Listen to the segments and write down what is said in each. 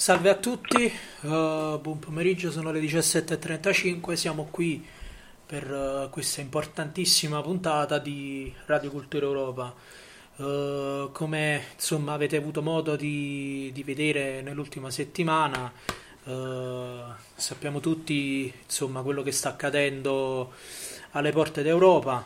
Salve a tutti, eh, buon pomeriggio, sono le 17.35, siamo qui per eh, questa importantissima puntata di Radio Cultura Europa. Eh, come insomma avete avuto modo di, di vedere nell'ultima settimana, sappiamo tutti insomma quello che sta accadendo alle porte d'Europa.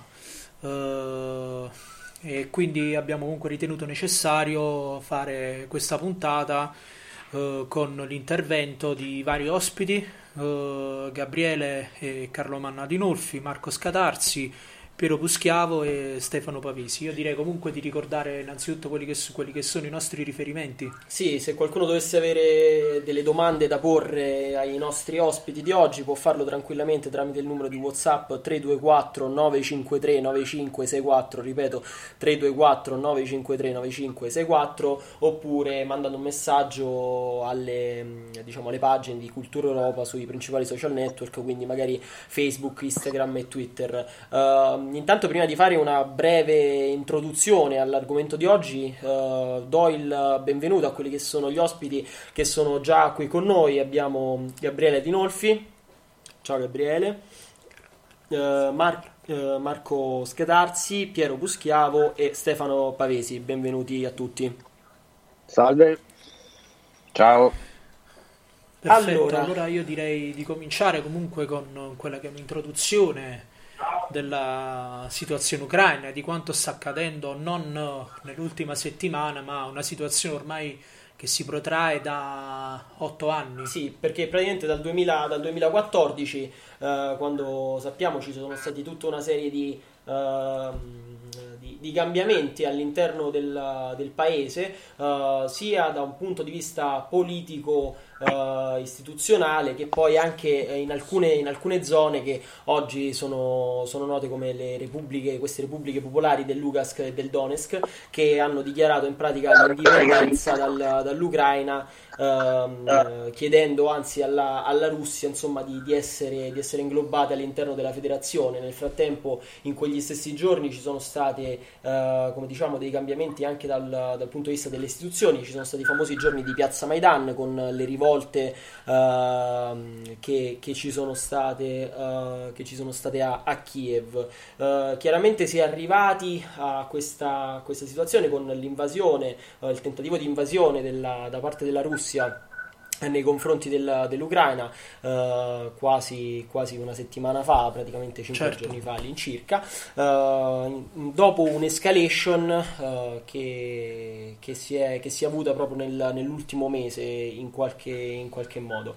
e quindi abbiamo comunque ritenuto necessario fare questa puntata eh, con l'intervento di vari ospiti, eh, Gabriele e Carlo Manna di Nolfi, Marco Scatarsi, Piero Puschiavo e Stefano Pavesi. Io direi comunque di ricordare innanzitutto quelli che, quelli che sono i nostri riferimenti. Sì, se qualcuno dovesse avere delle domande da porre ai nostri ospiti di oggi può farlo tranquillamente tramite il numero di WhatsApp 324 953 9564, ripeto 324 953 9564 oppure mandando un messaggio alle, diciamo, alle pagine di Cultura Europa sui principali social network, quindi magari Facebook, Instagram e Twitter. Uh, intanto prima di fare una breve introduzione all'argomento di oggi, uh, do il benvenuto a quelli che sono gli ospiti che sono già qui con noi. Abbiamo Gabriele Dinolfi. Ciao Gabriele. Uh, Mar- eh, Marco Schetarzi, Piero Buschiavo e Stefano Pavesi. Benvenuti a tutti. Salve. Ciao. Perfetto, allora, allora io direi di cominciare comunque con quella che è un'introduzione della situazione ucraina, di quanto sta accadendo non nell'ultima settimana, ma una situazione ormai che si protrae da otto anni. Sì, perché praticamente dal, 2000, dal 2014, eh, quando sappiamo ci sono stati tutta una serie di... Uh, di, di, cambiamenti all'interno del, del paese, uh, sia da un punto di vista politico uh, istituzionale che poi anche in alcune, in alcune zone che oggi sono, sono, note come le repubbliche, queste repubbliche popolari del Lugansk e del Donetsk, che hanno dichiarato in pratica l'indipendenza dal, dall'Ucraina ehm, eh. chiedendo anzi alla, alla Russia insomma, di, di, essere, di, essere, inglobate all'interno della federazione. Nel frattempo, in quegli stessi giorni ci sono stati eh, come diciamo, dei cambiamenti anche dal, dal, punto di vista delle istituzioni, ci sono stati i famosi giorni di Piazza Maidan con le rivolte eh, che, che, ci sono state, eh, che ci sono state a, a Kiev. Eh, chiaramente si è arrivati a questa, questa situazione con l'invasione, eh, il tentativo di invasione della, da parte della Russia nei confronti della, dell'Ucraina uh, quasi, quasi, una settimana fa, praticamente 5 certo. giorni fa all'incirca, uh, dopo un'escalation uh, che, che, si è, che, si è, avuta proprio nel, nell'ultimo mese in qualche, in qualche modo.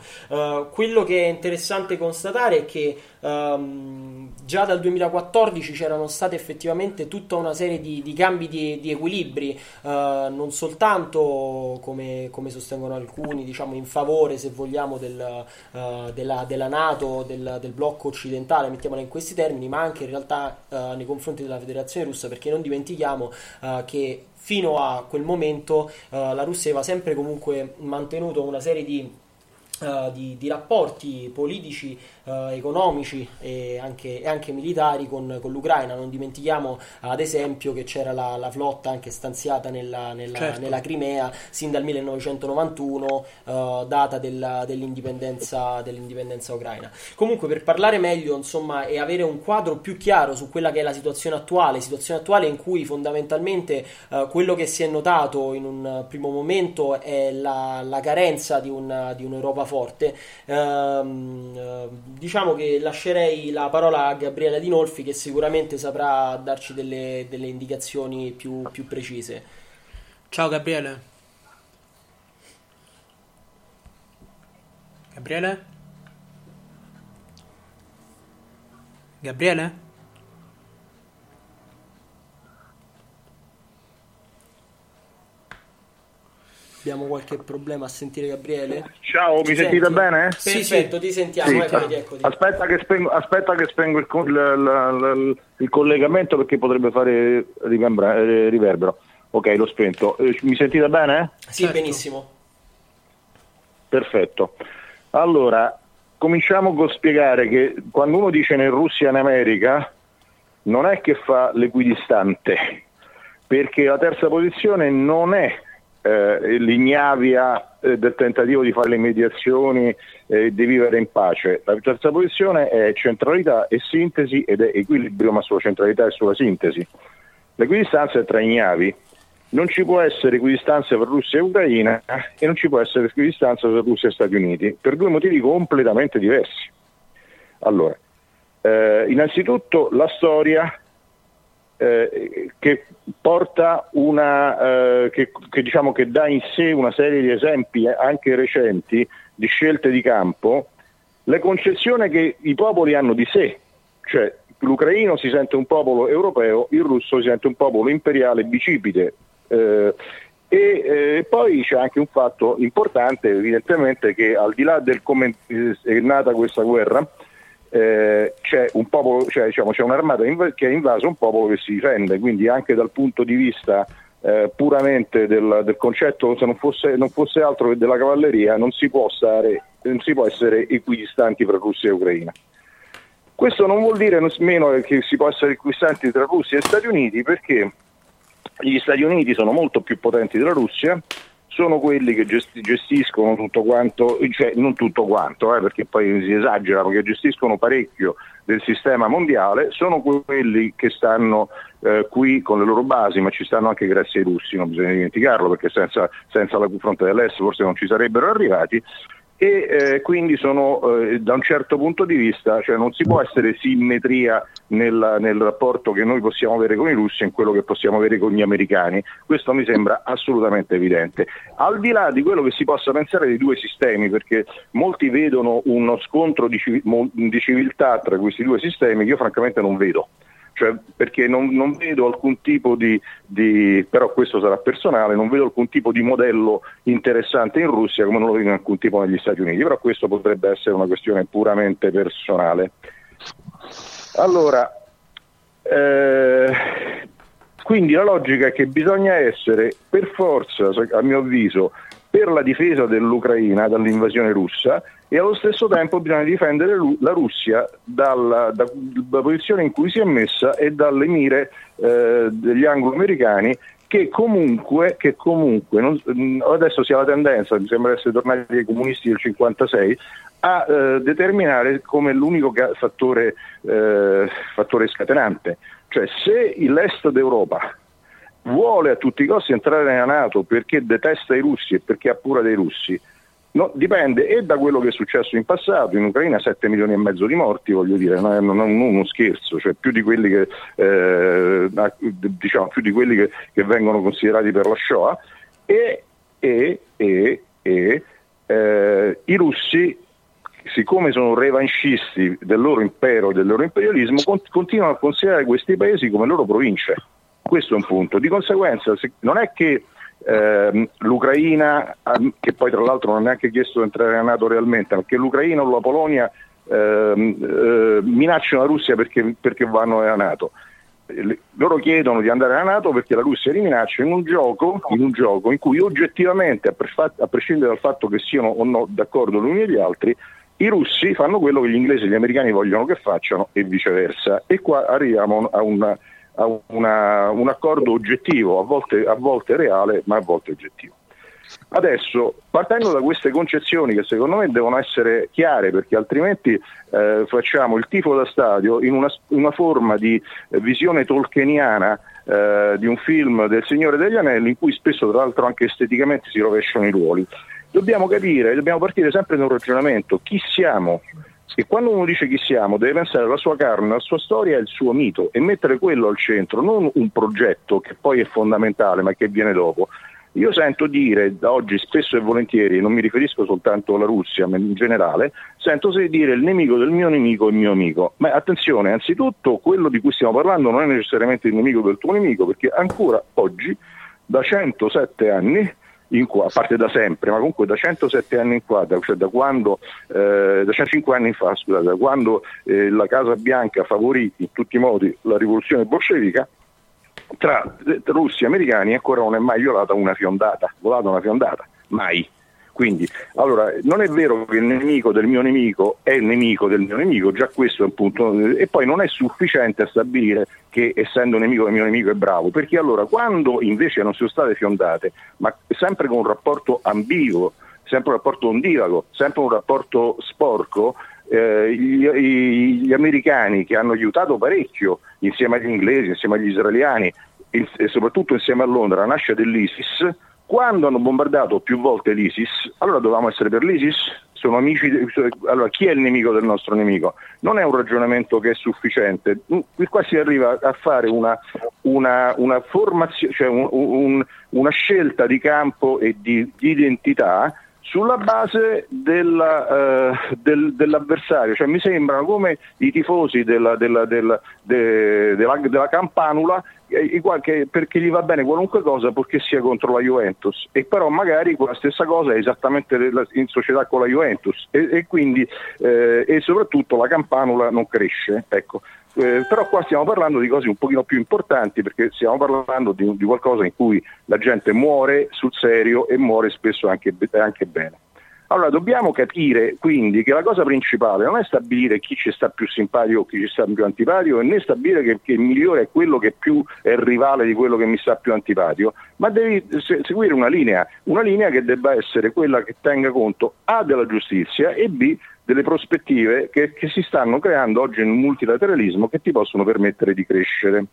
quello che è interessante constatare è che um, già dal 2014 c'erano state effettivamente tutta una serie di, di cambi di, di equilibri, non soltanto come, come sostengono alcuni, diciamo in favore, se vogliamo, del, uh, della, della, Nato, del, del, blocco occidentale, mettiamola in questi termini, ma anche in realtà uh, nei confronti della Federazione russa, perché non dimentichiamo uh, che fino a quel momento la Russia aveva sempre comunque mantenuto una serie di Uh, di, di, rapporti politici, uh, economici e anche, e anche militari con, con, l'Ucraina. Non dimentichiamo ad esempio che c'era la, la flotta anche stanziata nella, nella, certo. nella, Crimea sin dal 1991, uh, data della, dell'indipendenza, dell'indipendenza, ucraina. Comunque per parlare meglio insomma, e avere un quadro più chiaro su quella che è la situazione attuale, situazione attuale in cui fondamentalmente quello che si è notato in un primo momento è la, la carenza di, un, di un'Europa forte. Ehm, diciamo che lascerei la parola a Gabriele Dinolfi che sicuramente saprà darci delle, delle indicazioni più, più precise. Ciao Gabriele. Gabriele? Gabriele? Abbiamo qualche problema a sentire Gabriele? Ciao, mi sentite bene? Perfetto, ti sentiamo. Sì. Eccoti, eccoti. Aspetta, che spengo, aspetta che spengo il, il, il, il, collegamento perché potrebbe fare eh, riverbero. Ok, l'ho spento. Eh, mi sentite bene? Sì, certo. benissimo. Perfetto. Allora, cominciamo con spiegare che quando uno dice in Russia e in America non è che fa l'equidistante, perché la terza posizione non è eh, l'ignavia eh, del tentativo di fare le mediazioni e eh, di vivere in pace. La terza posizione è centralità e sintesi ed è equilibrio ma sulla centralità e sulla sintesi. L'equidistanza è tra ignavi. Non ci può essere equidistanza per Russia e Ucraina e non ci può essere equidistanza per Russia e Stati Uniti, per due motivi completamente diversi. Allora, eh, innanzitutto la storia eh, che porta una eh, che, che, diciamo che dà in sé una serie di esempi eh, anche recenti di scelte di campo, la concezione che i popoli hanno di sé, cioè l'ucraino si sente un popolo europeo, il russo si sente un popolo imperiale bicipite. Eh, e eh, poi c'è anche un fatto importante, evidentemente, che al di là del come è nata questa guerra, eh, c'è, un popolo, cioè, diciamo, c'è un'armata inv- che ha invaso un popolo che si difende, quindi anche dal punto di vista eh, puramente del, del, concetto, se non fosse, non fosse, altro che della cavalleria, non si, può stare, non si può essere equidistanti tra Russia e Ucraina. Questo non vuol dire nemmeno che si può essere equidistanti tra Russia e Stati Uniti perché gli Stati Uniti sono molto più potenti della Russia, sono quelli che gestiscono tutto quanto, cioè non tutto quanto, eh, perché poi si esagera, perché gestiscono parecchio del sistema mondiale, sono quelli che stanno eh, qui con le loro basi, ma ci stanno anche grazie ai russi, non bisogna dimenticarlo, perché senza, senza la fronte dell'Est forse non ci sarebbero arrivati, e eh, quindi sono eh, da un certo punto di vista, cioè non si può essere simmetria nel, nel, rapporto che noi possiamo avere con i russi e in quello che possiamo avere con gli americani, questo mi sembra assolutamente evidente. Al di là di quello che si possa pensare dei due sistemi, perché molti vedono uno scontro di, di civiltà tra questi due sistemi io francamente non vedo cioè, perché non, non, vedo alcun tipo di, di, però questo sarà personale, non vedo alcun tipo di modello interessante in Russia come non lo vedo in alcun tipo negli Stati Uniti, però questo potrebbe essere una questione puramente personale. Allora, eh, quindi la logica è che bisogna essere per forza, a mio avviso, per la difesa dell'Ucraina dall'invasione russa e allo stesso tempo bisogna difendere la Russia dalla, dalla posizione in cui si è messa e dalle mire eh, degli anglo-americani che comunque, che comunque non, adesso si ha la tendenza, mi sembra essere tornati ai comunisti del 56, a eh, determinare come l'unico fattore, eh, fattore scatenante. Cioè se l'est d'Europa vuole a tutti i costi entrare nella Nato perché detesta i russi e perché ha paura dei russi, no, dipende e da quello che è successo in passato, in Ucraina 7 milioni e mezzo di morti, voglio dire, non è, non è uno scherzo, cioè più di quelli che, eh, diciamo, più di quelli che, che, vengono considerati per la Shoah, e, e, e, e eh, i russi siccome sono revanscisti del loro impero e del loro imperialismo, continuano a considerare questi paesi come loro province. Questo è un punto. Di conseguenza non è che ehm, l'Ucraina, che poi tra l'altro non ha neanche chiesto di entrare nella Nato realmente, ma che l'Ucraina o la Polonia ehm, eh, minacciano la Russia perché, perché vanno nella Nato loro chiedono di andare alla Nato perché la Russia li minaccia in un gioco in, un gioco in cui oggettivamente, a prescindere dal fatto che siano o no d'accordo gli uni e gli altri, i russi fanno quello che gli inglesi e gli americani vogliono che facciano e viceversa. E qua arriviamo a una a una, un accordo oggettivo, a volte, a volte reale, ma a volte oggettivo. Adesso, partendo da queste concezioni che secondo me devono essere chiare, perché altrimenti eh, facciamo il tifo da stadio in una, una forma di visione tolkieniana eh, di un film del Signore degli Anelli, in cui spesso, tra l'altro, anche esteticamente si rovesciano i ruoli. Dobbiamo capire, dobbiamo partire sempre da un ragionamento: chi siamo? E quando uno dice chi siamo, deve pensare alla sua carne, alla sua storia e al suo mito e mettere quello al centro, non un progetto che poi è fondamentale ma che viene dopo. Io sento dire da oggi spesso e volentieri, non mi riferisco soltanto alla Russia, ma in generale, sento dire il nemico del mio nemico è il mio amico. Ma attenzione, anzitutto quello di cui stiamo parlando non è necessariamente il nemico del tuo nemico, perché ancora oggi, da 107 anni, Qua, a parte da sempre, ma comunque da 107 anni in qua, da, cioè da quando, eh, da 105 anni fa, scusate, da quando eh, la Casa Bianca favorì in tutti i modi la rivoluzione bolscevica, tra, tra russi e americani ancora non è mai violata una fiondata, volata una fiondata, mai. Quindi, allora, non è vero che il nemico del mio nemico è il nemico del mio nemico, già questo è un punto, e poi non è sufficiente a stabilire che essendo nemico del mio nemico è bravo, perché allora quando invece non sono state fiondate, ma sempre con un rapporto ambiguo, sempre un rapporto ondivago, sempre un rapporto sporco, eh, gli, gli, americani che hanno aiutato parecchio insieme agli inglesi, insieme agli israeliani e soprattutto insieme a Londra la nascita dell'ISIS, quando hanno bombardato più volte l'ISIS, allora dovevamo essere per l'ISIS? Sono amici, allora chi è il nemico del nostro nemico? Non è un ragionamento che è sufficiente, qui qua si arriva a fare una, una, una formazione, cioè un, un, una scelta di campo e di, di identità sulla base della, uh, del, dell'avversario, cioè mi sembrano come i tifosi della, della, della, de, della campanula eh, che, perché gli va bene qualunque cosa purché sia contro la Juventus e però magari la stessa cosa è esattamente in società con la Juventus e, e quindi eh, e soprattutto la campanula non cresce. Ecco. Eh, però qua stiamo parlando di cose un pochino più importanti perché stiamo parlando di, di qualcosa in cui la gente muore sul serio e muore spesso anche, anche bene. Allora dobbiamo capire quindi che la cosa principale non è stabilire chi ci sta più simpatico o chi ci sta più antipatico, né stabilire che, che, il migliore è quello che più è rivale di quello che mi sta più antipatico, ma devi se, seguire una linea, una linea che debba essere quella che tenga conto A della giustizia e B delle prospettive che, che si stanno creando oggi nel multilateralismo che ti possono permettere di crescere.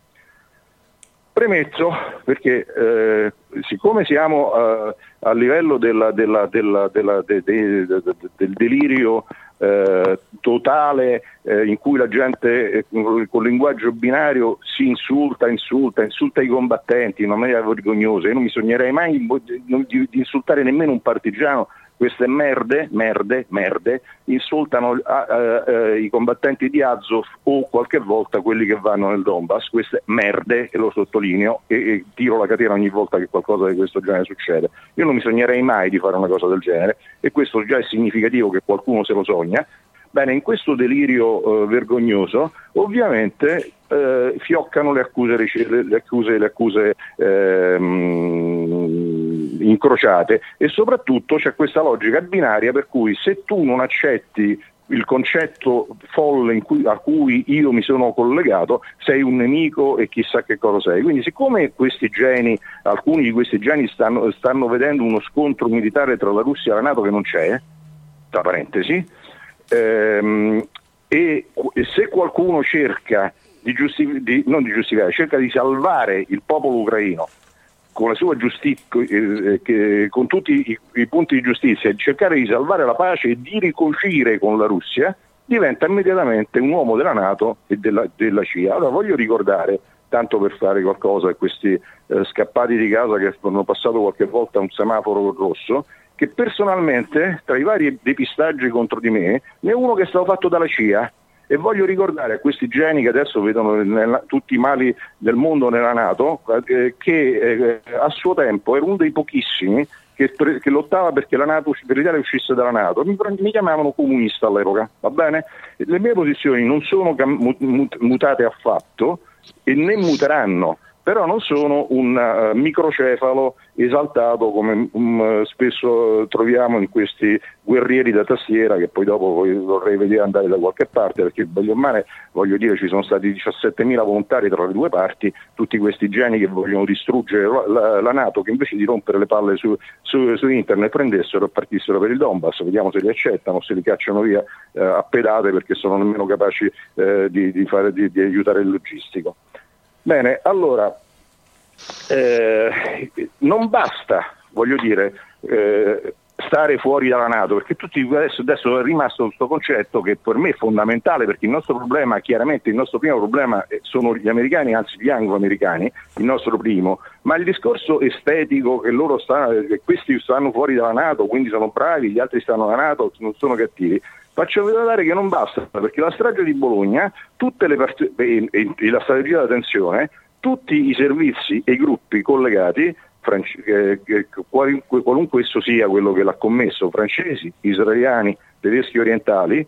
Premetto perché eh, siccome siamo eh, a livello della, della, della, de, de, de, del delirio eh, totale eh, in cui la gente eh, con linguaggio binario si insulta, insulta, insulta i combattenti in maniera vergognosa, io non mi sognerei mai di, di insultare nemmeno un partigiano queste merde, merde, merde, insultano eh, eh, i combattenti di Azov o qualche volta quelli che vanno nel Donbass, queste merde, e lo sottolineo, e, e tiro la catena ogni volta che qualcosa di questo genere succede. Io non mi sognerei mai di fare una cosa del genere e questo già è significativo che qualcuno se lo sogna, Bene, in questo delirio eh, vergognoso ovviamente eh, fioccano le accuse, le accuse, le accuse ehm, incrociate e soprattutto c'è questa logica binaria per cui se tu non accetti il concetto folle cui, a cui io mi sono collegato, sei un nemico e chissà che cosa sei. Quindi siccome questi geni, alcuni di questi geni stanno, stanno vedendo uno scontro militare tra la Russia e la Nato che non c'è, tra parentesi, Ehm, e, e, se qualcuno cerca di, giustif- di, di cerca di salvare il popolo ucraino con la sua giustizia, eh, eh con tutti i, punti di giustizia, di cercare di salvare la pace e di ricucire con la Russia, diventa immediatamente un uomo della Nato e della, della CIA. Allora voglio ricordare, tanto per fare qualcosa a questi eh, scappati di casa che hanno passato qualche volta un semaforo rosso, che personalmente, tra i vari depistaggi contro di me, ne è uno che è stato fatto dalla CIA. E voglio ricordare a questi geni che adesso vedono nella, tutti i mali del mondo nella Nato, eh, che eh, a suo tempo era uno dei pochissimi che, che, lottava perché Nato, per l'Italia uscisse dalla Nato. Mi, mi, chiamavano comunista all'epoca, va bene? Le mie posizioni non sono mutate affatto e né muteranno però non sono un uh, microcefalo esaltato come um, spesso troviamo in questi guerrieri da tastiera che poi dopo vorrei vedere andare da qualche parte perché voglio, male, voglio dire ci sono stati 17.000 volontari tra le due parti, tutti questi geni che vogliono distruggere la, la Nato che invece di rompere le palle su, su, su, internet prendessero e partissero per il Donbass, vediamo se li accettano, se li cacciano via uh, a pedate perché sono nemmeno capaci uh, di, di, fare, di, di aiutare il logistico. Bene, allora, eh, non basta, voglio dire, eh, stare fuori dalla Nato, perché tutti adesso, adesso, è rimasto questo concetto che per me è fondamentale, perché il nostro problema, chiaramente il nostro primo problema sono gli americani, anzi gli anglo-americani, il nostro primo, ma il discorso estetico che loro stanno, che questi stanno fuori dalla Nato, quindi sono bravi, gli altri stanno alla Nato, non sono cattivi, Faccio vedere che non basta, perché la strage di Bologna, part- e, e, e la strategia della tensione, tutti i servizi e i gruppi collegati, franci- eh, qualunque, qualunque esso sia quello che l'ha commesso, francesi, israeliani, tedeschi orientali,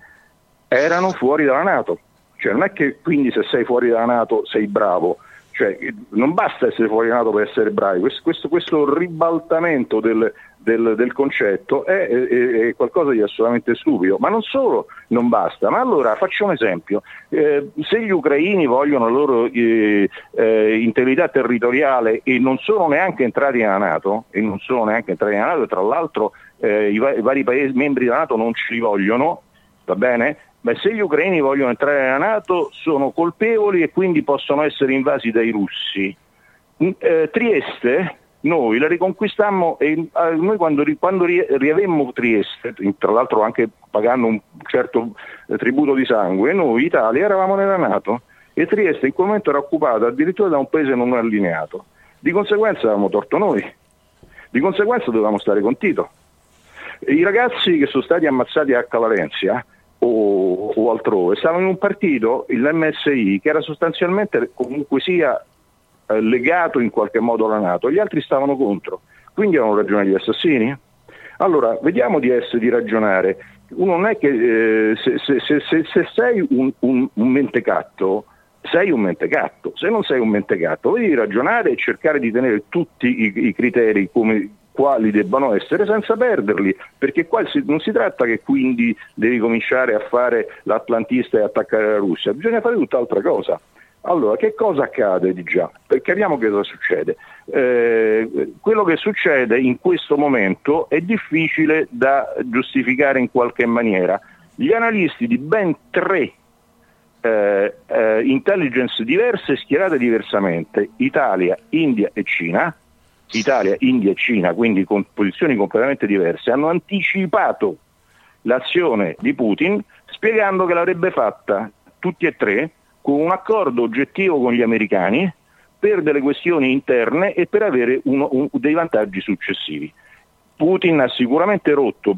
erano fuori dalla Nato. Cioè non è che quindi se sei fuori dalla Nato sei bravo, cioè, non basta essere fuori Nato per essere bravi, questo, questo, questo ribaltamento del, del, del concetto è, è, è, qualcosa di assolutamente stupido. Ma non solo non basta, ma allora faccio un esempio, eh, se gli ucraini vogliono la loro eh, eh, integrità territoriale e non sono neanche entrati nella Nato, e non sono neanche entrati nella Nato, tra l'altro eh, i, i, vari paesi membri della Nato non ci li vogliono, va bene? Beh, se gli ucraini vogliono entrare nella Nato sono colpevoli e quindi possono essere invasi dai russi. Eh, Trieste noi la riconquistammo e eh, noi quando, quando riavemmo Trieste, tra l'altro anche pagando un certo eh, tributo di sangue, noi Italia eravamo nella Nato e Trieste in quel momento era occupata addirittura da un paese non allineato. Di conseguenza avevamo torto noi, di conseguenza dovevamo stare con Tito. I ragazzi che sono stati ammazzati a Cavalenzia o, o altrove stavano in un partito, l'MSI, che era sostanzialmente comunque sia eh, legato in qualche modo alla Nato, gli altri stavano contro, quindi avevano ragione gli assassini. Allora, vediamo di, essere, di ragionare. Uno non è che eh, se, se, se, se, sei un, un, un, mentecatto, sei un mentecatto. Se non sei un mentecatto, devi ragionare e cercare di tenere tutti i, i criteri come quali debbano essere senza perderli, perché qua non si tratta che quindi devi cominciare a fare l'atlantista e attaccare la Russia, bisogna fare tutt'altra cosa. Allora, che cosa accade di già? Capiamo che cosa succede. Eh, quello che succede in questo momento è difficile da giustificare in qualche maniera. Gli analisti di ben tre eh, eh, intelligence diverse schierate diversamente, Italia, India e Cina, Italia, India e Cina, quindi con posizioni completamente diverse, hanno anticipato l'azione di Putin spiegando che l'avrebbe fatta tutti e tre con un accordo oggettivo con gli americani per delle questioni interne e per avere uno, un, dei vantaggi successivi. Putin ha sicuramente rotto,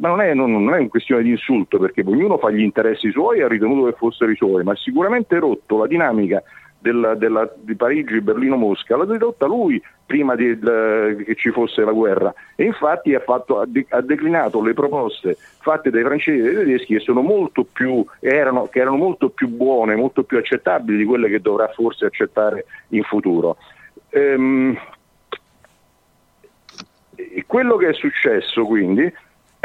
ma non è, non, non è una questione di insulto perché ognuno fa gli interessi suoi e ha ritenuto che fossero i suoi, ma ha sicuramente rotto la dinamica della, della, di Parigi, Berlino, Mosca, l'ha ridotta lui prima di, de, che ci fosse la guerra e infatti ha, fatto, ha, de, ha, declinato le proposte fatte dai francesi e dai tedeschi che, molto più, erano, che erano molto più buone, molto più accettabili di quelle che dovrà forse accettare in futuro. Ehm, quello che è successo quindi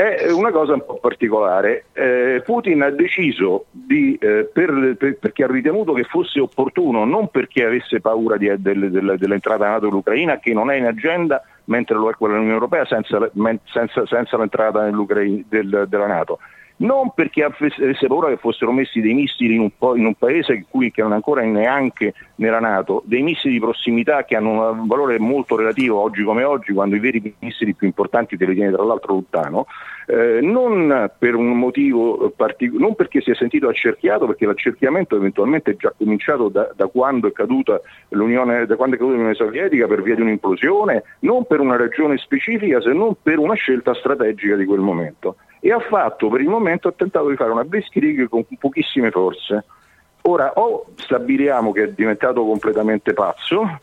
è una cosa un po' particolare. Eh, Putin ha deciso di, eh, per, per, perché ha ritenuto che fosse opportuno, non perché avesse paura di, del, del, dell'entrata NATO dell'Ucraina, che non è in agenda, mentre lo è quella dell'Unione Europea, senza, senza, senza l'entrata del, della Nato, non perché avesse paura che fossero messi dei missili in un, po- in un paese cui, che non è ancora neanche nella Nato, dei missili di prossimità che hanno un valore molto relativo oggi come oggi, quando i veri missili più importanti te li tiene tra l'altro lontano, eh, non per un motivo particolare, non perché si è sentito accerchiato, perché l'accerchiamento eventualmente è già cominciato da, da, quando è caduta l'Unione, da quando è caduta l'Unione Sovietica per via di un'implosione, non per una ragione specifica, se non per una scelta strategica di quel momento e ha fatto per il momento ha tentato di fare una blitzkrieg con pochissime forze. Ora o stabiliamo che è diventato completamente pazzo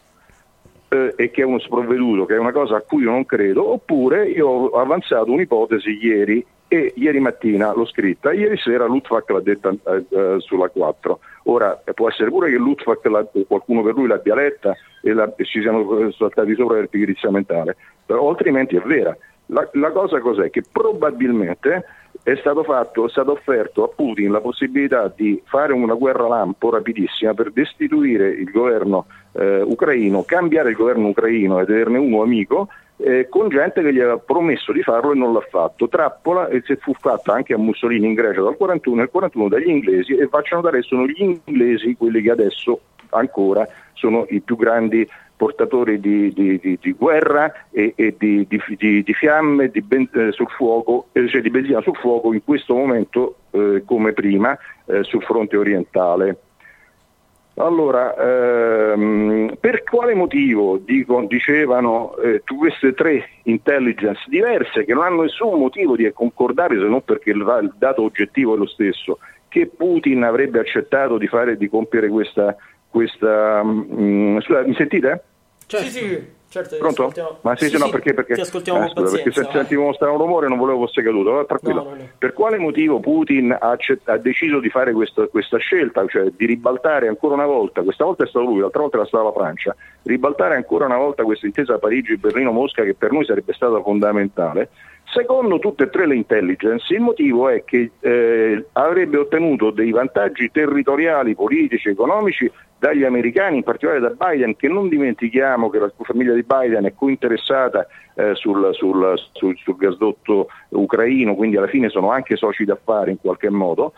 eh, e che è uno sprovveduto, che è una cosa a cui io non credo, oppure io ho avanzato un'ipotesi ieri e ieri mattina l'ho scritta, ieri sera Lutfak l'ha detta eh, eh sulla 4. Ora eh, può essere pure che Lutfak qualcuno per lui l'abbia letta e, la, e ci siano saltati sopra per pigrizia mentale, però altrimenti è vera. La, la cosa cos'è? Che probabilmente è stato, fatto, è stato offerto a Putin la possibilità di fare una guerra lampo rapidissima per destituire il governo eh, ucraino, cambiare il governo ucraino ed averne uno amico eh, con gente che gli aveva promesso di farlo e non l'ha fatto. Trappola e se fu fatta anche a Mussolini in Grecia dal 41 nel 41 dagli inglesi e facciano notare sono gli inglesi quelli che adesso ancora sono i più grandi portatori di, di, di, di guerra e, e di, fiamme ben, eh, sul fuoco, eh, cioè di benzina sul fuoco in questo momento eh, come prima eh, sul fronte orientale. Allora, ehm, per quale motivo dico, dicevano eh, queste tre intelligence diverse che non hanno nessun motivo di concordare se non perché il, il dato oggettivo è lo stesso, che Putin avrebbe accettato di, fare, di compiere questa, questa um, mi sentite? Certo. Sì, sì, certo. Pronto? Ma sì, sì, sì, no, perché, perché, ti ascoltiamo eh, scusa, perché se sentivo strano rumore non volevo fosse caduto. Allora, tranquillo. No, no, no. Per quale motivo Putin ha, ha deciso di fare questa, questa, scelta, cioè di ribaltare ancora una volta, questa volta è stato lui, l'altra volta era stata la Francia, ribaltare ancora una volta questa intesa Parigi-Berlino-Mosca che per noi sarebbe stata fondamentale? Secondo tutte e tre le intelligence il motivo è che eh, avrebbe ottenuto dei vantaggi territoriali, politici, economici dagli americani, in particolare da Biden, che non dimentichiamo che la famiglia di Biden è cointeressata eh, sul, sul, sul, sul, gasdotto ucraino, quindi alla fine sono anche soci d'affari in qualche modo,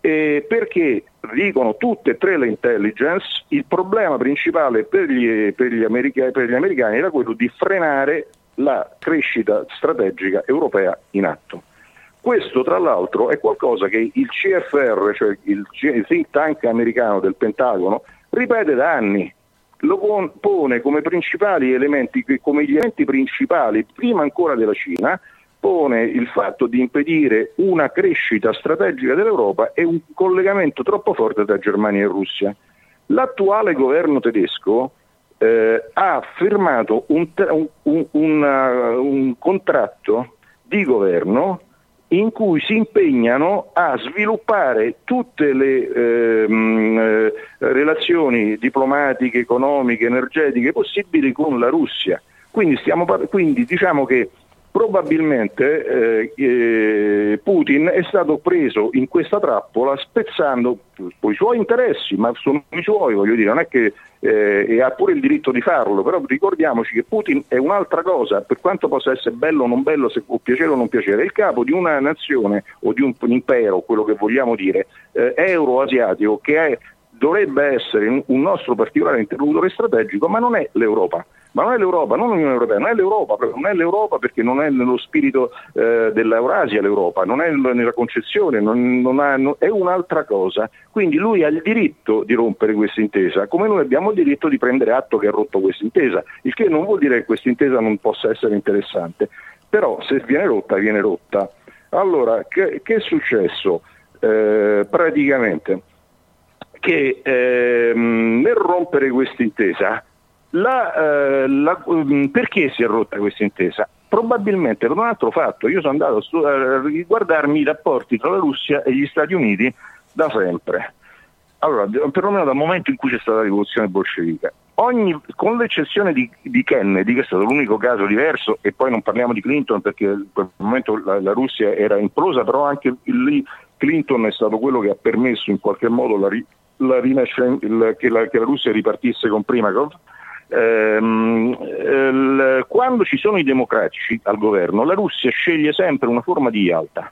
eh, perché dicono tutte e tre le intelligence, il problema principale per gli, per gli, americani, per gli americani era quello di frenare la crescita strategica europea in atto. Questo tra l'altro è qualcosa che il CFR, cioè il think tank americano del Pentagono, ripete da anni, lo pone come principali elementi, come gli elementi principali, prima ancora della Cina, pone il fatto di impedire una crescita strategica dell'Europa e un collegamento troppo forte tra Germania e Russia. L'attuale governo tedesco eh, ha firmato un, un, un, un contratto di governo in cui si impegnano a sviluppare tutte le ehm, eh, relazioni diplomatiche, economiche, energetiche possibili con la Russia. Quindi, stiamo, quindi diciamo che probabilmente eh, eh, Putin è stato preso in questa trappola spezzando i suoi interessi, ma sono i suoi, voglio dire, non è che eh, e ha pure il diritto di farlo, però ricordiamoci che Putin è un'altra cosa, per quanto possa essere bello o non bello, se può piacere o non piacere, è il capo di una nazione o di un, impero, quello che vogliamo dire, eh, euroasiatico, che è, dovrebbe essere un nostro particolare interlocutore strategico, ma non è l'Europa ma non è l'Europa, non l'Unione Europea, non è l'Europa, non è l'Europa perché non è nello spirito eh, dell'Eurasia l'Europa, non è nella concezione, non, non ha, no, è un'altra cosa. Quindi lui ha il diritto di rompere questa intesa, come noi abbiamo il diritto di prendere atto che ha rotto questa intesa, il che non vuol dire che questa intesa non possa essere interessante, però se viene rotta, viene rotta. Allora, che, che è successo? Eh, praticamente che eh, nel rompere questa intesa la, eh, la, mm, perché si è rotta questa intesa? Probabilmente per un altro fatto. Io sono andato a riguardarmi i rapporti tra la Russia e gli Stati Uniti da sempre. Allora, perlomeno dal momento in cui c'è stata la rivoluzione bolscevica. Ogni, con l'eccezione di, di, Kennedy, che è stato l'unico caso diverso, e poi non parliamo di Clinton perché in quel momento la, la Russia era implosa, però anche lì Clinton è stato quello che ha permesso in qualche modo la, la che, la, che, la, Russia ripartisse con Primakov quando ci sono i democratici al governo, la Russia sceglie sempre una forma di alta.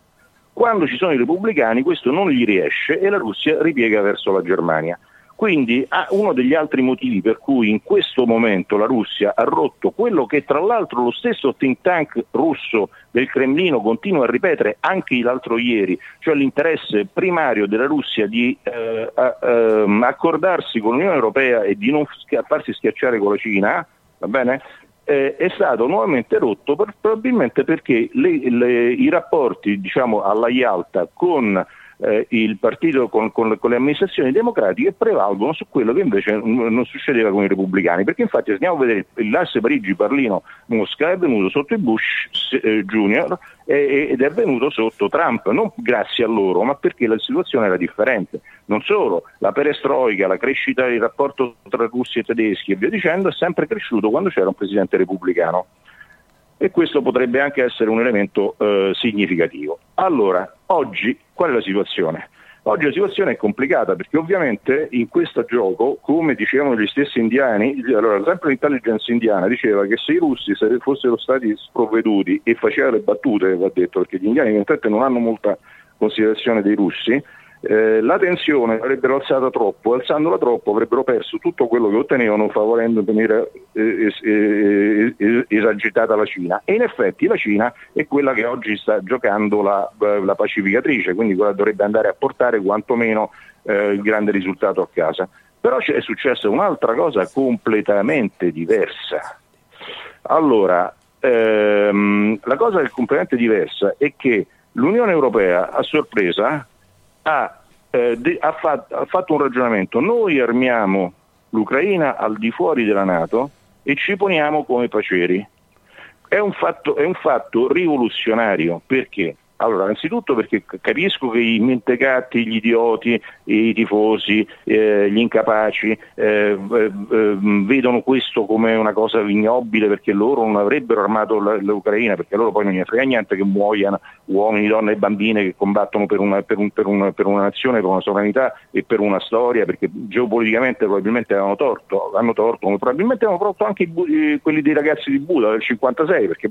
Quando ci sono i repubblicani questo non gli riesce e la Russia ripiega verso la Germania. Quindi uno degli altri motivi per cui in questo momento la Russia ha rotto quello che tra l'altro lo stesso think tank russo del Cremlino continua a ripetere anche l'altro ieri, cioè l'interesse primario della Russia di eh, eh, accordarsi con l'Unione Europea e di non farsi schiacciare con la Cina, va bene? Eh, è stato nuovamente rotto per, probabilmente perché le, le, i rapporti diciamo, alla Yalta con eh, il partito con, con, con, le amministrazioni democratiche prevalgono su quello che invece non succedeva con i repubblicani, perché infatti se andiamo a vedere l'asse Parigi-Berlino-Mosca è venuto sotto i Bush eh, Junior eh, ed è venuto sotto Trump, non grazie a loro, ma perché la situazione era differente. Non solo, la perestroica, la crescita del rapporto tra russi e tedeschi e via dicendo è sempre cresciuto quando c'era un presidente repubblicano e questo potrebbe anche essere un elemento eh, significativo. Allora, oggi qual è la situazione? Oggi la situazione è complicata perché ovviamente in questo gioco, come dicevano gli stessi indiani, allora sempre l'intelligence indiana diceva che se i russi fossero stati sprovveduti e facevano le battute, va detto, perché gli indiani in realtà non hanno molta considerazione dei russi, eh, la tensione l'avrebbero alzata troppo, alzandola troppo avrebbero perso tutto quello che ottenevano favorendo venire eh, eh, eh, esagitata la Cina e in effetti la Cina è quella che oggi sta giocando la, la pacificatrice, quindi quella dovrebbe andare a portare quantomeno eh, il grande risultato a casa. Però è successa un'altra cosa completamente diversa. Allora, ehm, la cosa completamente diversa è che l'Unione Europea a sorpresa ha, eh, de- ha, fat- ha fatto un ragionamento, noi armiamo l'Ucraina al di fuori della Nato e ci poniamo come paceri. È un fatto, è un fatto rivoluzionario perché allora, innanzitutto perché capisco che i mentecatti, gli idioti, i tifosi, eh, gli incapaci eh, eh, vedono questo come una cosa ignobile perché loro non avrebbero armato l'Ucraina, perché loro poi non gli frega niente che muoiano uomini, donne e bambine che combattono per una, per, un, per, un, per una, nazione, per una sovranità e per una storia, perché geopoliticamente probabilmente hanno torto, hanno torto probabilmente hanno torto anche i, quelli dei ragazzi di Buda del 56, perché,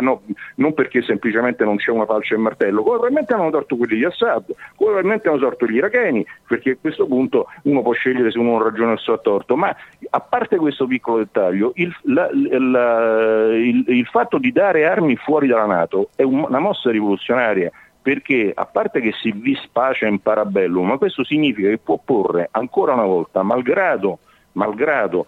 no, non perché semplicemente non c'è una falce martello, come probabilmente hanno torto quelli di Assad, come probabilmente hanno torto gli iracheni, perché a questo punto uno può scegliere se uno non ragiona il suo torto, ma a parte questo piccolo dettaglio, il, la, la, il, il fatto di dare armi fuori dalla Nato è una mossa rivoluzionaria perché a parte che si vis in parabellum, ma questo significa che può porre ancora una volta, malgrado, malgrado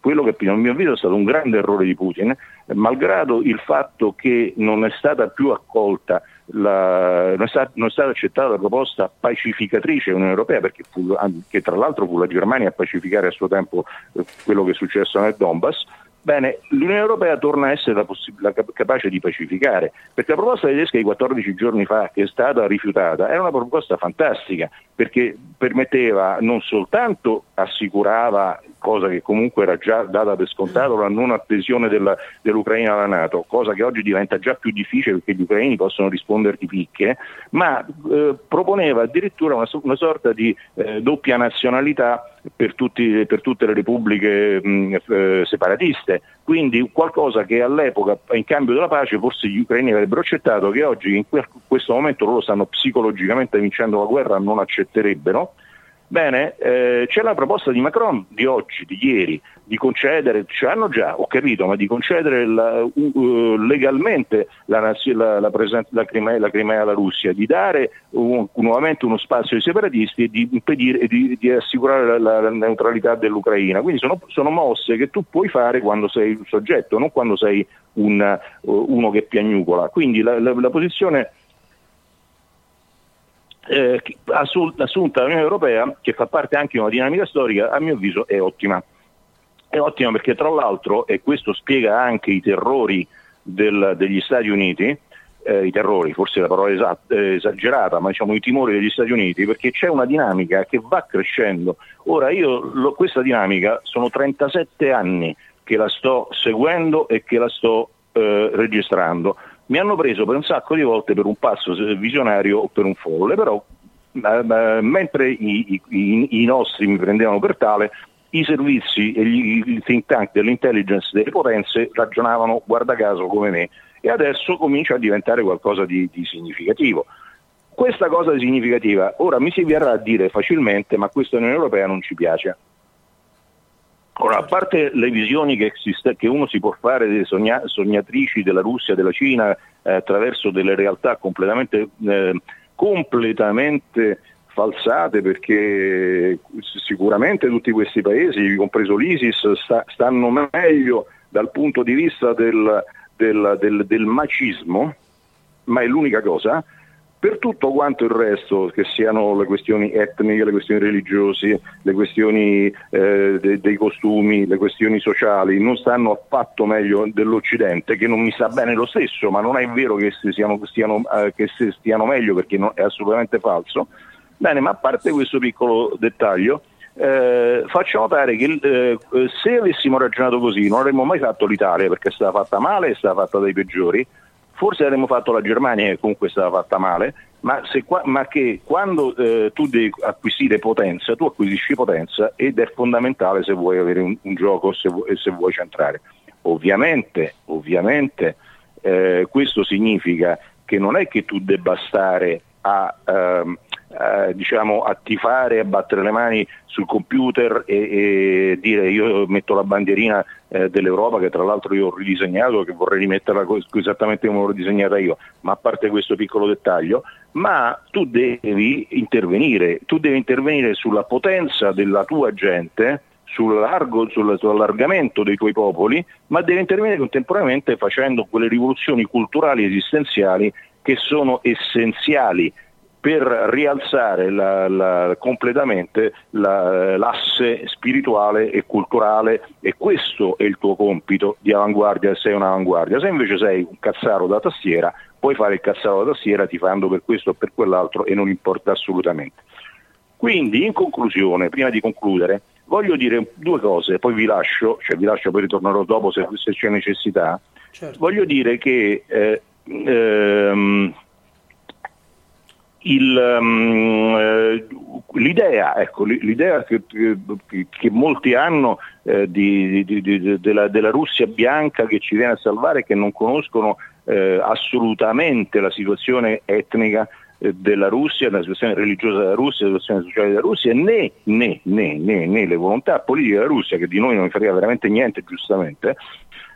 quello che a mio avviso è stato un grande errore di Putin, malgrado il fatto che non è stata più accolta la, non, è stata, non, è stata, accettata la proposta pacificatrice dell'Unione Europea, perché fu, che tra l'altro fu la Germania a pacificare a suo tempo eh, quello che è successo nel Donbass, Bene, l'Unione Europea torna a essere la possi- la capace di pacificare, perché la proposta tedesca di 14 giorni fa, che è stata rifiutata, era una proposta fantastica, perché permetteva non soltanto assicurava, cosa che comunque era già data per scontato, la non adesione della, dell'Ucraina alla Nato, cosa che oggi diventa già più difficile perché gli ucraini possono rispondere di picche, ma eh, proponeva addirittura una, una sorta di eh, doppia nazionalità per, tutti, per, tutte le repubbliche mh, eh, separatiste, quindi qualcosa che all'epoca in cambio della pace forse gli ucraini avrebbero accettato, che oggi in questo momento loro stanno psicologicamente vincendo la guerra, non accetterebbero. Bene, eh, c'è la proposta di Macron di oggi, di ieri, di concedere, ce l'hanno già, ho capito, ma di concedere la, uh, legalmente la, la, la, presen- la, Crimea, la Crimea alla Russia, di dare un, nuovamente uno spazio ai separatisti e di impedire di, di, assicurare la, neutralità dell'Ucraina. Quindi sono, sono, mosse che tu puoi fare quando sei un soggetto, non quando sei un, uh, uno che piagnucola. Quindi la, posizione eh, assunta dall'Unione Europea, che fa parte anche di una dinamica storica, a mio avviso è ottima. È ottima perché tra l'altro, e questo spiega anche i terrori del, degli Stati Uniti, eh, i terrori, forse la parola esatta, esagerata, ma diciamo i timori degli Stati Uniti, perché c'è una dinamica che va crescendo. Ora io lo, questa dinamica sono 37 anni che la sto seguendo e che la sto eh, registrando mi hanno preso per un sacco di volte per un passo visionario o per un folle, però mentre i, i, i, nostri mi prendevano per tale, i servizi e gli, i think tank dell'intelligence delle potenze ragionavano, guarda caso, come me, e adesso comincia a diventare qualcosa di, di significativo. Questa cosa significativa ora mi si verrà a dire facilmente, ma questa Unione Europea non ci piace. Ora, a parte le visioni che, esiste, che uno si può fare delle sogna, sognatrici della Russia, della Cina, eh, attraverso delle realtà completamente, eh, completamente falsate, perché sicuramente tutti questi paesi, compreso l'ISIS, sta, stanno meglio dal punto di vista del, del, del, del macismo, ma è l'unica cosa, per tutto quanto il resto, che siano le questioni etniche, le questioni religiose, le questioni eh, de- dei costumi, le questioni sociali, non stanno affatto meglio dell'Occidente, che non mi sta bene lo stesso, ma non è vero che, stiano, stiano, eh, che stiano meglio perché no, è assolutamente falso. Bene, ma a parte questo piccolo dettaglio, eh, faccio notare che eh, se avessimo ragionato così non avremmo mai fatto l'Italia perché è stata fatta male è stata fatta dai peggiori, forse avremmo fatto la Germania che comunque stava fatta male, ma, qua, ma che quando eh, tu devi acquisire potenza, tu acquisisci potenza ed è fondamentale se vuoi avere un, un gioco se, se, vuoi centrare. Ovviamente, ovviamente eh, questo significa che non è che tu debba stare a... Ehm, eh, diciamo, a tifare, a battere le mani sul computer e, e dire io metto la bandierina eh, dell'Europa che tra l'altro io ho ridisegnato, che vorrei rimetterla esattamente come l'ho disegnata io, ma a parte questo piccolo dettaglio, ma tu devi intervenire, tu devi intervenire sulla potenza della tua gente, sull'allargamento dei tuoi popoli, ma devi intervenire contemporaneamente facendo quelle rivoluzioni culturali esistenziali che sono essenziali per rialzare la, la, completamente la, l'asse spirituale e culturale e questo è il tuo compito di avanguardia se sei un'avanguardia. Se invece sei un cazzaro da tastiera, puoi fare il cazzaro da tastiera tifando per questo o per quell'altro e non importa assolutamente. Quindi in conclusione, prima di concludere, voglio dire due cose, poi vi lascio, cioè vi lascio poi ritornerò dopo se, se c'è necessità. Certo. Voglio dire che eh, ehm, il, um, l'idea, ecco, l'idea che, che, molti hanno eh, di, di, di, della, della, Russia bianca che ci viene a salvare e che non conoscono eh, assolutamente la situazione etnica eh, della Russia, la situazione religiosa della Russia, la situazione sociale della Russia, né, né, né, né, né le volontà politiche della Russia, che di noi non frega veramente niente, giustamente,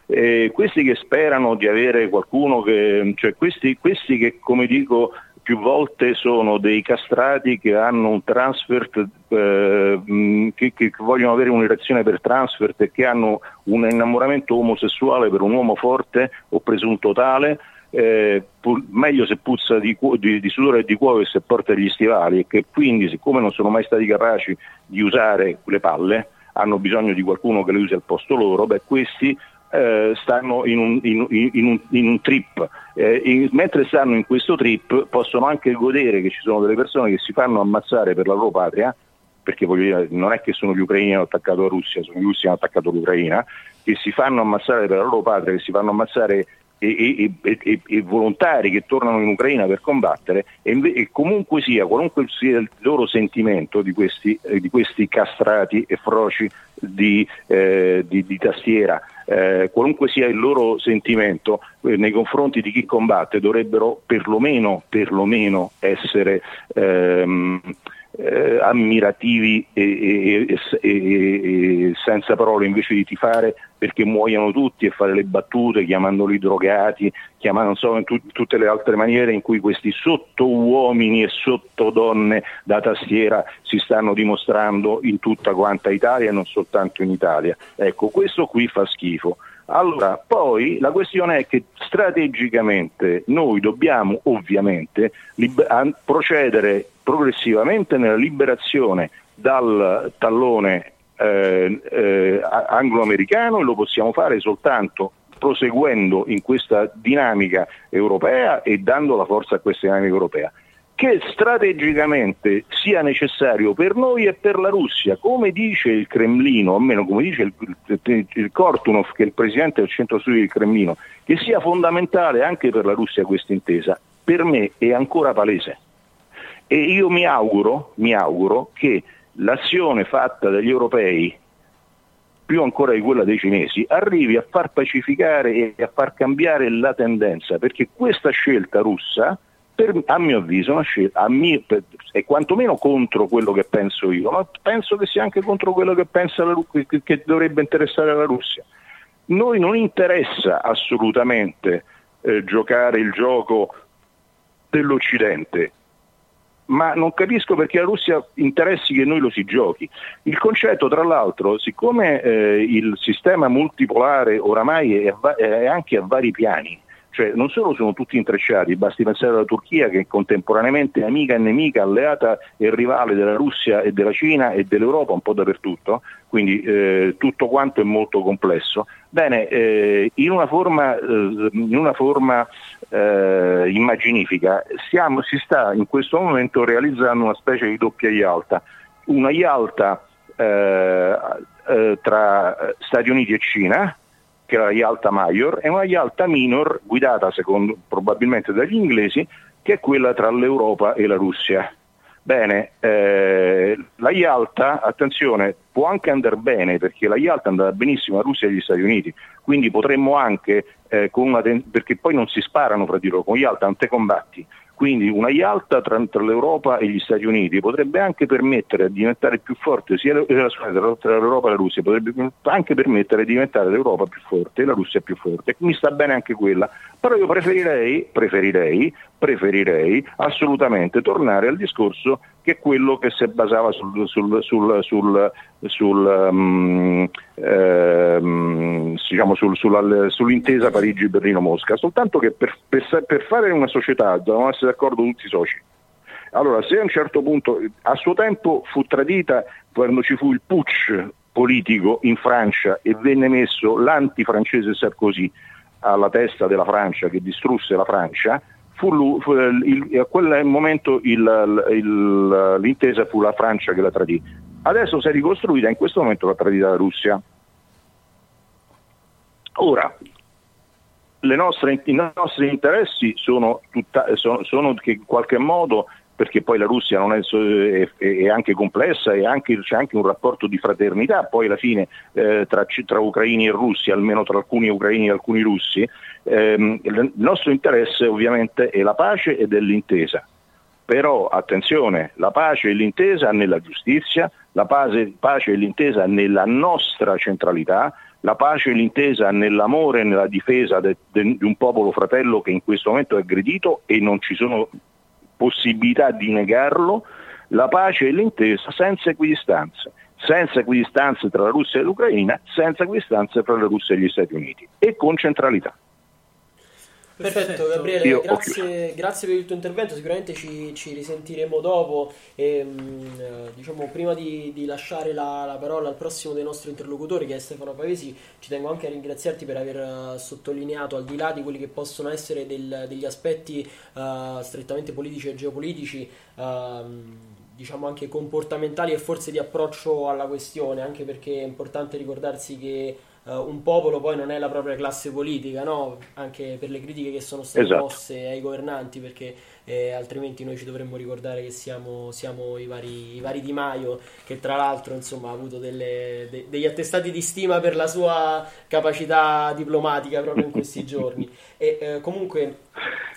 eh, questi che sperano di avere qualcuno che, cioè questi, questi che come dico più volte sono dei castrati che hanno un transfert, eh, che, che, vogliono avere un'erezione per transfert e che hanno un innamoramento omosessuale per un uomo forte o presunto tale, eh, pu- meglio se puzza di, di, di, sudore e di cuoio e se porta gli stivali e che quindi siccome non sono mai stati capaci di usare le palle hanno bisogno di qualcuno che le usi al posto loro, beh questi eh, stanno in un, in, in, in un, trip, eh, mentre stanno in questo trip possono anche godere che ci sono delle persone che si fanno ammazzare per la loro patria, perché dire, non è che sono gli ucraini che hanno attaccato la Russia, sono gli russi che hanno attaccato l'Ucraina, che si fanno ammazzare per la loro patria, che si fanno ammazzare e, e, e, e, volontari che tornano in Ucraina per combattere e, comunque sia, qualunque sia il loro sentimento di questi, eh, di questi castrati e froci di, eh, di, di tastiera, eh, qualunque sia il loro sentimento eh, nei confronti di chi combatte dovrebbero perlomeno, perlomeno essere ehm, eh, ammirativi e, e, e, senza parole invece di tifare perché muoiono tutti e fare le battute chiamandoli drogati, chiamando so, tu, tutte le altre maniere in cui questi sotto uomini e sotto donne da tastiera si stanno dimostrando in tutta quanta Italia e non soltanto in Italia. Ecco, questo qui fa schifo. Allora, poi la questione è che strategicamente noi dobbiamo ovviamente liber- procedere progressivamente nella liberazione dal tallone eh, eh, anglo-americano e lo possiamo fare soltanto proseguendo in questa dinamica europea e dando la forza a questa dinamica europea che strategicamente sia necessario per noi e per la Russia, come dice il Cremlino, almeno come dice il, il, il Kortunov, che è il presidente del centro studi del Cremlino, che sia fondamentale anche per la Russia questa intesa, per me è ancora palese. E io mi auguro, mi auguro che l'azione fatta dagli europei, più ancora di quella dei cinesi, arrivi a far pacificare e a far cambiare la tendenza, perché questa scelta russa per, a mio avviso una scelta, mio, per, è quantomeno contro quello che penso io, ma penso che sia anche contro quello che, la, che, che dovrebbe interessare la Russia. Noi non interessa assolutamente eh, giocare il gioco dell'Occidente, ma non capisco perché la Russia interessi che noi lo si giochi. Il concetto, tra l'altro, siccome eh, il sistema multipolare oramai è, è anche a vari piani, cioè non solo sono tutti intrecciati, basti pensare alla Turchia che è contemporaneamente amica e nemica, alleata e rivale della Russia e della Cina e dell'Europa un po' dappertutto, quindi eh, tutto quanto è molto complesso. Bene, eh, in una forma, eh, in una forma eh, immaginifica stiamo, si sta in questo momento realizzando una specie di doppia Ialta, una Ialta eh, eh, tra Stati Uniti e Cina, che era la Yalta Major, e una Yalta Minor guidata secondo, probabilmente dagli inglesi, che è quella tra l'Europa e la Russia. Bene, eh, la Yalta, attenzione, può anche andare bene perché la Yalta è andata benissimo a Russia e agli Stati Uniti, quindi potremmo anche, eh, ten- perché poi non si sparano fra di loro, con Yalta non te combatti, quindi una Yalta tra, tra, l'Europa e gli Stati Uniti potrebbe anche permettere di diventare più forte sia tra l'Europa e la Russia, potrebbe anche permettere di diventare l'Europa più forte e la Russia più forte. Mi sta bene anche quella, però io preferirei, preferirei, preferirei assolutamente tornare al discorso che quello che si basava sul, sul, sul, um, ehm, diciamo sul, sulla, sull'intesa Parigi-Berlino-Mosca, soltanto che per, per, per, fare una società devono essere d'accordo tutti i soci. Allora, se a un certo punto, a suo tempo fu tradita quando ci fu il putsch politico in Francia e venne messo l'antifrancese Sarkozy alla testa della Francia che distrusse la Francia, fu fu il, a quel momento il, il, l'intesa fu la Francia che la tradì. Adesso si è ricostruita, in questo momento la tradita la Russia. Ora, nostre, i nostri interessi sono, tutta, sono, sono, che in qualche modo, perché poi la Russia è, è, è, anche complessa e anche, c'è anche un rapporto di fraternità, poi alla fine eh, tra, tra, ucraini e russi, almeno tra alcuni ucraini e alcuni russi, ehm, il nostro interesse ovviamente è la pace ed è l'intesa. Però attenzione, la pace e l'intesa nella giustizia, la pace, pace e l'intesa nella nostra centralità, la pace e l'intesa nell'amore e nella difesa de, de, di un popolo fratello che in questo momento è aggredito e non ci sono possibilità di negarlo, la pace e l'intesa senza equidistanze, senza equidistanze tra la Russia e l'Ucraina, senza equidistanze tra la Russia e gli Stati Uniti e con centralità. Perfetto. Gabriele, grazie, grazie per il tuo intervento, sicuramente ci, ci risentiremo dopo e mh, eh, diciamo prima di, di lasciare la, la parola al prossimo dei nostri interlocutori che è Stefano Pavesi, ci tengo anche a ringraziarti per aver eh, sottolineato al di là di quelli che possono essere del- degli aspetti eh, strettamente politici e geopolitici, ehm, diciamo anche comportamentali e forse di approccio alla questione, anche perché è importante ricordarsi che eh, un popolo poi non è la propria classe politica, no? Anche per le critiche che sono state Esatto. mosse ai governanti, perché eh, altrimenti noi ci dovremmo ricordare che siamo, siamo i, vari, i vari Di Maio, che tra l'altro insomma, ha avuto delle- de- degli attestati di stima per la sua capacità diplomatica proprio in questi giorni. E eh, comunque,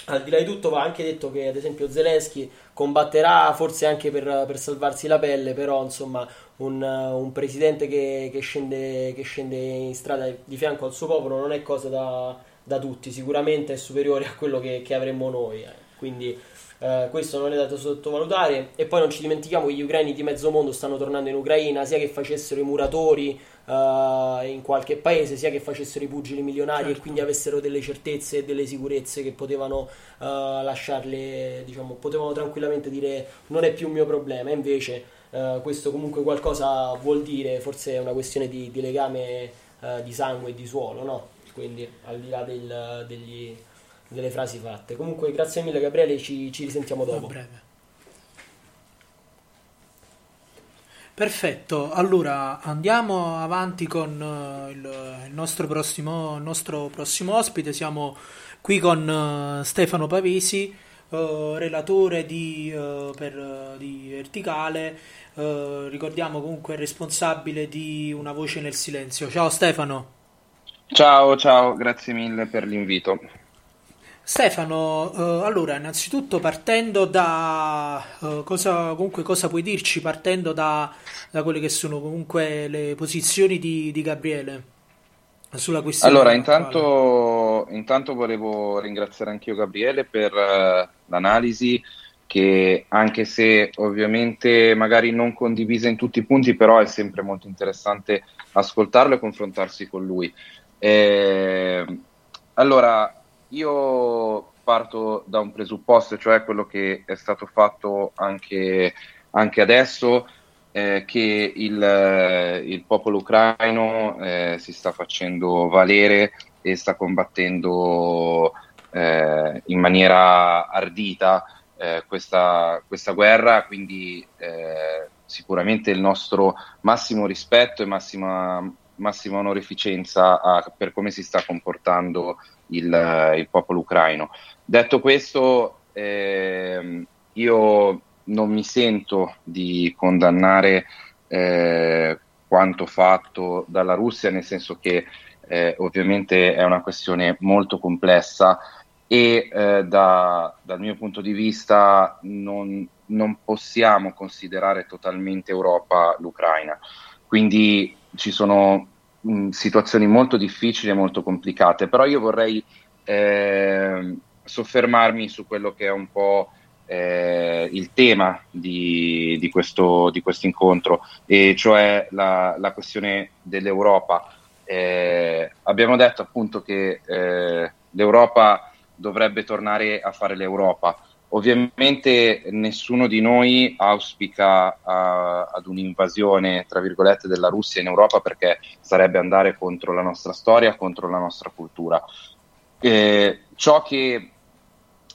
al di là di tutto, va anche detto che ad esempio Zelensky combatterà forse anche per, per salvarsi la pelle, però insomma un, un presidente che, che scende, che scende in strada di fianco al suo popolo non è cosa da, da tutti, sicuramente è superiore a quello che, che avremmo noi. eh. Quindi eh, questo non è da sottovalutare. E poi non ci dimentichiamo che gli ucraini di mezzo mondo stanno tornando in Ucraina, sia che facessero i muratori eh, in qualche paese, sia che facessero i pugili milionari Certo. e quindi avessero delle certezze e delle sicurezze che potevano eh, lasciarle, diciamo, potevano tranquillamente dire non è più un mio problema. Invece eh, questo comunque qualcosa vuol dire, forse è una questione di, di legame eh, di sangue e di suolo, no? Quindi al di là del- degli- delle frasi fatte. Comunque grazie mille Gabriele, ci, ci risentiamo dopo. breve. Perfetto, allora andiamo avanti con eh, il, il nostro prossimo, il nostro prossimo ospite. Siamo qui con eh, Stefano Pavesi, eh, relatore di, eh, per, di Verticale. Eh, ricordiamo comunque il responsabile di Una voce nel silenzio. Ciao Stefano. Ciao, ciao, grazie mille per l'invito. Stefano, eh, allora, innanzitutto partendo da eh, cosa, comunque, cosa puoi dirci partendo da, da quelle che sono comunque le posizioni di, di Gabriele sulla questione Allora, intanto, intanto volevo ringraziare anch'io Gabriele per eh, l'analisi che anche se ovviamente magari non condivisa in tutti i punti, però è sempre molto interessante ascoltarlo e confrontarsi con lui. Eh, allora, io parto da un presupposto, cioè quello che è stato fatto anche, anche adesso, eh, che il, il popolo ucraino eh, si sta facendo valere e sta combattendo eh, in maniera ardita eh, questa, questa guerra, quindi eh, sicuramente il nostro massimo rispetto e massima, massima onorificenza a- per come si sta comportando il, il popolo ucraino. Detto questo, ehm, io non mi sento di condannare eh, quanto fatto dalla Russia, nel senso che eh, ovviamente è una questione molto complessa e eh, da- dal mio punto di vista non, non possiamo considerare totalmente Europa l'Ucraina. Quindi ci sono mh, situazioni molto difficili e molto complicate, però io vorrei ehm, soffermarmi su quello che è un po' eh, il tema di, di questo incontro, e cioè la, la questione dell'Europa. Eh, abbiamo detto appunto che eh, l'Europa dovrebbe tornare a fare l'Europa. Ovviamente nessuno di noi auspica a- ad un'invasione, tra virgolette, della Russia in Europa perché sarebbe andare contro la nostra storia, contro la nostra cultura. Eh, ciò che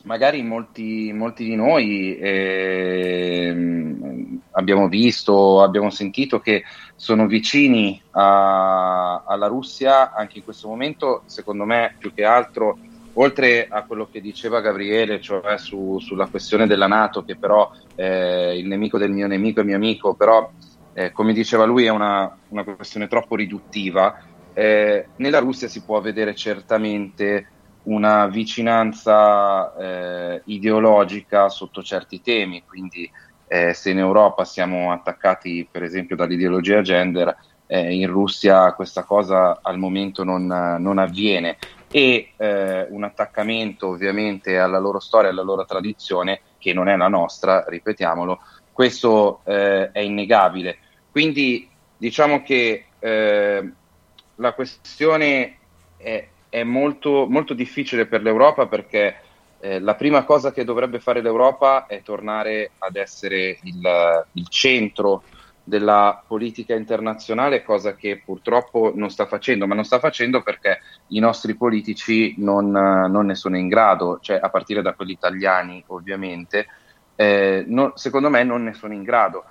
magari molti, molti di noi ehm, abbiamo visto, abbiamo sentito che sono vicini a- alla Russia anche in questo momento, secondo me più che altro, oltre a quello che diceva Gabriele, cioè su- sulla questione della Nato, che però eh, il nemico del mio nemico è mio amico, però eh, come diceva lui è una, una questione troppo riduttiva, eh, nella Russia si può vedere certamente una vicinanza eh, ideologica sotto certi temi, quindi eh, se in Europa siamo attaccati per esempio dall'ideologia gender, eh, in Russia questa cosa al momento non, non avviene e eh, un attaccamento ovviamente alla loro storia, alla loro tradizione, che non è la nostra, ripetiamolo, questo eh, è innegabile. Quindi diciamo che eh, la questione è, è molto, molto difficile per l'Europa perché eh, la prima cosa che dovrebbe fare l'Europa è tornare ad essere il, il centro della politica internazionale, cosa che purtroppo non sta facendo, ma non sta facendo perché i nostri politici non, non ne sono in grado, cioè a partire da quelli italiani ovviamente, eh, non, secondo me non ne sono in grado.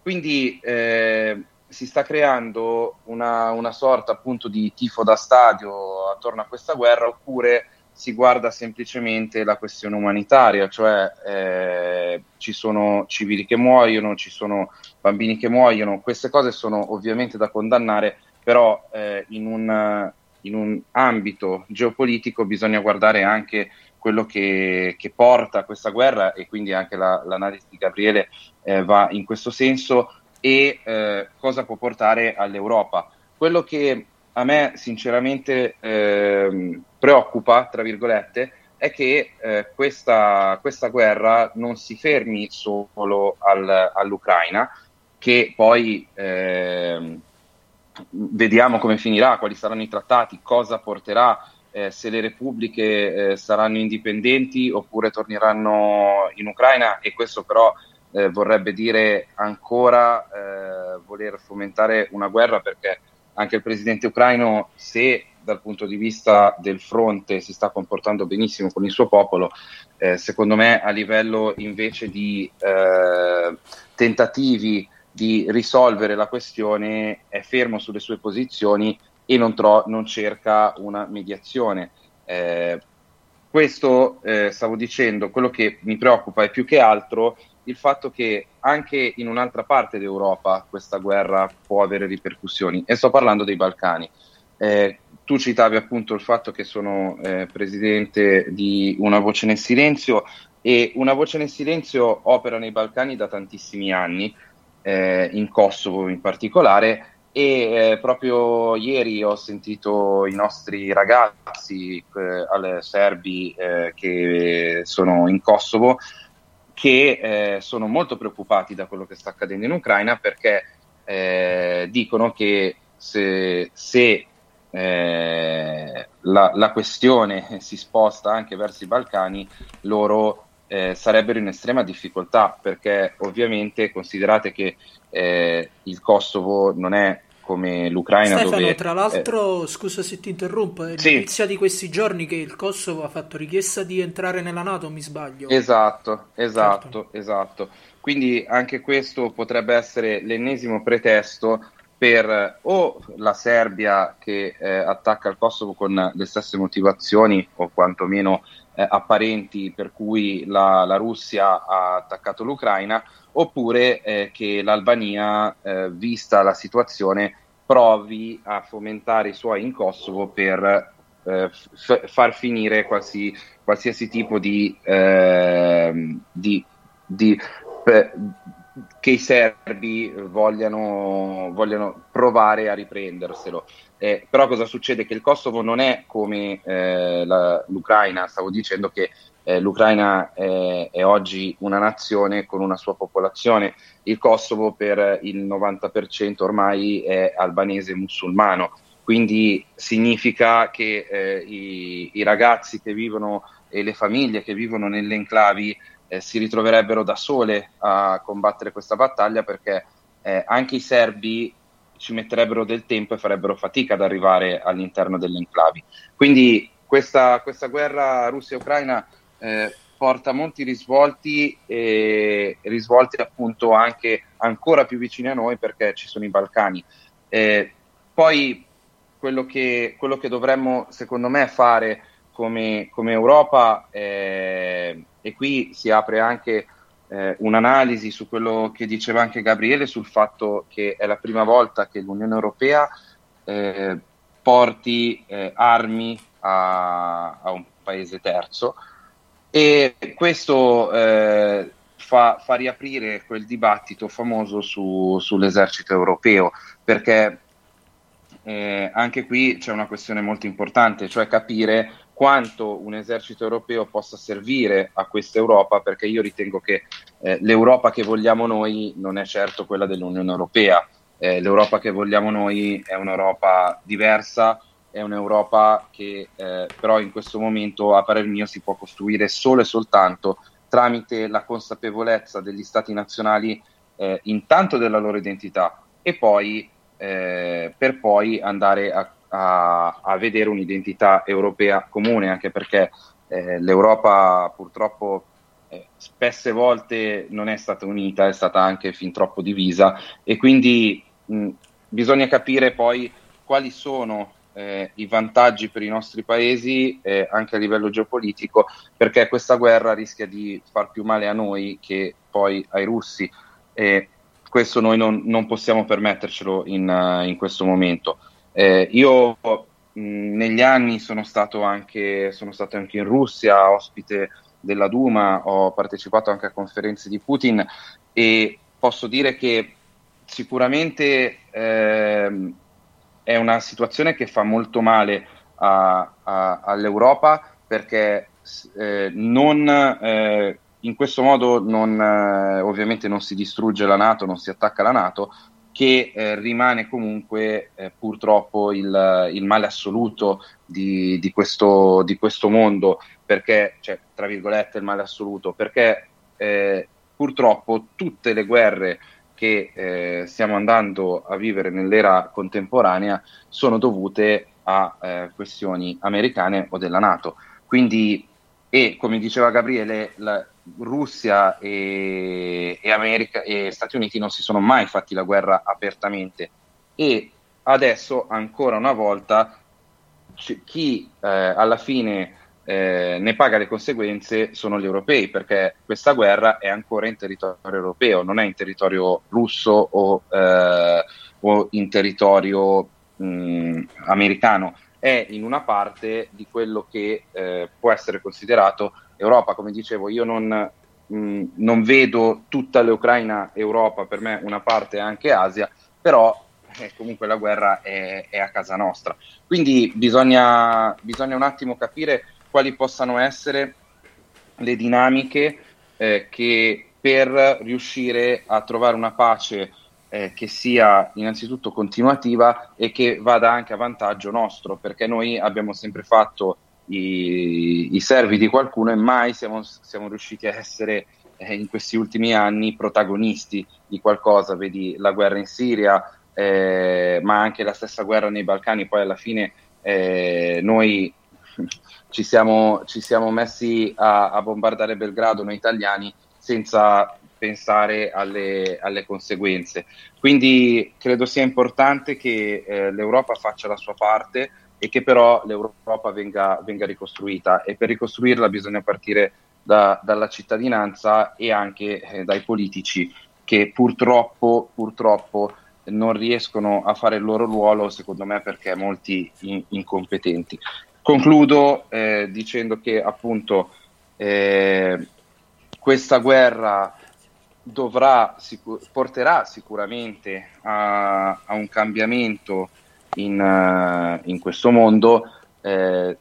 Quindi eh, si sta creando una, una, sorta appunto di tifo da stadio attorno a questa guerra oppure si guarda semplicemente la questione umanitaria, cioè eh, ci sono civili che muoiono, ci sono bambini che muoiono, queste cose sono ovviamente da condannare, però eh, in, un, in, un, ambito geopolitico bisogna guardare anche quello che, che porta questa guerra e quindi anche la, l'analisi di Gabriele eh, va in questo senso e eh, cosa può portare all'Europa. Quello che a me sinceramente eh, preoccupa, tra virgolette, è che eh, questa, questa, guerra non si fermi solo al, all'Ucraina, che poi eh, vediamo come finirà, quali saranno i trattati, cosa porterà, eh, se le repubbliche eh, saranno indipendenti oppure torneranno in Ucraina. E questo però eh, vorrebbe dire ancora voler fomentare una guerra perché anche il presidente ucraino, se dal punto di vista del fronte si sta comportando benissimo con il suo popolo, eh, secondo me a livello invece di eh, tentativi di risolvere la questione è fermo sulle sue posizioni e non, tro- non cerca una mediazione. Eh, questo eh, stavo dicendo, quello che mi preoccupa è più che altro il fatto che anche in un'altra parte d'Europa questa guerra può avere ripercussioni e sto parlando dei Balcani. Eh, tu citavi appunto il fatto che sono eh, presidente di Una Voce nel Silenzio e Una Voce nel Silenzio opera nei Balcani da tantissimi anni, eh, in Kosovo in particolare, e eh, proprio ieri ho sentito i nostri ragazzi eh, serbi eh, che sono in Kosovo che eh, sono molto preoccupati da quello che sta accadendo in Ucraina perché eh, dicono che se, se eh, la, la, questione si sposta anche verso i Balcani, loro eh, sarebbero in estrema difficoltà perché ovviamente considerate che eh, il Kosovo non è come l'Ucraina. Stefano, dove, tra l'altro, eh, scusa se ti interrompo, è sì. notizia di questi giorni che il Kosovo ha fatto richiesta di entrare nella Nato, mi sbaglio? Esatto, esatto, certo. esatto. Quindi anche questo potrebbe essere l'ennesimo pretesto per o la Serbia che eh, attacca il Kosovo con le stesse motivazioni o quantomeno eh, apparenti per cui la, la, Russia ha attaccato l'Ucraina, oppure eh, che l'Albania, eh, vista la situazione, provi a fomentare i suoi in Kosovo per eh, f- far finire qualsi, qualsiasi tipo di, ehm, di, di pe- che i serbi vogliano, vogliano provare a riprenderselo. Eh, però cosa succede? Che il Kosovo non è come eh, la, l'Ucraina, stavo dicendo che eh, l'Ucraina è, è, oggi una nazione con una sua popolazione, il Kosovo per il 90% ormai è albanese musulmano, quindi significa che eh, i, i, ragazzi che vivono e le famiglie che vivono nelle enclavi eh, si ritroverebbero da sole a combattere questa battaglia perché eh, anche i serbi ci metterebbero del tempo e farebbero fatica ad arrivare all'interno delle enclavi. Quindi questa, questa guerra Russia-Ucraina eh, porta molti risvolti e risvolti appunto anche ancora più vicini a noi perché ci sono i Balcani. Eh, poi quello che, quello che, dovremmo secondo me fare come, come Europa eh, e qui si apre anche eh, un'analisi su quello che diceva anche Gabriele sul fatto che è la prima volta che l'Unione Europea eh, porti eh, armi a, a, un paese terzo. E questo eh, fa, fa, riaprire quel dibattito famoso su, sull'esercito europeo perché eh, anche qui c'è una questione molto importante, cioè capire quanto un esercito europeo possa servire a questa Europa, perché io ritengo che eh, l'Europa che vogliamo noi non è certo quella dell'Unione Europea, eh, l'Europa che vogliamo noi è un'Europa diversa, è un'Europa che eh, però in questo momento, a parer mio, si può costruire solo e soltanto tramite la consapevolezza degli stati nazionali eh, intanto della loro identità e poi eh, per poi andare a, a, a, vedere un'identità europea comune, anche perché eh, l'Europa purtroppo eh, spesse volte non è stata unita, è stata anche fin troppo divisa e quindi mh, bisogna capire poi quali sono eh, i vantaggi per i nostri paesi eh, anche a livello geopolitico, perché questa guerra rischia di far più male a noi che poi ai russi. E questo noi non, non possiamo permettercelo in, uh, in questo momento. Eh, io mh, negli anni sono stato, anche, sono stato anche in Russia, ospite della Duma, ho partecipato anche a conferenze di Putin e posso dire che sicuramente eh, è una situazione che fa molto male a, a, all'Europa perché eh, non, eh, in questo modo non, eh, ovviamente non si distrugge la Nato, non si attacca la Nato, che eh, rimane comunque eh, purtroppo il, il, male assoluto di, di, questo, di, questo, mondo, perché, cioè, tra virgolette, il male assoluto, perché eh, purtroppo tutte le guerre che eh, stiamo andando a vivere nell'era contemporanea sono dovute a eh, questioni americane o della Nato. Quindi, e come diceva Gabriele, la Russia e, e, America, e Stati Uniti non si sono mai fatti la guerra apertamente. E adesso ancora una volta chi eh, alla fine eh, ne paga le conseguenze sono gli europei, perché questa guerra è ancora in territorio europeo, non è in territorio russo o, eh, o in territorio mh, americano, è in una parte di quello che eh, può essere considerato Europa. Come dicevo, io non, mh, non vedo tutta l'Ucraina Europa, per me una parte è anche Asia, però eh, comunque la guerra è, è, a casa nostra. Quindi bisogna, bisogna un attimo capire quali possano essere le dinamiche eh, che per riuscire a trovare una pace eh, che sia innanzitutto continuativa e che vada anche a vantaggio nostro, perché noi abbiamo sempre fatto i, i servi di qualcuno e mai siamo, siamo riusciti a essere eh, in questi ultimi anni protagonisti di qualcosa, vedi la guerra in Siria, eh, ma anche la stessa guerra nei Balcani, poi alla fine eh, noi ci siamo, ci siamo messi a, a, bombardare Belgrado noi italiani senza pensare alle, alle, conseguenze. Quindi credo sia importante che eh, l'Europa faccia la sua parte e che però l'Europa venga, venga ricostruita e per ricostruirla bisogna partire da, dalla cittadinanza e anche eh, dai politici che purtroppo, purtroppo non riescono a fare il loro ruolo, secondo me perché molti in, incompetenti. Concludo eh, dicendo che appunto eh, questa guerra dovrà, sicur- porterà sicuramente a, a, un cambiamento in, uh, in questo mondo. Eh,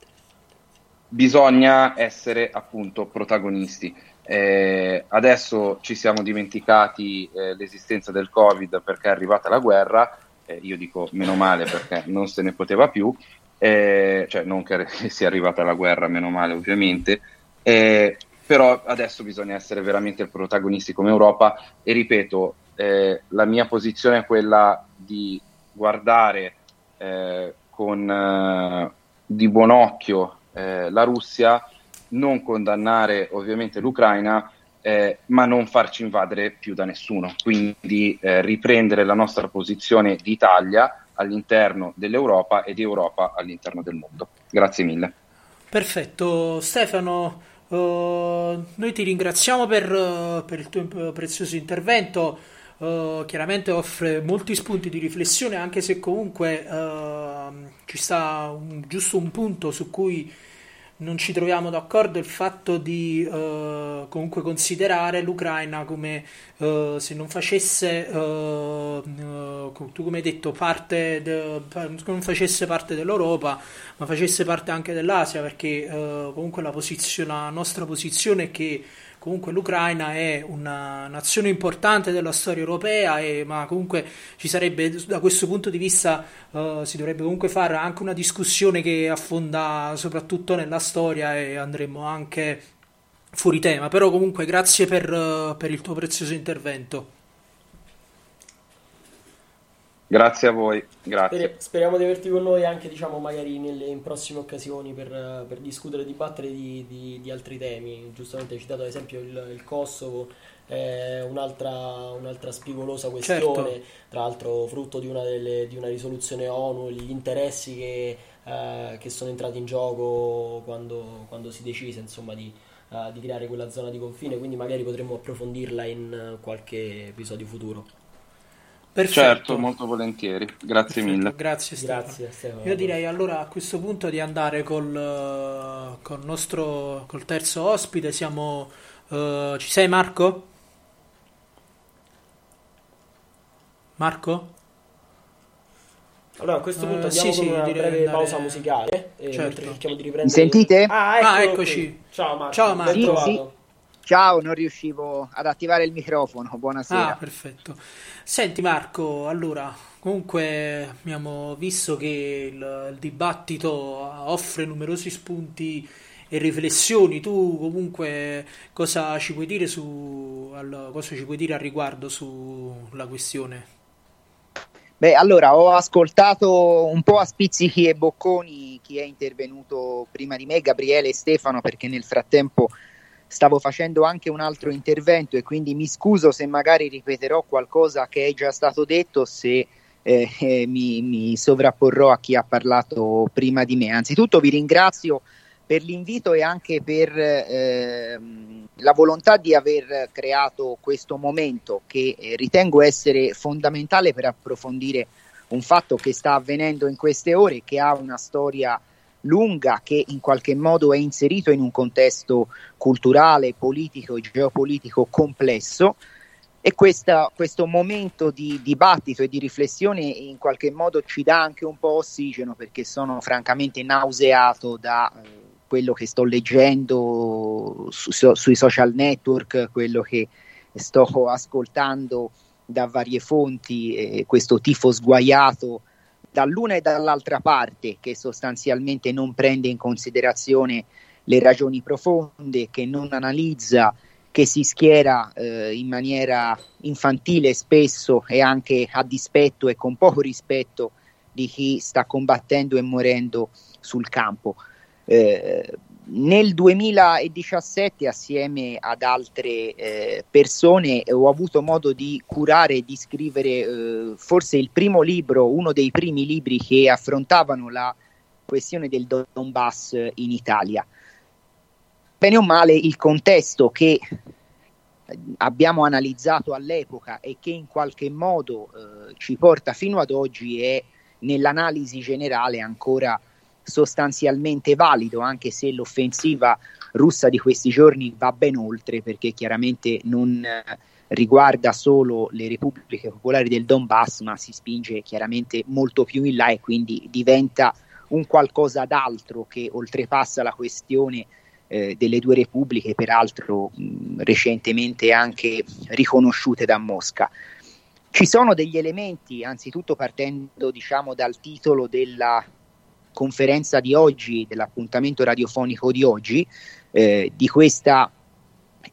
bisogna essere appunto protagonisti. Eh, adesso ci siamo dimenticati eh, l'esistenza del Covid perché è arrivata la guerra, eh, io dico meno male perché non se ne poteva più, eh, cioè non che sia arrivata la guerra, meno male ovviamente, eh, però adesso bisogna essere veramente protagonisti come Europa e ripeto, eh, la mia posizione è quella di guardare eh, con, eh, di buon occhio eh, la Russia, non condannare ovviamente l'Ucraina, eh, ma non farci invadere più da nessuno. Quindi eh, riprendere la nostra posizione di Italia all'interno dell'Europa e di Europa all'interno del mondo. Grazie mille. Perfetto, Stefano. Uh, noi ti ringraziamo per, uh, per il tuo prezioso intervento. Uh, chiaramente offre molti spunti di riflessione, anche se comunque ci sta un, giusto un punto su cui non ci troviamo d'accordo il fatto di uh, comunque considerare l'Ucraina come uh, se non facesse uh, tu come hai detto parte de, non facesse parte dell'Europa ma facesse parte anche dell'Asia perché comunque la, posizione, la nostra posizione è che comunque l'Ucraina è una nazione importante della storia europea, e, ma comunque ci sarebbe da questo punto di vista uh, si dovrebbe comunque fare anche una discussione che affonda soprattutto nella storia e andremo anche fuori tema, però comunque grazie per, uh, per il tuo prezioso intervento. Grazie a voi, grazie. Speriamo di averti con noi anche, diciamo, magari nelle, in prossime occasioni per, per discutere e dibattere di, di, di, altri temi. Giustamente hai citato ad esempio il, il Kosovo, è un'altra, un'altra spigolosa questione, certo. tra l'altro frutto di una, delle, di una risoluzione ONU, gli interessi che, eh, che, sono entrati in gioco quando, quando si decise insomma, di, uh, di creare quella zona di confine, quindi magari potremmo approfondirla in qualche episodio futuro. Perfetto. Certo, molto volentieri. Grazie Perfetto. mille. Grazie Stefano. Grazie, Stefano. Io direi allora a questo punto di andare col, col nostro col terzo ospite. Siamo, uh, ci sei Marco? Marco? Allora a questo punto uh, andiamo sì, con una breve andare... pausa musicale. Eh, certo. cerchiamo di riprendere. Mi sentite? Ah, ecco ah eccoci. Ciao Marco. Ciao Marco. Sì, sì. Ciao, non riuscivo ad attivare il microfono. Buonasera. Ah, perfetto. Senti Marco, allora, comunque abbiamo visto che il, il dibattito offre numerosi spunti e riflessioni. Tu comunque cosa ci puoi dire su al, cosa ci puoi dire al riguardo sulla questione? Beh, allora ho ascoltato un po' a spizzichi e bocconi chi è intervenuto prima di me, Gabriele e Stefano, perché nel frattempo stavo facendo anche un altro intervento e quindi mi scuso se magari ripeterò qualcosa che è già stato detto, se eh, eh, mi, mi, sovrapporrò a chi ha parlato prima di me. Anzitutto vi ringrazio per l'invito e anche per eh, la volontà di aver creato questo momento che eh, ritengo essere fondamentale per approfondire un fatto che sta avvenendo in queste ore, che ha una storia lunga che in qualche modo è inserito in un contesto culturale, politico e geopolitico complesso. E questa, questo momento di dibattito e di riflessione in qualche modo ci dà anche un po' ossigeno perché sono francamente nauseato da eh, quello che sto leggendo su, su, sui social network, quello che sto ascoltando da varie fonti, eh, questo tifo sguaiato dall'una e dall'altra parte che sostanzialmente non prende in considerazione le ragioni profonde, che non analizza, che si schiera eh, in maniera infantile spesso e anche a dispetto e con poco rispetto di chi sta combattendo e morendo sul campo. Eh, nel 2017, assieme ad altre eh, persone, ho avuto modo di curare e di scrivere eh, forse il primo libro, uno dei primi libri che affrontavano la questione del Donbass in Italia. Bene o male, il contesto che abbiamo analizzato all'epoca e che in qualche modo eh, ci porta fino ad oggi è nell'analisi generale ancora sostanzialmente valido, anche se l'offensiva russa di questi giorni va ben oltre, perché chiaramente non eh, riguarda solo le repubbliche popolari del Donbass, ma si spinge chiaramente molto più in là e quindi diventa un qualcosa d'altro che oltrepassa la questione eh, delle due repubbliche, peraltro mh, recentemente anche riconosciute da Mosca. Ci sono degli elementi, anzitutto partendo diciamo, dal titolo della conferenza di oggi, dell'appuntamento radiofonico di oggi, eh, di questa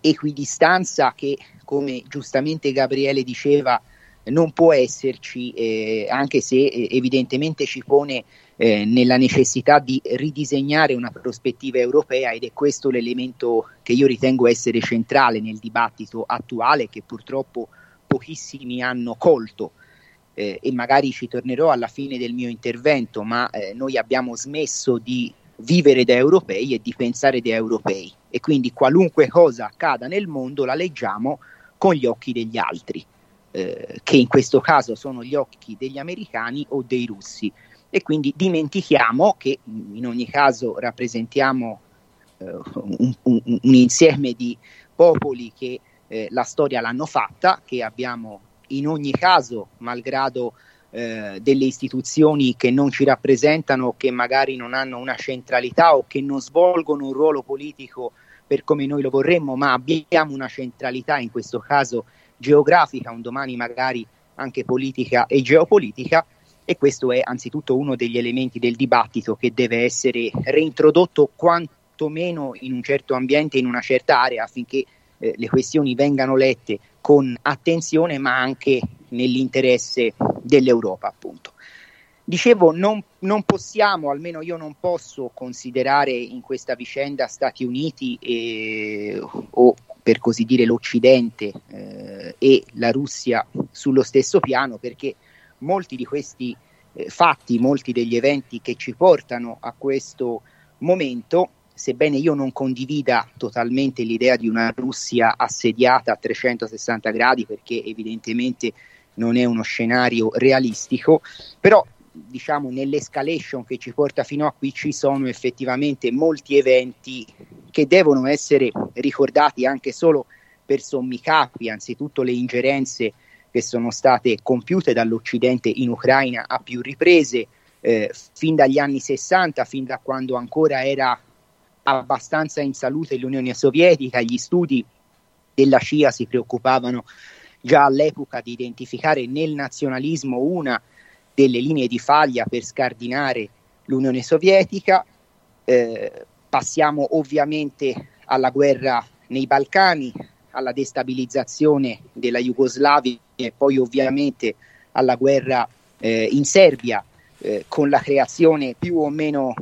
equidistanza che, come giustamente Gabriele diceva, non può esserci, eh, anche se eh, evidentemente ci pone eh, nella necessità di ridisegnare una prospettiva europea ed è questo l'elemento che io ritengo essere centrale nel dibattito attuale che purtroppo pochissimi hanno colto eh, e magari ci tornerò alla fine del mio intervento, ma eh, noi abbiamo smesso di vivere da europei e di pensare da europei. E quindi qualunque cosa accada nel mondo la leggiamo con gli occhi degli altri, eh, che in questo caso sono gli occhi degli americani o dei russi. E quindi dimentichiamo che in ogni caso rappresentiamo eh, un, un, un, insieme di popoli che eh, la storia l'hanno fatta, che abbiamo in ogni caso, malgrado eh, delle istituzioni che non ci rappresentano, che magari non hanno una centralità o che non svolgono un ruolo politico per come noi lo vorremmo, ma abbiamo una centralità in questo caso geografica, un domani magari anche politica e geopolitica e questo è anzitutto uno degli elementi del dibattito che deve essere reintrodotto quantomeno in un certo ambiente, in una certa area affinché eh, le questioni vengano lette con attenzione ma anche nell'interesse dell'Europa appunto. Dicevo, non, non, possiamo, almeno io non posso considerare in questa vicenda Stati Uniti e, o per così dire l'Occidente eh, e la Russia sullo stesso piano perché molti di questi eh, fatti, molti degli eventi che ci portano a questo momento, sebbene io non condivida totalmente l'idea di una Russia assediata a 360 gradi perché evidentemente non è uno scenario realistico, però diciamo nell'escalation che ci porta fino a qui ci sono effettivamente molti eventi che devono essere ricordati anche solo per sommi capi, anzitutto le ingerenze che sono state compiute dall'Occidente in Ucraina a più riprese, eh, fin dagli anni 60, fin da quando ancora era abbastanza in salute l'Unione Sovietica, gli studi della CIA si preoccupavano già all'epoca di identificare nel nazionalismo una delle linee di faglia per scardinare l'Unione Sovietica. Eh, passiamo ovviamente alla guerra nei Balcani, alla destabilizzazione della Jugoslavia e poi ovviamente alla guerra eh, in Serbia eh, con la creazione più o meno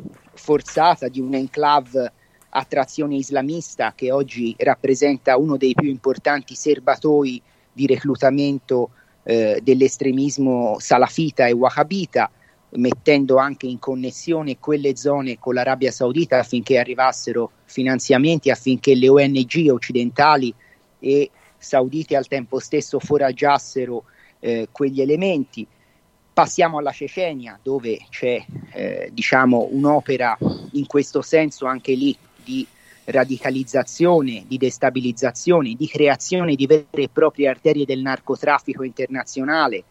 forzata di un enclave a trazione islamista che oggi rappresenta uno dei più importanti serbatoi di reclutamento eh, dell'estremismo salafita e wahhabita, mettendo anche in connessione quelle zone con l'Arabia Saudita affinché arrivassero finanziamenti, affinché le ONG occidentali e saudite al tempo stesso foraggiassero eh, quegli elementi. Passiamo alla Cecenia, dove c'è eh, diciamo, un'opera in questo senso anche lì di radicalizzazione, di destabilizzazione, di creazione di vere e proprie arterie del narcotraffico internazionale.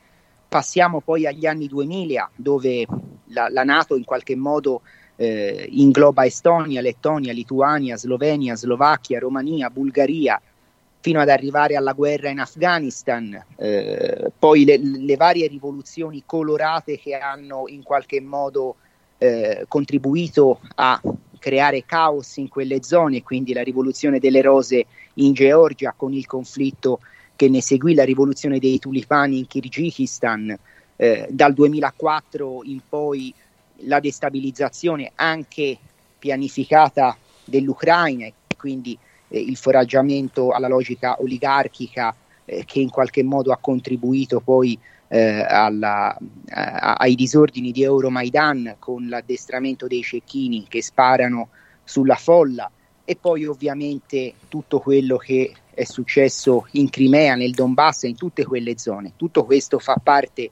Passiamo poi agli anni 2000 dove la, la Nato in qualche modo eh, ingloba Estonia, Lettonia, Lituania, Slovenia, Slovacchia, Romania, Bulgaria, fino ad arrivare alla guerra in Afghanistan, eh, poi le, le, varie rivoluzioni colorate che hanno in qualche modo eh, contribuito a creare caos in quelle zone, quindi la rivoluzione delle rose in Georgia con il conflitto che ne seguì la rivoluzione dei tulipani in Kirghizistan, eh, dal 2004 in poi la destabilizzazione anche pianificata dell'Ucraina e quindi eh, il foraggiamento alla logica oligarchica eh, che in qualche modo ha contribuito poi eh, alla, a, ai disordini di Euromaidan con l'addestramento dei cecchini che sparano sulla folla e poi ovviamente tutto quello che è successo in Crimea, nel Donbass e in tutte quelle zone. Tutto questo fa parte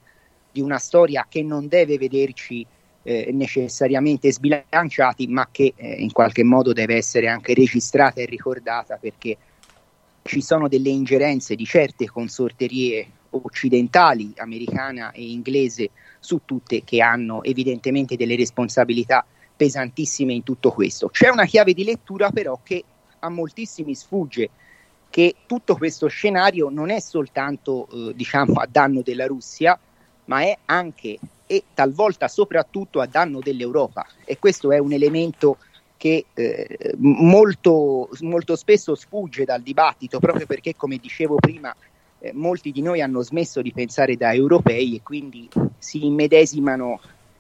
di una storia che non deve vederci eh, necessariamente sbilanciati, ma che eh, in qualche modo deve essere anche registrata e ricordata perché ci sono delle ingerenze di certe consorterie occidentali, americana e inglese, su tutte che hanno evidentemente delle responsabilità pesantissime in tutto questo. C'è una chiave di lettura però che a moltissimi sfugge che tutto questo scenario non è soltanto eh, diciamo a danno della Russia, ma è anche e talvolta soprattutto a danno dell'Europa. E questo è un elemento che eh, molto, molto spesso sfugge dal dibattito proprio perché come dicevo prima eh, molti di noi hanno smesso di pensare da europei e quindi si immedesimano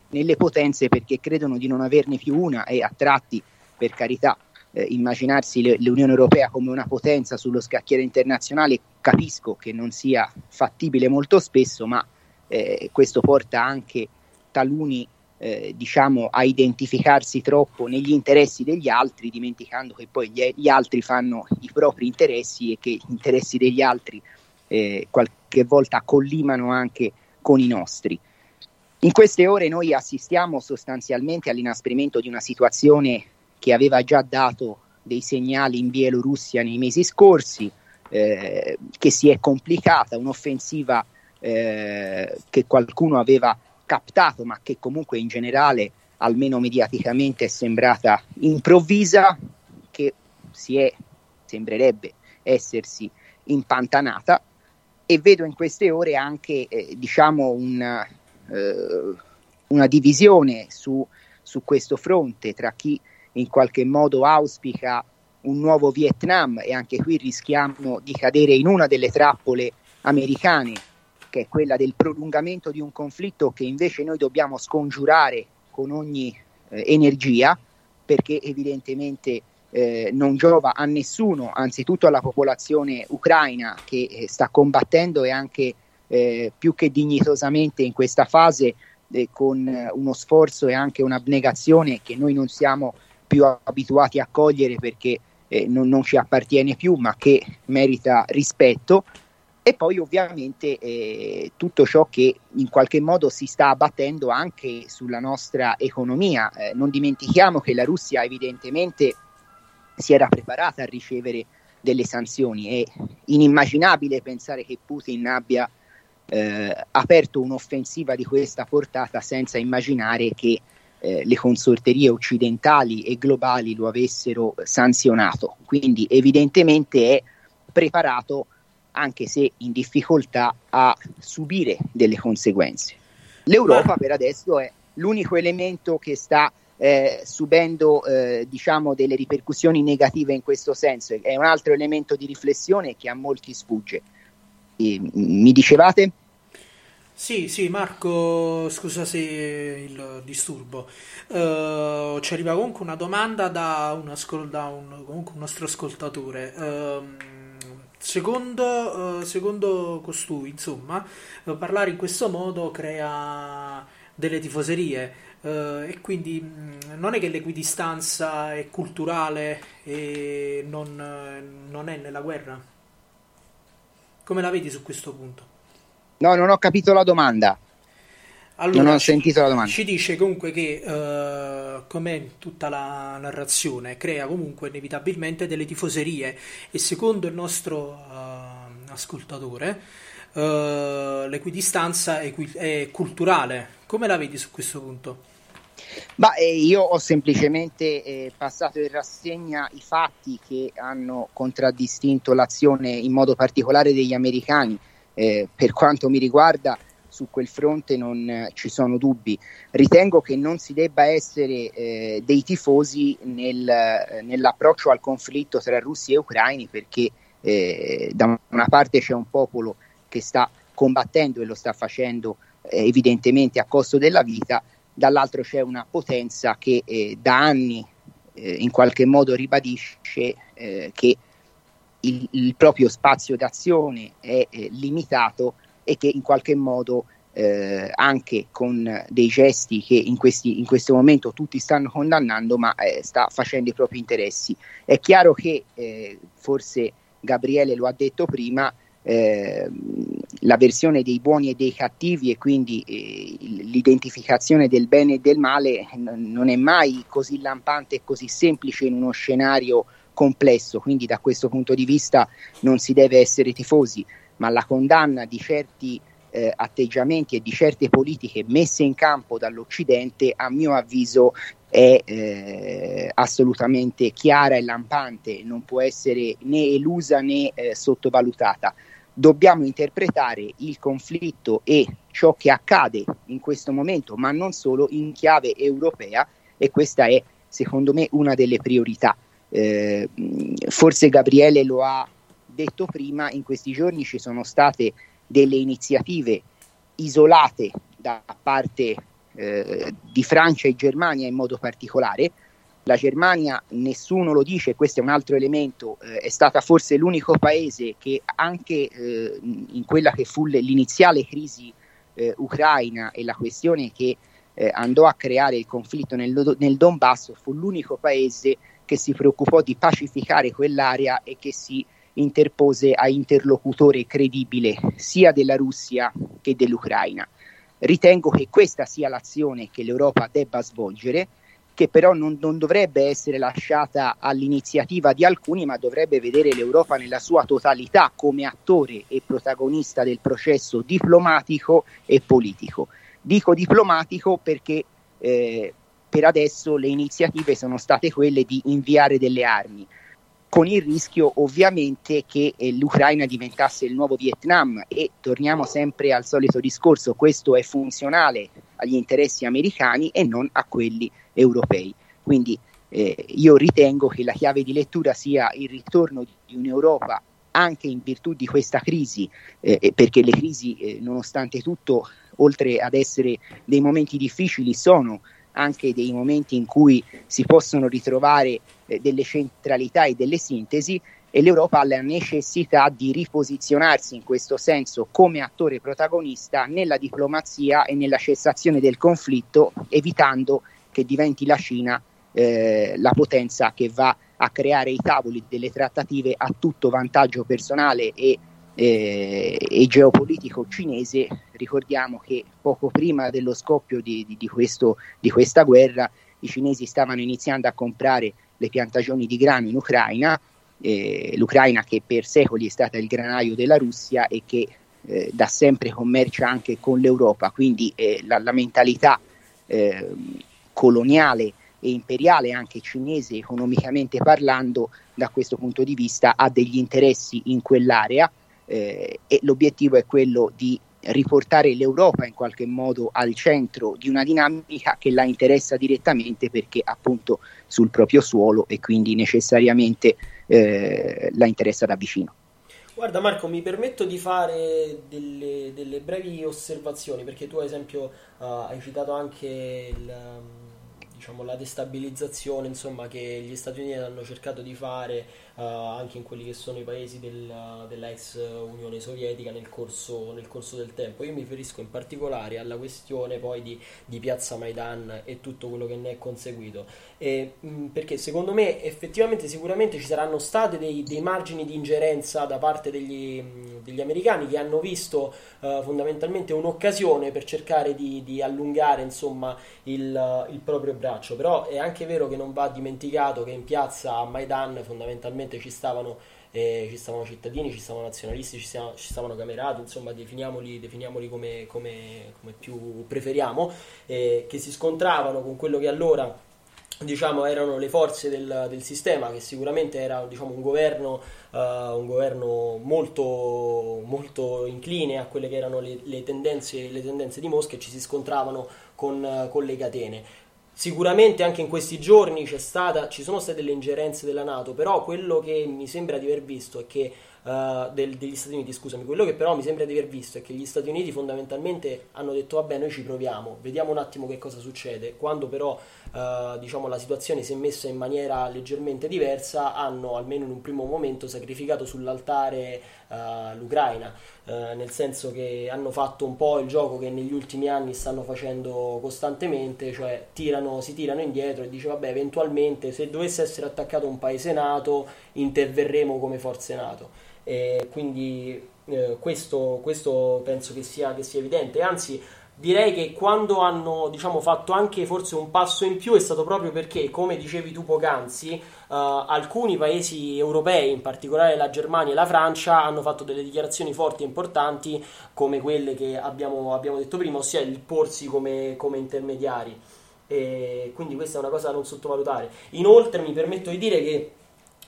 nelle potenze perché credono di non averne più una e a tratti, per carità, eh, immaginarsi le, l'Unione Europea come una potenza sullo scacchiere internazionale, capisco che non sia fattibile molto spesso, ma eh, questo porta anche taluni eh, diciamo, a identificarsi troppo negli interessi degli altri, dimenticando che poi gli, gli altri fanno i propri interessi e che gli interessi degli altri eh, qualche volta collimano anche con i nostri. In queste ore noi assistiamo sostanzialmente all'inasprimento di una situazione che aveva già dato dei segnali in Bielorussia nei mesi scorsi, eh, che si è complicata, un'offensiva eh, che qualcuno aveva captato, ma che comunque in generale, almeno mediaticamente, è sembrata improvvisa, che si è, sembrerebbe essersi impantanata. E vedo in queste ore anche eh, diciamo una, eh, una divisione su, su questo fronte tra chi in qualche modo auspica un nuovo Vietnam e anche qui rischiamo di cadere in una delle trappole americane, che è quella del prolungamento di un conflitto che invece noi dobbiamo scongiurare con ogni eh, energia, perché evidentemente eh, non giova a nessuno, anzitutto alla popolazione ucraina che eh, sta combattendo e anche eh, più che dignitosamente in questa fase eh, con uno sforzo e anche un'abnegazione che noi non siamo più abituati a cogliere perché eh, non, non, ci appartiene più, ma che merita rispetto. E poi ovviamente eh, tutto ciò che in qualche modo si sta abbattendo anche sulla nostra economia. Eh, non dimentichiamo che la Russia evidentemente si era preparata a ricevere delle sanzioni. È inimmaginabile pensare che Putin abbia eh, aperto un'offensiva di questa portata senza immaginare che eh, le consorterie occidentali e globali lo avessero sanzionato. Quindi evidentemente è preparato, anche se in difficoltà, a subire delle conseguenze. L'Europa per adesso è l'unico elemento che sta eh, subendo eh, diciamo delle ripercussioni negative in questo senso. È un altro elemento di riflessione che a molti sfugge. E, mi dicevate? Sì, sì, Marco, scusa se il disturbo. Uh, ci arriva comunque una domanda da un, ascol- da un, un nostro ascoltatore. Uh, secondo, uh, secondo, costui, insomma, parlare in questo modo crea delle tifoserie e quindi mh, non è che l'equidistanza è culturale e non, non è nella guerra. Come la vedi su questo punto? No, non ho capito la domanda. Allora, non ho sentito la domanda. Ci dice comunque che, uh, come tutta la narrazione, crea comunque inevitabilmente delle tifoserie e secondo il nostro uh, ascoltatore uh, l'equidistanza è, è, culturale. Come la vedi su questo punto? Ma eh, io ho semplicemente eh, passato in rassegna i fatti che hanno contraddistinto l'azione in modo particolare degli americani eh, per quanto mi riguarda su quel fronte non eh, ci sono dubbi. Ritengo che non si debba essere eh, dei tifosi nel, eh, nell'approccio al conflitto tra russi e ucraini perché eh, da una parte c'è un popolo che sta combattendo e lo sta facendo eh, evidentemente a costo della vita, dall'altro c'è una potenza che da anni in qualche modo ribadisce che il, il proprio spazio d'azione è eh, limitato e che in qualche modo eh, anche con dei gesti che in, questi, in, questo momento tutti stanno condannando, ma eh, sta facendo i propri interessi. È chiaro che eh, forse Gabriele lo ha detto prima, eh, la versione dei buoni e dei cattivi e quindi eh, l'identificazione del bene e del male n- non è mai così lampante e così semplice in uno scenario complesso, quindi da questo punto di vista non si deve essere tifosi, ma la condanna di certi eh, atteggiamenti e di certe politiche messe in campo dall'Occidente, a mio avviso, è eh, assolutamente chiara e lampante, non può essere né elusa né eh, sottovalutata. Dobbiamo interpretare il conflitto e ciò che accade in questo momento, ma non solo, in chiave europea e questa è, secondo me, una delle priorità. Eh, forse Gabriele lo ha detto prima, in questi giorni ci sono state delle iniziative isolate da parte eh, di Francia e Germania in modo particolare. La Germania, nessuno lo dice, questo è un altro elemento, eh, è stata forse l'unico paese che anche eh, in quella che fu l'iniziale crisi eh, ucraina e la questione che eh, andò a creare il conflitto nel, nel Donbass, fu l'unico paese che si preoccupò di pacificare quell'area e che si interpose a interlocutore credibile sia della Russia che dell'Ucraina. Ritengo che questa sia l'azione che l'Europa debba svolgere, che però non, non, dovrebbe essere lasciata all'iniziativa di alcuni, ma dovrebbe vedere l'Europa nella sua totalità come attore e protagonista del processo diplomatico e politico. Dico diplomatico perché eh, per adesso le iniziative sono state quelle di inviare delle armi. Con il rischio ovviamente che eh, l'Ucraina diventasse il nuovo Vietnam e torniamo sempre al solito discorso, questo è funzionale agli interessi americani e non a quelli europei. Quindi eh, io ritengo che la chiave di lettura sia il ritorno di un'Europa anche in virtù di questa crisi, eh, perché le crisi, eh, nonostante tutto, oltre ad essere dei momenti difficili, sono anche dei momenti in cui si possono ritrovare eh, delle centralità e delle sintesi e l'Europa ha la necessità di riposizionarsi in questo senso come attore protagonista nella diplomazia e nella cessazione del conflitto, evitando che diventi la Cina eh, la potenza che va a creare i tavoli delle trattative a tutto vantaggio personale e, eh, e geopolitico cinese. Ricordiamo che poco prima dello scoppio di, di, di, questo, di questa guerra i cinesi stavano iniziando a comprare le piantagioni di grano in Ucraina, eh, l'Ucraina che per secoli è stata il granaio della Russia e che eh, da sempre commercia anche con l'Europa, quindi eh, la, la, mentalità eh, coloniale e imperiale anche cinese economicamente parlando da questo punto di vista ha degli interessi in quell'area eh, e l'obiettivo è quello di riportare l'Europa in qualche modo al centro di una dinamica che la interessa direttamente perché appunto sul proprio suolo e quindi necessariamente eh, la interessa da vicino. Guarda Marco, mi permetto di fare delle, delle brevi osservazioni perché tu ad esempio uh, hai citato anche il, diciamo, la destabilizzazione insomma, che gli Stati Uniti hanno cercato di fare uh, anche in quelli che sono i paesi del, ex Unione Sovietica nel corso, nel corso, del tempo. Io mi riferisco in particolare alla questione poi di, di Piazza Maidan e tutto quello che ne è conseguito. E, mh, perché secondo me effettivamente sicuramente ci saranno stati dei, dei margini di ingerenza da parte degli, degli americani che hanno visto uh, fondamentalmente un'occasione per cercare di, di allungare insomma, il, il proprio braccio. Però è anche vero che non va dimenticato che in piazza a Maidan fondamentalmente ovviamente ci stavano, eh, ci stavano cittadini, ci stavano nazionalisti, ci stavano, ci stavano camerati, insomma definiamoli, definiamoli come, come, come, più preferiamo, eh, che si scontravano con quello che allora diciamo, erano le forze del, del, sistema, che sicuramente era diciamo, un governo, uh, un governo molto, molto, incline a quelle che erano le, le, tendenze, le tendenze, di Mosca e ci si scontravano con, con le catene. Sicuramente anche in questi giorni stata, ci sono state delle ingerenze della Nato, però quello che mi sembra di aver visto è che uh, del, degli Stati Uniti, scusami, quello che però mi sembra di aver visto è che gli Stati Uniti fondamentalmente hanno detto vabbè noi ci proviamo, vediamo un attimo che cosa succede, quando però uh, diciamo, la situazione si è messa in maniera leggermente diversa, hanno almeno in un primo momento sacrificato sull'altare uh, l'Ucraina, nel senso che hanno fatto un po' il gioco che negli ultimi anni stanno facendo costantemente, cioè tirano, si tirano indietro e dice vabbè eventualmente se dovesse essere attaccato un paese nato interverremo come forze nato. E quindi eh, questo, questo, penso che sia, che sia evidente. Anzi, direi che quando hanno diciamo, fatto anche forse un passo in più è stato proprio perché, come dicevi tu poc'anzi, uh, alcuni paesi europei, in particolare la Germania e la Francia, hanno fatto delle dichiarazioni forti e importanti come quelle che abbiamo, abbiamo detto prima, ossia il porsi come, come intermediari. E quindi questa è una cosa da non sottovalutare. Inoltre mi permetto di dire che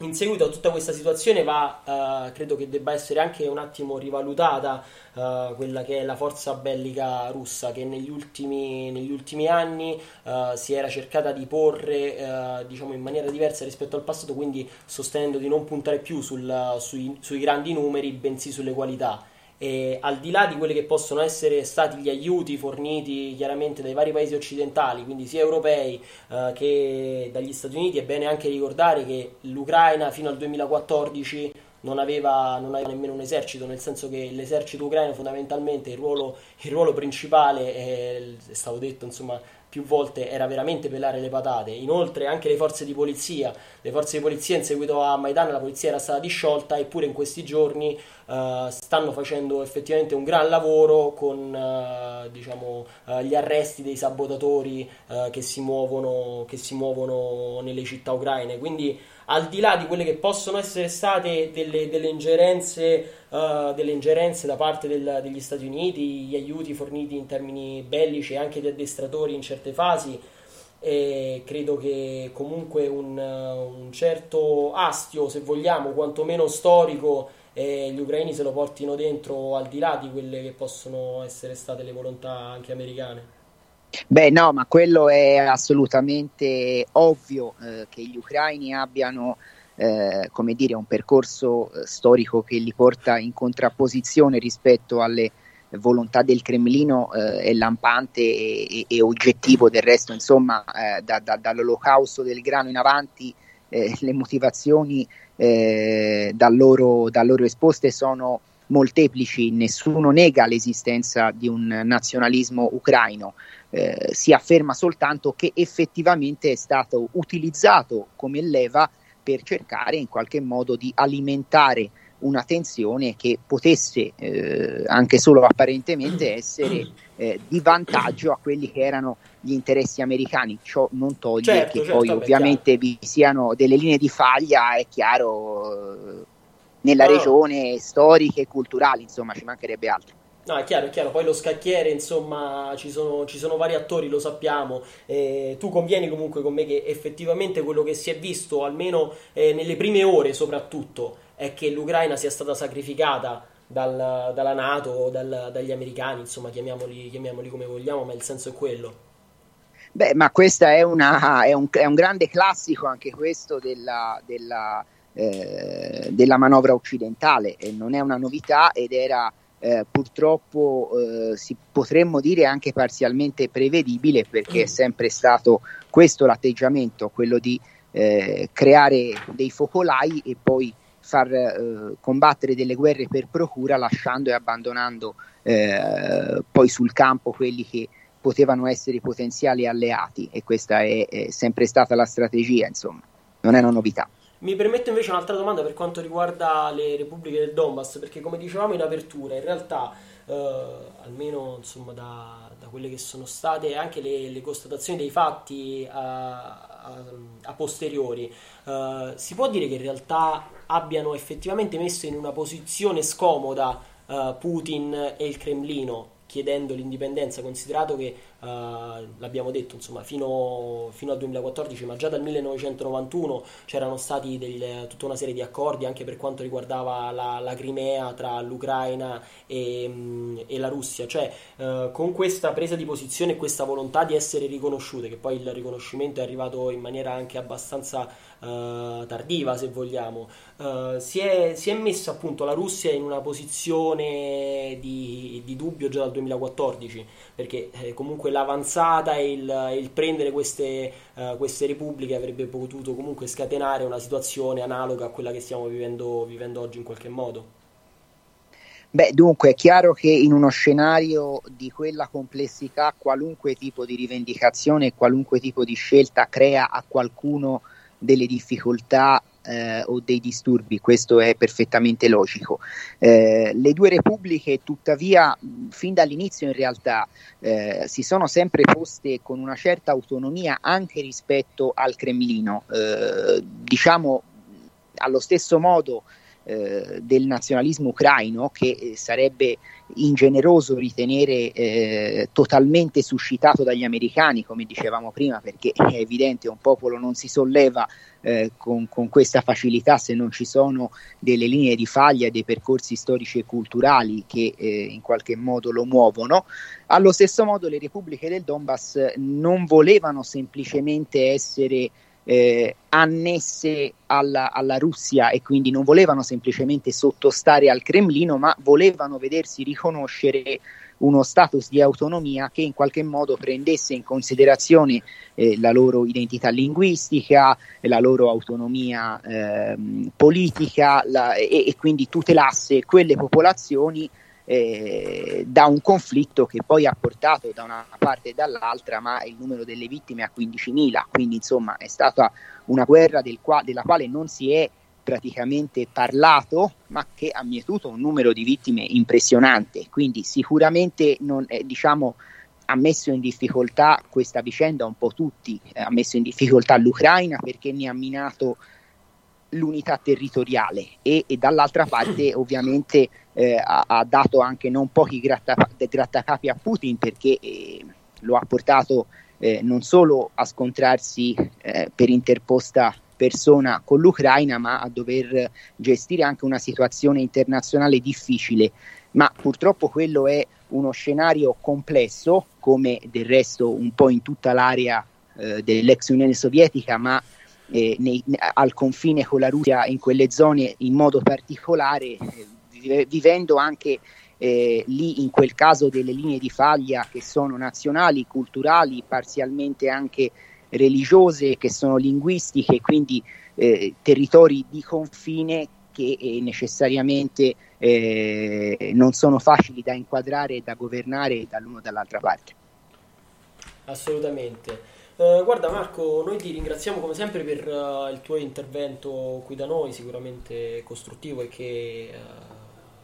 in seguito a tutta questa situazione va, uh, credo che debba essere anche un attimo rivalutata uh, quella che è la forza bellica russa che negli ultimi, negli ultimi anni uh, si era cercata di porre diciamo in maniera diversa rispetto al passato, quindi sostenendo di non puntare più sul, sui, sui grandi numeri, bensì sulle qualità. E al di là di quelli che possono essere stati gli aiuti forniti chiaramente dai vari paesi occidentali, quindi sia europei eh, che dagli Stati Uniti, è bene anche ricordare che l'Ucraina fino al 2014 non aveva, non aveva, nemmeno un esercito, nel senso che l'esercito ucraino fondamentalmente il ruolo, il ruolo principale, è, è stato detto insomma più volte era veramente pelare le patate. Inoltre anche le forze di polizia, le forze di polizia in seguito a Maidan la polizia era stata disciolta eppure in questi giorni uh, stanno facendo effettivamente un gran lavoro con uh, diciamo, uh, gli arresti dei sabotatori che si, muovono, che si muovono nelle città ucraine. Quindi al di là di quelle che possono essere state delle, delle, ingerenze, uh, delle ingerenze, da parte del, degli Stati Uniti, gli aiuti forniti in termini bellici e anche di addestratori in certe fasi, e credo che comunque un, un certo astio, se vogliamo, quantomeno storico, eh, gli ucraini se lo portino dentro al di là di quelle che possono essere state le volontà anche americane. Beh, no, ma quello è assolutamente ovvio eh, che gli ucraini abbiano eh, come dire, un percorso eh, storico che li porta in contrapposizione rispetto alle volontà del Cremlino eh, è lampante e, e, oggettivo del resto, insomma, eh, da, da, dall'olocausto del grano in avanti eh, le motivazioni da loro, da loro esposte sono molteplici, nessuno nega l'esistenza di un nazionalismo ucraino, eh, si afferma soltanto che effettivamente è stato utilizzato come leva per cercare in qualche modo di alimentare una tensione che potesse eh, anche solo apparentemente essere eh, di vantaggio a quelli che erano gli interessi americani. Ciò non toglie certo, che certo, poi ovviamente vi siano delle linee di faglia, è chiaro, eh, nella no. regione storiche e culturali, insomma, ci mancherebbe altro. No, è chiaro, è chiaro, poi lo scacchiere, insomma, ci sono, ci sono vari attori, lo sappiamo, eh, tu convieni comunque con me che effettivamente quello che si è visto, almeno eh, nelle prime ore soprattutto, è che l'Ucraina sia stata sacrificata dal, dalla Nato, dal, dagli americani, insomma, chiamiamoli, chiamiamoli, come vogliamo, ma il senso è quello. Beh, ma questo è, è, è un, grande classico anche questo della, della, eh, della manovra occidentale, non è una novità ed era eh, purtroppo eh, si potremmo dire anche parzialmente prevedibile perché è sempre stato questo l'atteggiamento, quello di eh, creare dei focolai e poi far eh, combattere delle guerre per procura lasciando e abbandonando eh, poi sul campo quelli che potevano essere potenziali alleati e questa è, è sempre stata la strategia, insomma, non è una novità. Mi permetto invece un'altra domanda per quanto riguarda le repubbliche del Donbass, perché come dicevamo in apertura, in realtà, eh, almeno insomma, da, da, quelle che sono state anche le, le constatazioni dei fatti a, a, a posteriori, eh, si può dire che in realtà abbiano effettivamente messo in una posizione scomoda eh, Putin e il Cremlino chiedendo l'indipendenza, considerato che l'abbiamo detto insomma, fino, fino, al 2014, ma già dal 1991 c'erano stati del, tutta una serie di accordi anche per quanto riguardava la, la Crimea tra l'Ucraina e, um, e la Russia, cioè uh, con questa presa di posizione e questa volontà di essere riconosciute, che poi il riconoscimento è arrivato in maniera anche abbastanza uh, tardiva se vogliamo, uh, si, è, si, è, messa appunto la Russia in una posizione di, di dubbio già dal 2014 perché eh, comunque l'avanzata e il, il prendere queste, uh, queste, repubbliche avrebbe potuto comunque scatenare una situazione analoga a quella che stiamo vivendo, vivendo oggi in qualche modo. Beh, dunque è chiaro che in uno scenario di quella complessità qualunque tipo di rivendicazione, qualunque tipo di scelta crea a qualcuno delle difficoltà eh, o dei disturbi, questo è perfettamente logico. Eh, le due repubbliche, tuttavia, fin dall'inizio in realtà eh, si sono sempre poste con una certa autonomia anche rispetto al Cremlino, eh, diciamo allo stesso modo eh, del nazionalismo ucraino che eh, sarebbe ingeneroso ritenere eh, totalmente suscitato dagli americani, come dicevamo prima, perché è evidente un popolo non si solleva eh, con, con, questa facilità se non ci sono delle linee di faglia, dei percorsi storici e culturali che eh, in qualche modo lo muovono. Allo stesso modo le repubbliche del Donbass non volevano semplicemente essere eh, annesse alla, alla, Russia e quindi non volevano semplicemente sottostare al Cremlino, ma volevano vedersi riconoscere uno status di autonomia che in qualche modo prendesse in considerazione eh, la loro identità linguistica, la loro autonomia eh, politica la, e, e quindi tutelasse quelle popolazioni eh, da un conflitto che poi ha portato da una parte e dall'altra, ma il numero delle vittime a 15.000, quindi insomma è stata una guerra del qua, della quale non si è praticamente parlato, ma che ha mietuto un numero di vittime impressionante, quindi sicuramente non, eh, diciamo, ha messo in difficoltà questa vicenda un po' tutti, eh, ha messo in difficoltà l'Ucraina perché ne ha minato l'unità territoriale e, e dall'altra parte ovviamente eh, ha, ha, dato anche non pochi gratta, grattacapi a Putin perché eh, lo ha portato eh, non solo a scontrarsi eh, per interposta persona con l'Ucraina, ma a dover gestire anche una situazione internazionale difficile. Ma purtroppo quello è uno scenario complesso, come del resto un po' in tutta l'area eh, dell'ex Unione Sovietica, ma eh, nei, al confine con la Russia in quelle zone in modo particolare, eh, vivendo anche eh, lì in quel caso delle linee di faglia che sono nazionali, culturali, parzialmente anche religiose, che sono linguistiche, quindi eh, territori di confine che eh, necessariamente eh, non sono facili da inquadrare e da governare dall'uno o dall'altra parte. Assolutamente. Uh, guarda Marco, noi ti ringraziamo come sempre per uh, il tuo intervento qui da noi, sicuramente costruttivo e che uh,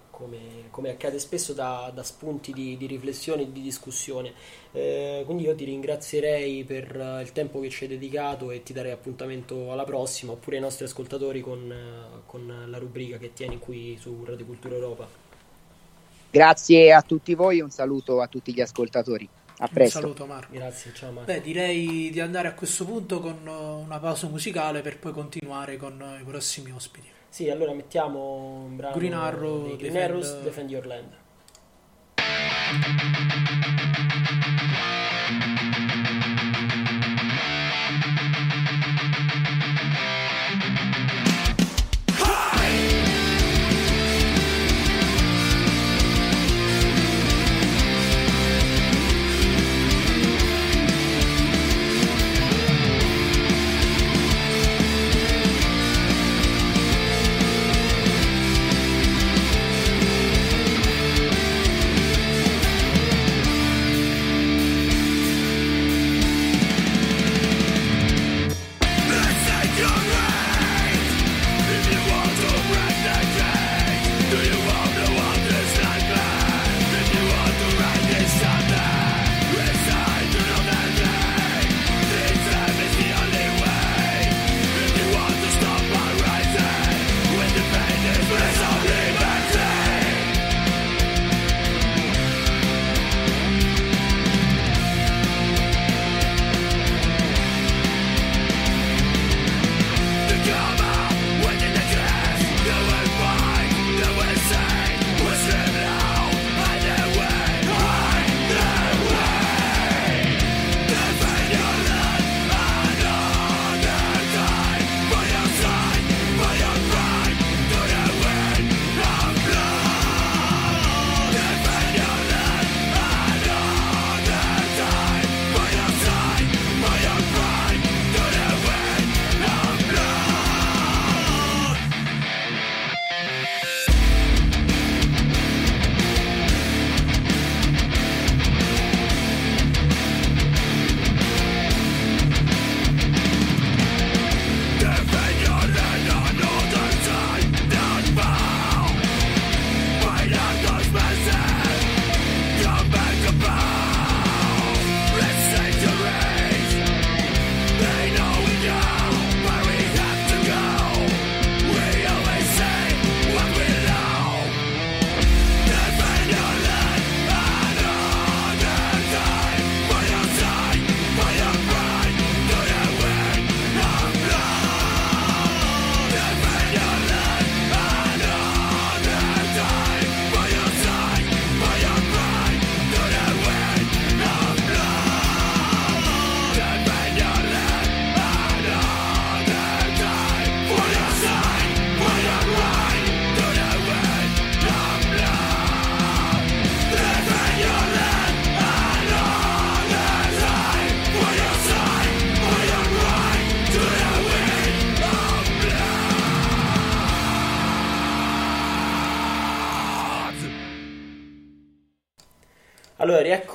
come, come accade spesso, da, da spunti di, di, riflessione e di discussione. Eh, quindi io ti ringrazierei per uh, il tempo che ci hai dedicato e ti darei appuntamento alla prossima, oppure ai nostri ascoltatori con, uh, con la rubrica che tieni qui su Radio Cultura Europa. Grazie a tutti voi un saluto a tutti gli ascoltatori. A presto. Un saluto Marco. Grazie, ciao Marco. Beh, direi di andare a questo punto con una pausa musicale per poi continuare con i prossimi ospiti. Sì, allora mettiamo un brano Green Arrow, Green Defend... Arrows, Defend Your Land.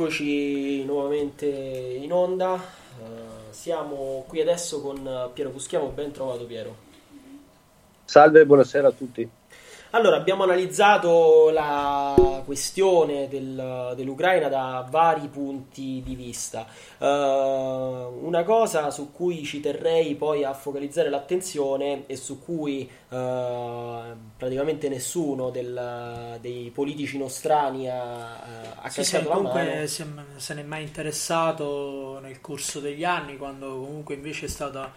Eccoci nuovamente in onda. Uh, siamo qui adesso con Piero Buschiamo. Ben trovato, Piero. Salve, buonasera a tutti. Allora, abbiamo analizzato la questione del, dell'Ucraina da vari punti di vista. Uh, una cosa su cui ci terrei poi a focalizzare l'attenzione e su cui uh, praticamente nessuno del, dei politici nostrani ha, ha sì, sì, la mano. Se, se ne è mai interessato nel corso degli anni, quando comunque invece è stata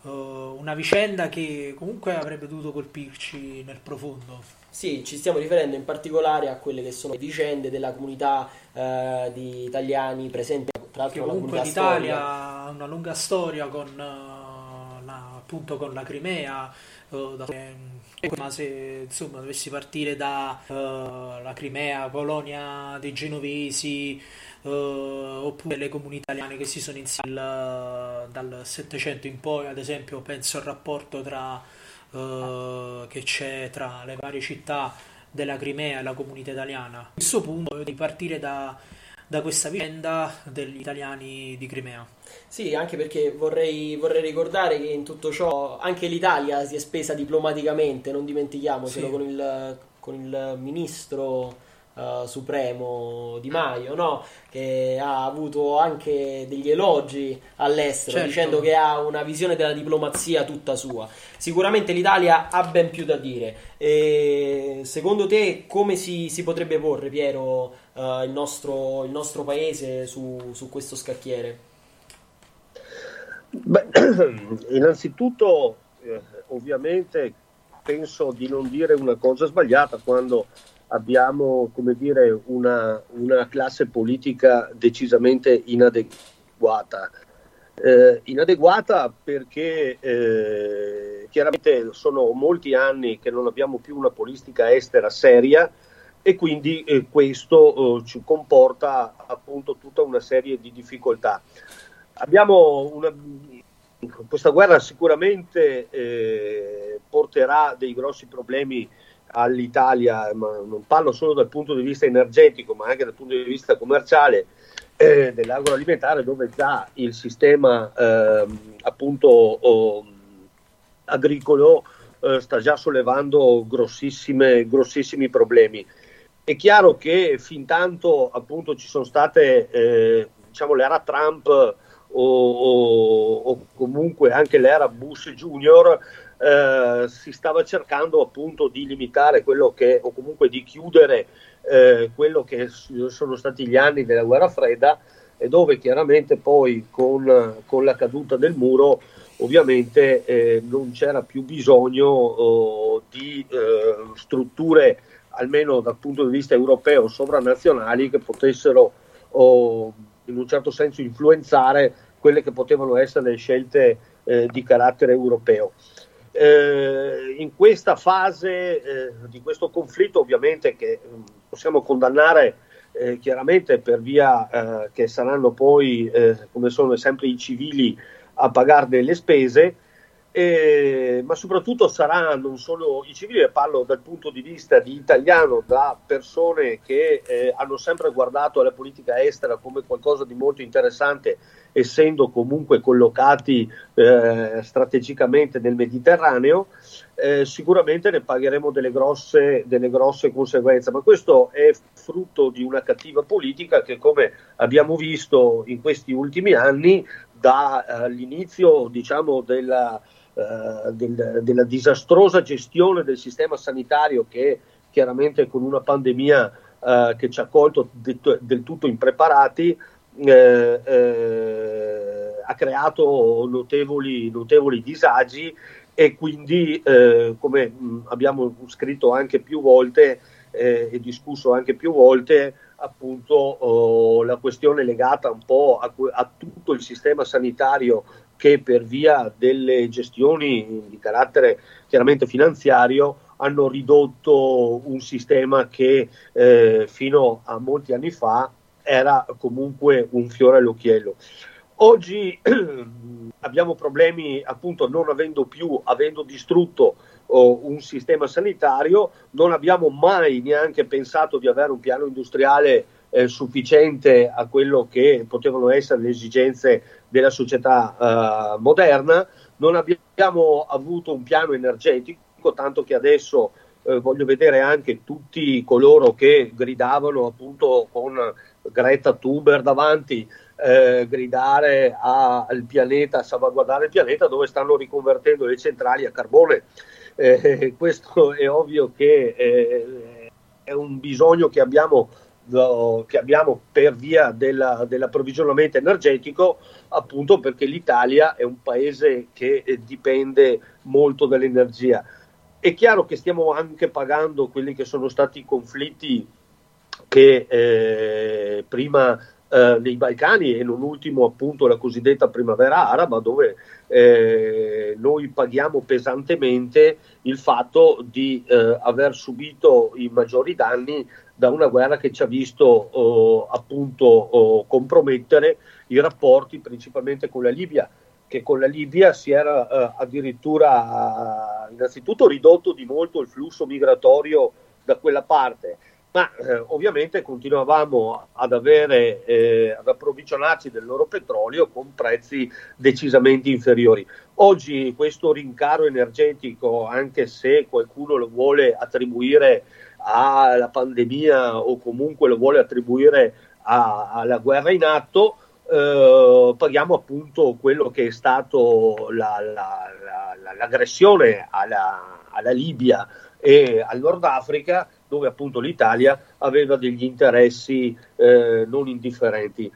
una vicenda che comunque avrebbe dovuto colpirci nel profondo. Sì, ci stiamo riferendo in particolare a quelle che sono le vicende della comunità uh, di italiani presenti tra l'altro che comunque l'Italia ha una lunga storia con, uh, la, appunto con la Crimea da, ma se insomma dovessi partire dalla uh, Crimea, Colonia dei Genovesi, uh, oppure le comunità italiane che si sono iniziate dal Settecento in poi, ad esempio penso al rapporto tra, uh, che c'è tra le varie città della Crimea e la comunità italiana. A questo punto di partire da, da questa vicenda degli italiani di Crimea. Sì, anche perché vorrei, vorrei, ricordare che in tutto ciò anche l'Italia si è spesa diplomaticamente, non dimentichiamocelo, sì. con, il, con il ministro uh, supremo Di Maio, no? che ha avuto anche degli elogi all'estero, certo. dicendo che ha una visione della diplomazia tutta sua. Sicuramente l'Italia ha ben più da dire. E secondo te come si, si potrebbe porre, Piero, uh, il, nostro, il, nostro, paese su, su questo scacchiere? Beh, innanzitutto, eh, ovviamente, penso di non dire una cosa sbagliata quando abbiamo dire, una, una classe politica decisamente inadeguata. Eh, inadeguata perché eh, chiaramente sono molti anni che non abbiamo più una politica estera seria e quindi eh, questo eh, ci comporta appunto tutta una serie di difficoltà. Abbiamo una, questa guerra sicuramente eh, porterà dei grossi problemi all'Italia, ma non parlo solo dal punto di vista energetico, ma anche dal punto di vista commerciale eh, dell'agroalimentare, dove già il sistema eh, appunto oh, agricolo eh, sta già sollevando grossissimi problemi. È chiaro che fin tanto appunto ci sono state eh, diciamo l'era Trump o, o, o comunque anche l'era Bush Junior eh, si stava cercando appunto di limitare quello che, o comunque di chiudere eh, quello che sono stati gli anni della guerra fredda e dove chiaramente poi con, con la caduta del muro ovviamente eh, non c'era più bisogno oh, di eh, strutture almeno dal punto di vista europeo sovranazionali che potessero oh, in un certo senso influenzare quelle che potevano essere le scelte eh, di carattere europeo. Eh, in questa fase eh, di questo conflitto ovviamente che mm, possiamo condannare eh, chiaramente per via eh, che saranno poi eh, come sono sempre i civili a pagarne le spese ma soprattutto sarà non solo i civili, parlo dal punto di vista di italiano, da persone che eh, hanno sempre guardato alla politica estera come qualcosa di molto interessante, essendo comunque collocati eh, strategicamente nel Mediterraneo, eh, sicuramente ne pagheremo delle grosse, delle grosse conseguenze, ma questo è frutto di una cattiva politica che come abbiamo visto in questi ultimi anni dall'inizio eh, diciamo, della eh, del, della disastrosa gestione del sistema sanitario che chiaramente con una pandemia eh, che ci ha colto de- del tutto impreparati eh, eh, ha creato notevoli, notevoli, disagi e quindi eh, come abbiamo scritto anche più volte e discusso anche più volte appunto oh, la questione legata un po' a, a, tutto il sistema sanitario che per via delle gestioni di carattere chiaramente finanziario hanno ridotto un sistema che eh, fino a molti anni fa era comunque un fiore all'occhiello. Oggi abbiamo problemi appunto non avendo più, avendo distrutto oh, un sistema sanitario, non abbiamo mai neanche pensato di avere un piano industriale eh, sufficiente a quello che potevano essere le esigenze della società eh, moderna, non abbiamo avuto un piano energetico, tanto che adesso eh, voglio vedere anche tutti coloro che gridavano appunto con Greta Thunberg davanti eh, gridare a, al pianeta, a salvaguardare il pianeta dove stanno riconvertendo le centrali a carbone. Eh, questo è ovvio che eh, è un bisogno che abbiamo, che abbiamo per via della, dell'approvvigionamento energetico, appunto perché l'Italia è un paese che dipende molto dall'energia. È chiaro che stiamo anche pagando quelli che sono stati i conflitti che eh, prima eh, nei Balcani e non ultimo appunto la cosiddetta primavera araba dove eh, noi paghiamo pesantemente il fatto di eh, aver subito i maggiori danni da una guerra che ci ha visto oh, appunto oh, compromettere i rapporti principalmente con la Libia che con la Libia si era eh, addirittura innanzitutto ridotto di molto il flusso migratorio da quella parte ma eh, ovviamente continuavamo ad, avere, eh, ad approvvigionarci del loro petrolio con prezzi decisamente inferiori. Oggi questo rincaro energetico, anche se qualcuno lo vuole attribuire alla pandemia o comunque lo vuole attribuire a, alla guerra in atto, eh, paghiamo appunto quello che è stato la, la, la, l'aggressione alla, alla Libia e al Nord Africa dove appunto l'Italia aveva degli interessi eh, non indifferenti.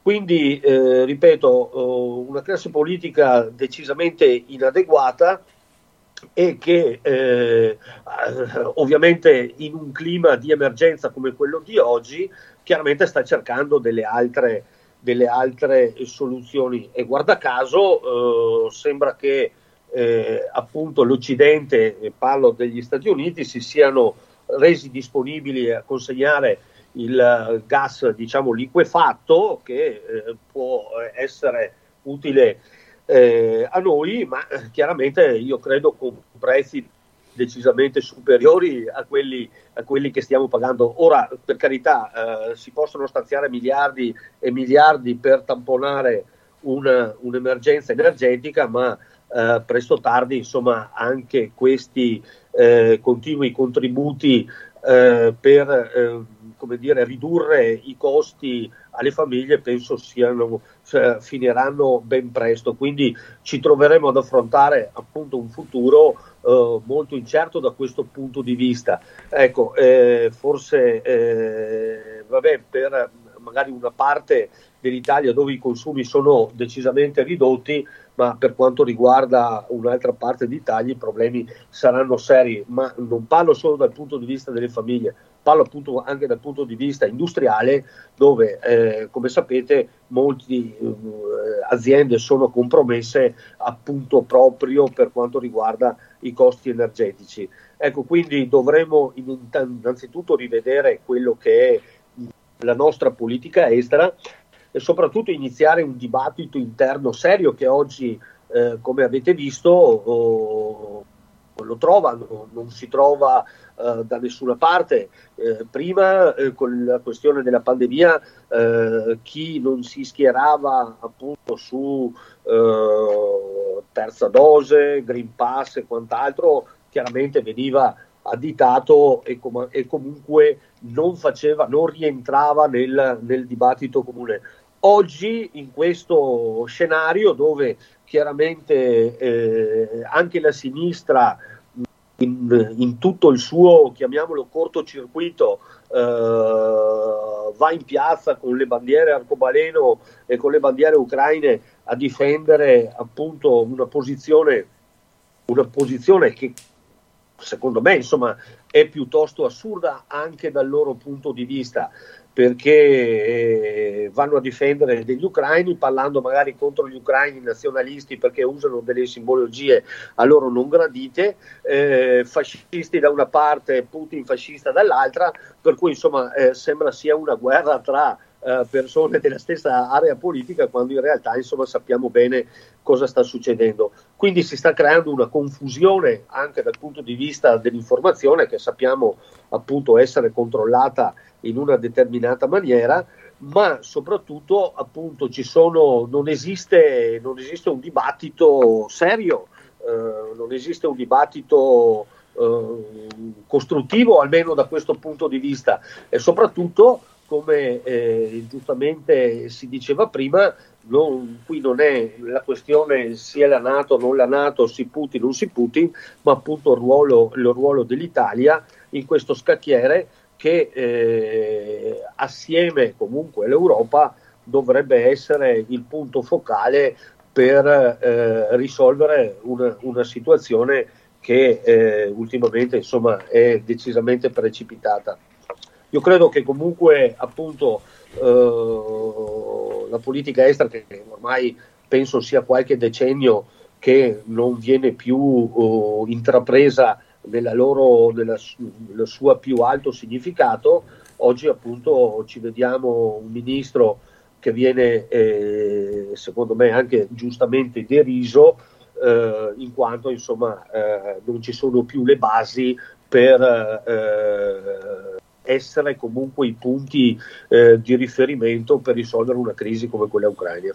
Quindi, eh, ripeto, eh, una classe politica decisamente inadeguata e che eh, ovviamente in un clima di emergenza come quello di oggi chiaramente sta cercando delle altre, delle altre soluzioni e guarda caso eh, sembra che eh, appunto l'Occidente, parlo degli Stati Uniti, si siano resi disponibili a consegnare il gas diciamo liquefatto che eh, può essere utile eh, a noi, ma eh, chiaramente io credo con prezzi decisamente superiori a quelli, a quelli che stiamo pagando. Ora, per carità, eh, si possono stanziare miliardi e miliardi per tamponare una, un'emergenza energetica, ma eh, presto o tardi, insomma, anche questi eh, continui contributi eh, per eh, dire, ridurre i costi alle famiglie penso siano, cioè, finiranno ben presto. Quindi ci troveremo ad affrontare appunto un futuro eh, molto incerto da questo punto di vista. Ecco, eh, forse eh, vabbè, per magari una parte dell'Italia dove i consumi sono decisamente ridotti, ma per quanto riguarda un'altra parte d'Italia i problemi saranno seri, ma non parlo solo dal punto di vista delle famiglie, parlo appunto anche dal punto di vista industriale dove eh, come sapete molte eh, aziende sono compromesse appunto proprio per quanto riguarda i costi energetici. Ecco, quindi dovremo innanzitutto rivedere quello che è la nostra politica estera e soprattutto iniziare un dibattito interno serio che oggi, eh, come avete visto, oh, lo trovano, non si trova eh, da nessuna parte. Eh, prima, eh, con la questione della pandemia, eh, chi non si schierava appunto su eh, terza dose, Green Pass e quant'altro, chiaramente veniva additato e, com- e comunque non, faceva, non rientrava nel, nel dibattito comune. Oggi in questo scenario dove chiaramente eh, anche la sinistra in, in, tutto il suo, chiamiamolo cortocircuito, eh, va in piazza con le bandiere arcobaleno e con le bandiere ucraine a difendere appunto una posizione, una posizione che secondo me insomma è piuttosto assurda anche dal loro punto di vista perché eh, vanno a difendere degli ucraini parlando magari contro gli ucraini nazionalisti perché usano delle simbologie a loro non gradite, eh, fascisti da una parte, Putin fascista dall'altra, per cui insomma eh, sembra sia una guerra tra eh, persone della stessa area politica quando in realtà insomma sappiamo bene cosa sta succedendo. Quindi si sta creando una confusione anche dal punto di vista dell'informazione che sappiamo appunto essere controllata in una determinata maniera, ma soprattutto appunto sono, non, esiste, non esiste un dibattito serio, eh, non esiste un dibattito eh, costruttivo almeno da questo punto di vista e soprattutto come eh, giustamente si diceva prima non, qui non è la questione sia la Nato non la Nato si Putin non si Putin ma appunto il ruolo, il ruolo dell'Italia in questo scacchiere che eh, assieme comunque all'Europa dovrebbe essere il punto focale per eh, risolvere una, una, situazione che eh, ultimamente insomma, è decisamente precipitata. Io credo che comunque appunto eh, la politica estera, che ormai penso sia qualche decennio che non viene più uh, intrapresa nella, loro, nella, nella sua più alto significato, oggi appunto ci vediamo un ministro che viene eh, secondo me anche giustamente deriso eh, in quanto insomma eh, non ci sono più le basi per eh, essere comunque i punti eh, di riferimento per risolvere una crisi come quella ucraina.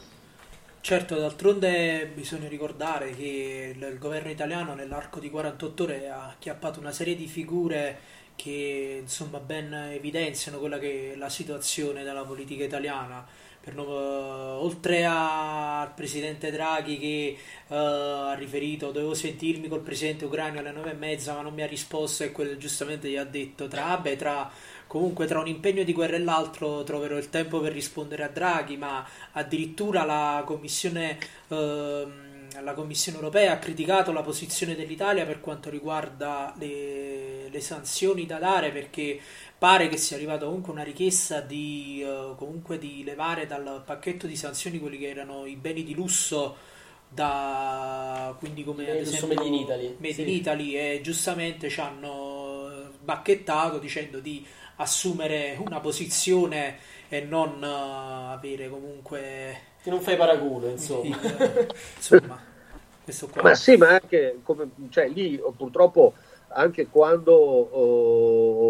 Certo, d'altronde bisogna ricordare che il governo italiano nell'arco di 48 ore ha acchiappato una serie di figure che insomma ben evidenziano quella che è la situazione della politica italiana per, uh, oltre al presidente Draghi che uh, ha riferito dovevo sentirmi col presidente ucraino alle nove e mezza ma non mi ha risposto e quello giustamente gli ha detto tra, vabbè, tra comunque tra un impegno di guerra e l'altro troverò il tempo per rispondere a Draghi ma addirittura la commissione uh, la Commissione europea ha criticato la posizione dell'Italia per quanto riguarda le, le sanzioni da dare perché pare che sia arrivata comunque una richiesta di, uh, comunque di levare dal pacchetto di sanzioni quelli che erano i beni di lusso da quindi come ad esempio Made in Italy, Made sì. in Italy e giustamente ci hanno bacchettato dicendo di assumere una posizione e non uh, avere comunque che non fai paraculo insomma, insomma questo qua. ma sì ma anche come, cioè, lì purtroppo anche quando oh,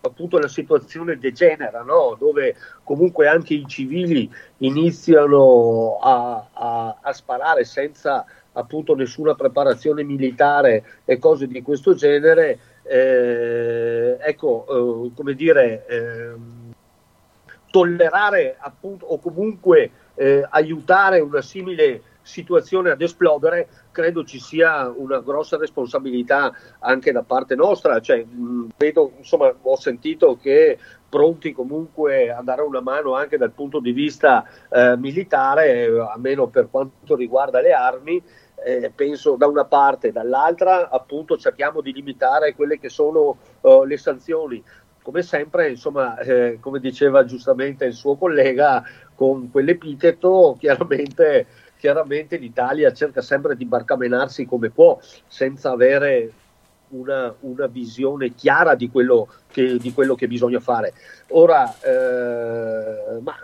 appunto la situazione degenera, no? dove comunque anche i civili iniziano a, a, a, sparare senza appunto nessuna preparazione militare e cose di questo genere, eh, ecco, eh, come dire, eh, tollerare appunto o comunque eh, aiutare una simile situazione ad esplodere, credo ci sia una grossa responsabilità anche da parte nostra. Cioè, vedo, insomma, ho sentito che pronti comunque a dare una mano anche dal punto di vista eh, militare, almeno per quanto riguarda le armi. Eh, penso da una parte dall'altra appunto cerchiamo di limitare quelle che sono uh, le sanzioni come sempre insomma eh, come diceva giustamente il suo collega con quell'epiteto chiaramente chiaramente l'Italia cerca sempre di barcamenarsi come può, senza avere una, una visione chiara di quello, che, di quello, che, bisogna fare. Ora, eh, ma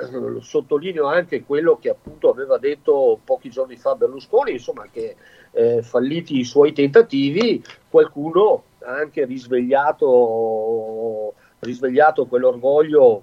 sottolineo anche quello che appunto aveva detto pochi giorni fa Berlusconi, insomma che eh, falliti i suoi tentativi, qualcuno ha anche risvegliato, risvegliato quell'orgoglio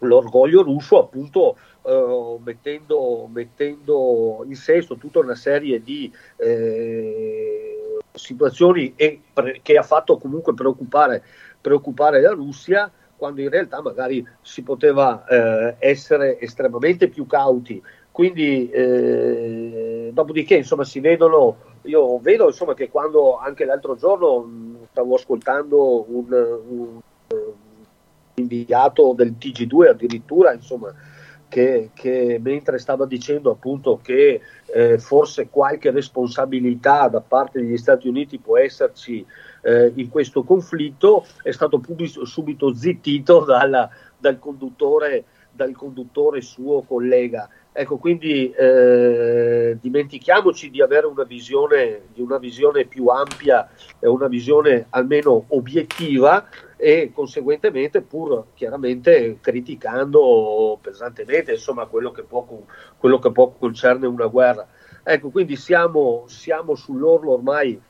l'orgoglio russo appunto eh, mettendo, mettendo, in sesto tutta una serie di eh, situazioni e, pre, che ha fatto comunque preoccupare, preoccupare, la Russia quando in realtà magari si poteva eh, essere estremamente più cauti. Quindi, eh, dopodiché, insomma, si vedono, io vedo insomma, che quando anche l'altro giorno mh, stavo ascoltando un, un, un inviato del TG2 addirittura, insomma, che, che, mentre stava dicendo appunto che eh, forse qualche responsabilità da parte degli Stati Uniti può esserci eh, in questo conflitto, è stato subito, subito zittito dalla, dal, conduttore, dal conduttore suo collega. Ecco, quindi eh, dimentichiamoci di avere una visione, di una visione più ampia e una visione almeno obiettiva e conseguentemente pur chiaramente criticando pesantemente insomma, quello, che può, quello che può concerne una guerra. Ecco, quindi siamo, siamo sull'orlo ormai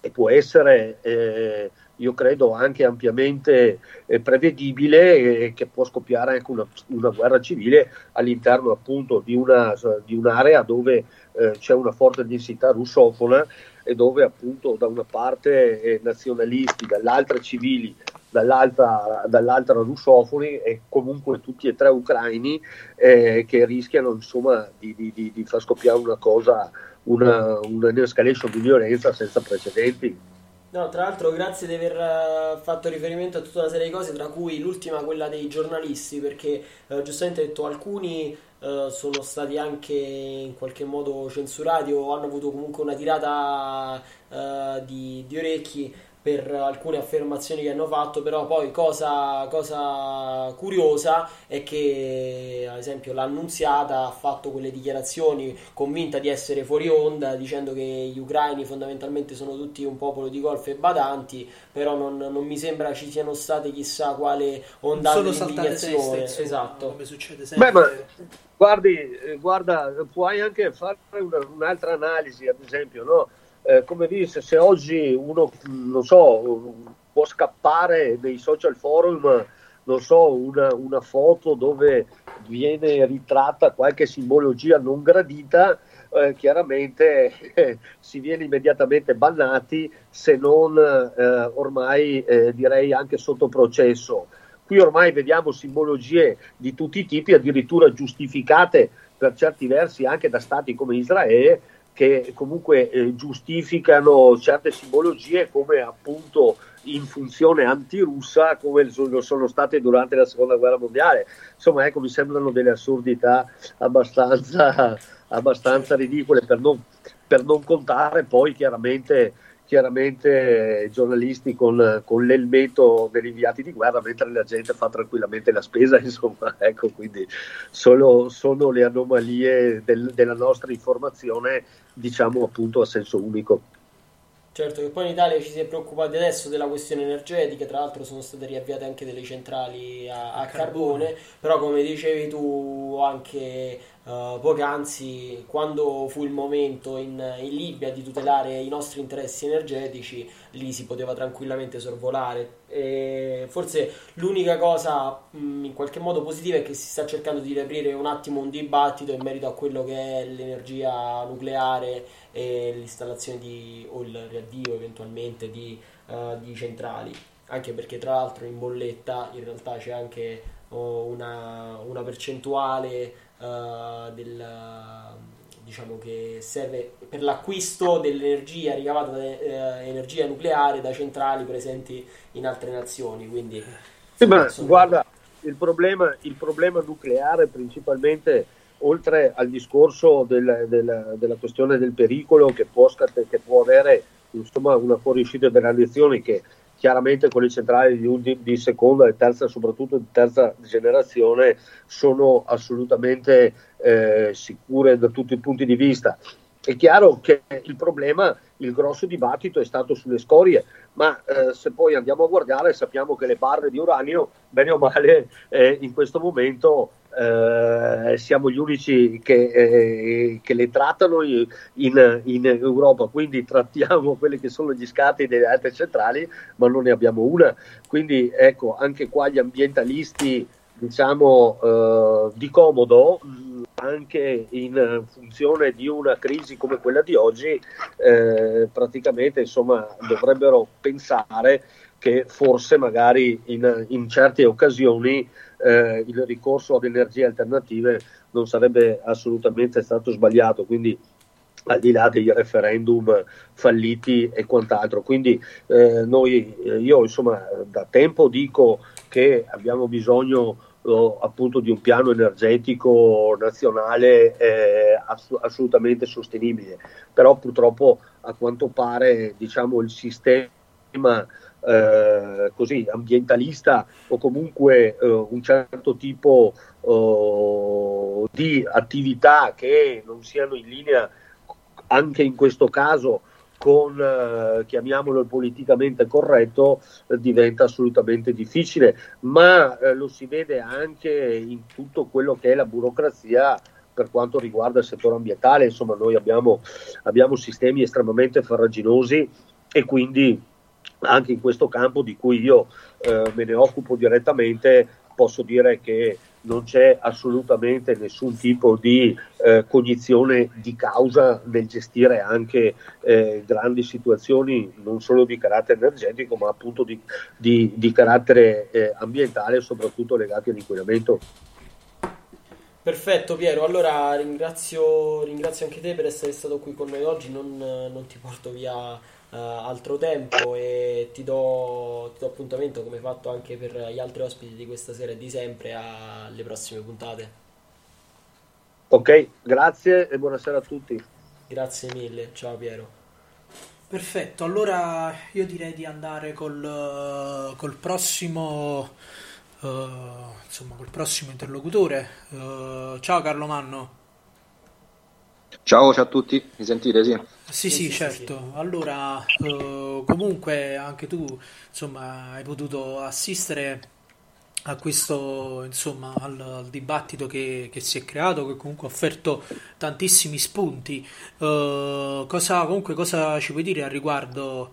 e può essere, eh, io credo, anche ampiamente eh, prevedibile e che può scoppiare anche una, una guerra civile all'interno appunto di, una, di un'area dove eh, c'è una forte densità russofona e dove appunto da una parte eh, nazionalisti, dall'altra civili, dall'altra, dall'altra russofoni e comunque tutti e tre ucraini eh, che rischiano insomma di, di, di, far scoppiare una cosa una, un'escalation di violenza senza precedenti. No, tra l'altro grazie di aver eh, fatto riferimento a tutta una serie di cose, tra cui l'ultima quella dei giornalisti, perché eh, giustamente detto alcuni eh, sono stati anche in qualche modo censurati o hanno avuto comunque una tirata eh, di, di orecchi per alcune affermazioni che hanno fatto, però poi cosa, cosa, curiosa è che ad esempio l'annunziata ha fatto quelle dichiarazioni convinta di essere fuori onda dicendo che gli ucraini fondamentalmente sono tutti un popolo di golf e badanti, però non, non mi sembra ci siano state chissà quale ondate di indignazione. Teste, esatto. Come succede sempre. Beh, ma guardi, eh, guarda, puoi anche fare una, un'altra analisi, ad esempio, no? Eh, come disse, se oggi uno, non so, può scappare nei social forum, non so, una, una foto dove viene ritratta qualche simbologia non gradita, eh, chiaramente eh, si viene immediatamente bannati se non eh, ormai eh, direi anche sotto processo. Qui ormai vediamo simbologie di tutti i tipi, addirittura giustificate per certi versi anche da stati come Israele, che comunque eh, giustificano certe simbologie come appunto in funzione antirussa come lo sono state durante la seconda guerra mondiale. Insomma, ecco, mi sembrano delle assurdità abbastanza, abbastanza ridicole per non, per non contare poi chiaramente chiaramente giornalisti con, con, l'elmetto degli inviati di guerra mentre la gente fa tranquillamente la spesa, insomma, ecco, quindi solo, sono le anomalie del, della nostra informazione, diciamo appunto a senso unico. Certo che poi in Italia ci si è preoccupati adesso della questione energetica, tra l'altro sono state riavviate anche delle centrali a, a carbone, carbone, però come dicevi tu anche uh, poc'anzi, quando fu il momento in, in, Libia di tutelare i nostri interessi energetici, lì si poteva tranquillamente sorvolare. E forse l'unica cosa mh, mm, in qualche modo positiva è che si sta cercando di riaprire un attimo un dibattito in merito a quello che è l'energia nucleare e l'installazione di, o il riavvio eventualmente di, uh, di centrali anche perché tra l'altro in bolletta in realtà c'è anche oh, una, una percentuale uh, del, diciamo che serve per l'acquisto dell'energia ricavata da uh, energia nucleare da centrali presenti in altre nazioni. Quindi, sì, ma sono... guarda, il problema, il problema nucleare principalmente oltre al discorso del, del, della questione del pericolo che può, che può avere insomma, una fuoriuscita delle radiazioni che chiaramente le centrali di, di, seconda e terza, soprattutto di terza generazione, sono assolutamente eh, sicure da tutti i punti di vista. È chiaro che il problema, il grosso dibattito è stato sulle scorie, ma eh, se poi andiamo a guardare sappiamo che le barre di uranio, bene o male, eh, in questo momento eh, siamo gli unici che, eh, che le trattano in, in, Europa, quindi trattiamo quelli che sono gli scatti delle altre centrali, ma non ne abbiamo una. Quindi ecco, anche qua gli ambientalisti, diciamo, eh, di comodo, anche in funzione di una crisi come quella di oggi, eh, praticamente insomma, dovrebbero pensare che forse magari in, in certe occasioni eh, il ricorso ad energie alternative non sarebbe assolutamente stato sbagliato. Quindi al di là dei referendum falliti e quant'altro. Quindi eh, noi, eh, io insomma da tempo dico che abbiamo bisogno oh, appunto di un piano energetico nazionale eh, ass- assolutamente sostenibile, però purtroppo a quanto pare diciamo il sistema eh, così ambientalista o comunque eh, un certo tipo eh, di attività che non siano in linea anche in questo caso con, eh, chiamiamolo politicamente corretto, eh, diventa assolutamente difficile, ma lo si vede anche in tutto quello che è la burocrazia per quanto riguarda il settore ambientale, insomma noi abbiamo, abbiamo sistemi estremamente farraginosi e quindi anche in questo campo di cui io eh, me ne occupo direttamente posso dire che non c'è assolutamente nessun tipo di eh, cognizione di causa nel gestire anche eh, grandi situazioni non solo di carattere energetico ma appunto di, di, di carattere eh, ambientale soprattutto legati all'inquinamento. Perfetto Piero, allora ringrazio, ringrazio, anche te per essere stato qui con noi oggi, non, non ti porto via uh, altro tempo e ti do, ti do, appuntamento come fatto anche per gli altri ospiti di questa sera e di sempre alle prossime puntate. Ok, grazie e buonasera a tutti. Grazie mille, ciao Piero. Perfetto, allora io direi di andare col, col prossimo uh, insomma, col prossimo interlocutore. Uh, ciao Carlo Manno. Ciao, ciao a tutti, mi sentite? Sì, sì, sì, sì certo. Sì. Allora, uh, comunque anche tu insomma, hai potuto assistere a questo, insomma, al, al dibattito che, che, si è creato, che comunque ha offerto tantissimi spunti. Uh, cosa, comunque, cosa ci puoi dire al riguardo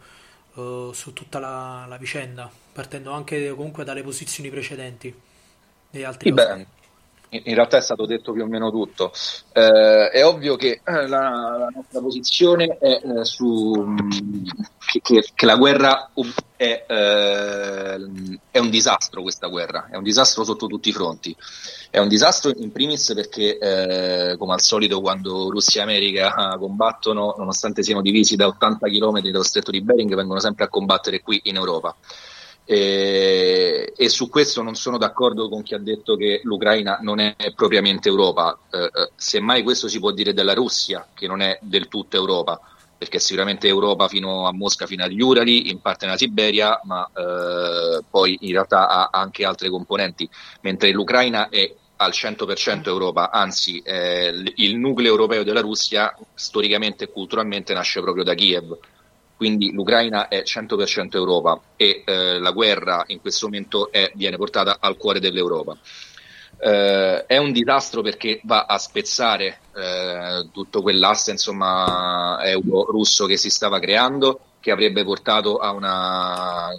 uh, su tutta la, la vicenda? partendo anche comunque dalle posizioni precedenti degli altri. Sì, in realtà è stato detto più o meno tutto. Eh, è ovvio che eh, la, la nostra posizione è eh, su che, che, che, la guerra è, eh, è, un disastro questa guerra, è un disastro sotto tutti i fronti. È un disastro in primis perché, eh, come al solito, quando Russia e America combattono, nonostante siano divisi da 80 km dallo stretto di Bering, vengono sempre a combattere qui in Europa. E, e, su questo non sono d'accordo con chi ha detto che l'Ucraina non è propriamente Europa. Eh, eh, semmai questo si può dire della Russia, che non è del tutto Europa, perché sicuramente Europa fino a Mosca, fino agli Urali, in parte nella Siberia, ma eh, poi in realtà ha anche altre componenti, mentre l'Ucraina è al 100% Europa, anzi eh, il nucleo europeo della Russia storicamente e culturalmente nasce proprio da Kiev quindi l'Ucraina è 100% Europa e eh, la guerra in questo momento è, viene portata al cuore dell'Europa. Eh, è un disastro perché va a spezzare eh, tutto quell'asse insomma, euro-russo che si stava creando, che avrebbe portato a una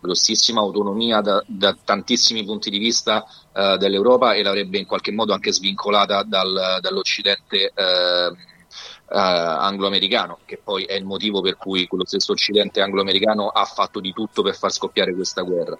grossissima autonomia da, da tantissimi punti di vista eh, dell'Europa e l'avrebbe in qualche modo anche svincolata dal, dall'Occidente eh, eh, anglo-americano, che poi è il motivo per cui quello stesso Occidente anglo-americano ha fatto di tutto per far scoppiare questa guerra.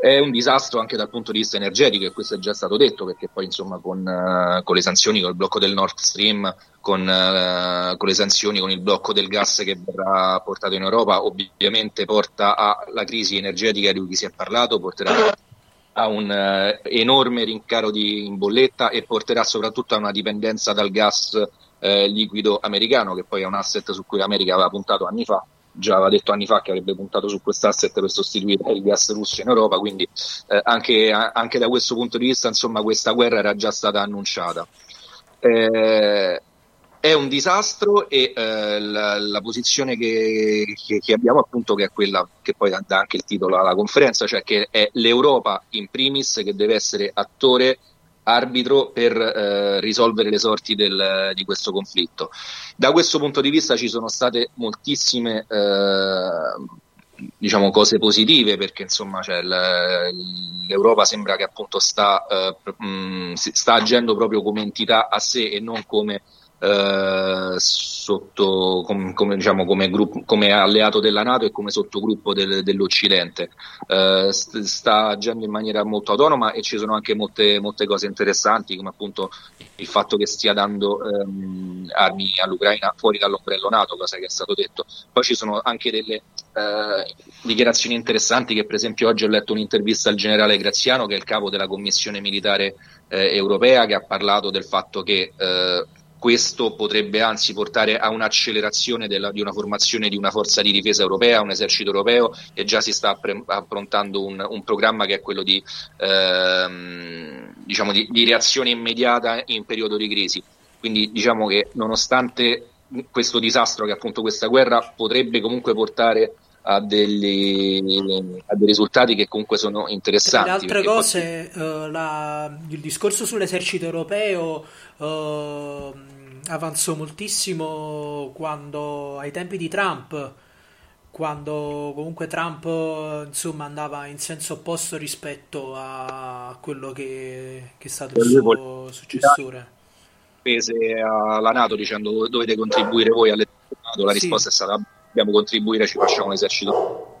È un disastro anche dal punto di vista energetico, e questo è già stato detto, perché poi insomma con, uh, con le sanzioni, con il blocco del Nord Stream, con, uh, con, le sanzioni, con il blocco del gas che verrà portato in Europa, ovviamente porta alla crisi energetica di cui si è parlato, porterà a un uh, enorme rincaro di, in bolletta e porterà soprattutto a una dipendenza dal gas eh, liquido americano, che poi è un asset su cui l'America aveva puntato anni fa, già aveva detto anni fa che avrebbe puntato su questo asset per sostituire il gas russo in Europa, quindi eh, anche, anche, da questo punto di vista insomma, questa guerra era già stata annunciata. Eh, è un disastro e eh, la, la, posizione che, che, che, abbiamo appunto che è quella che poi dà anche il titolo alla conferenza, cioè che è l'Europa in primis che deve essere attore arbitro per eh, risolvere le sorti del, di questo conflitto. Da questo punto di vista ci sono state moltissime eh, diciamo, cose positive perché insomma cioè, l'Europa sembra che appunto sta, eh, mh, sta agendo proprio come entità a sé e non come eh, sotto, com, come, diciamo, come, gruppo, come, alleato della Nato e come sottogruppo del, dell'Occidente. Eh, st- sta agendo in maniera molto autonoma e ci sono anche molte, molte cose interessanti, come appunto il fatto che stia dando ehm, armi all'Ucraina fuori dall'ombrello Nato, cosa che è stato detto. Poi ci sono anche delle eh, dichiarazioni interessanti che per esempio oggi ho letto un'intervista al generale Graziano che è il capo della commissione militare eh, europea che ha parlato del fatto che eh, questo potrebbe anzi portare a un'accelerazione della, di una formazione di una forza di difesa europea, un esercito europeo e già si sta appre- approntando un, un, programma che è quello di, ehm, diciamo di, di reazione immediata in periodo di crisi. Quindi diciamo che nonostante questo disastro che appunto questa guerra potrebbe comunque portare a, degli, a dei risultati che comunque sono interessanti. Le altre cose, poi... uh, la, il discorso sull'esercito europeo uh, avanzò moltissimo quando ai tempi di Trump quando comunque Trump insomma andava in senso opposto rispetto a quello che, che è stato il suo successore. Pese alla Nato dicendo dovete contribuire voi alle Nato, la risposta sì. è stata dobbiamo contribuire, ci facciamo l'esercito.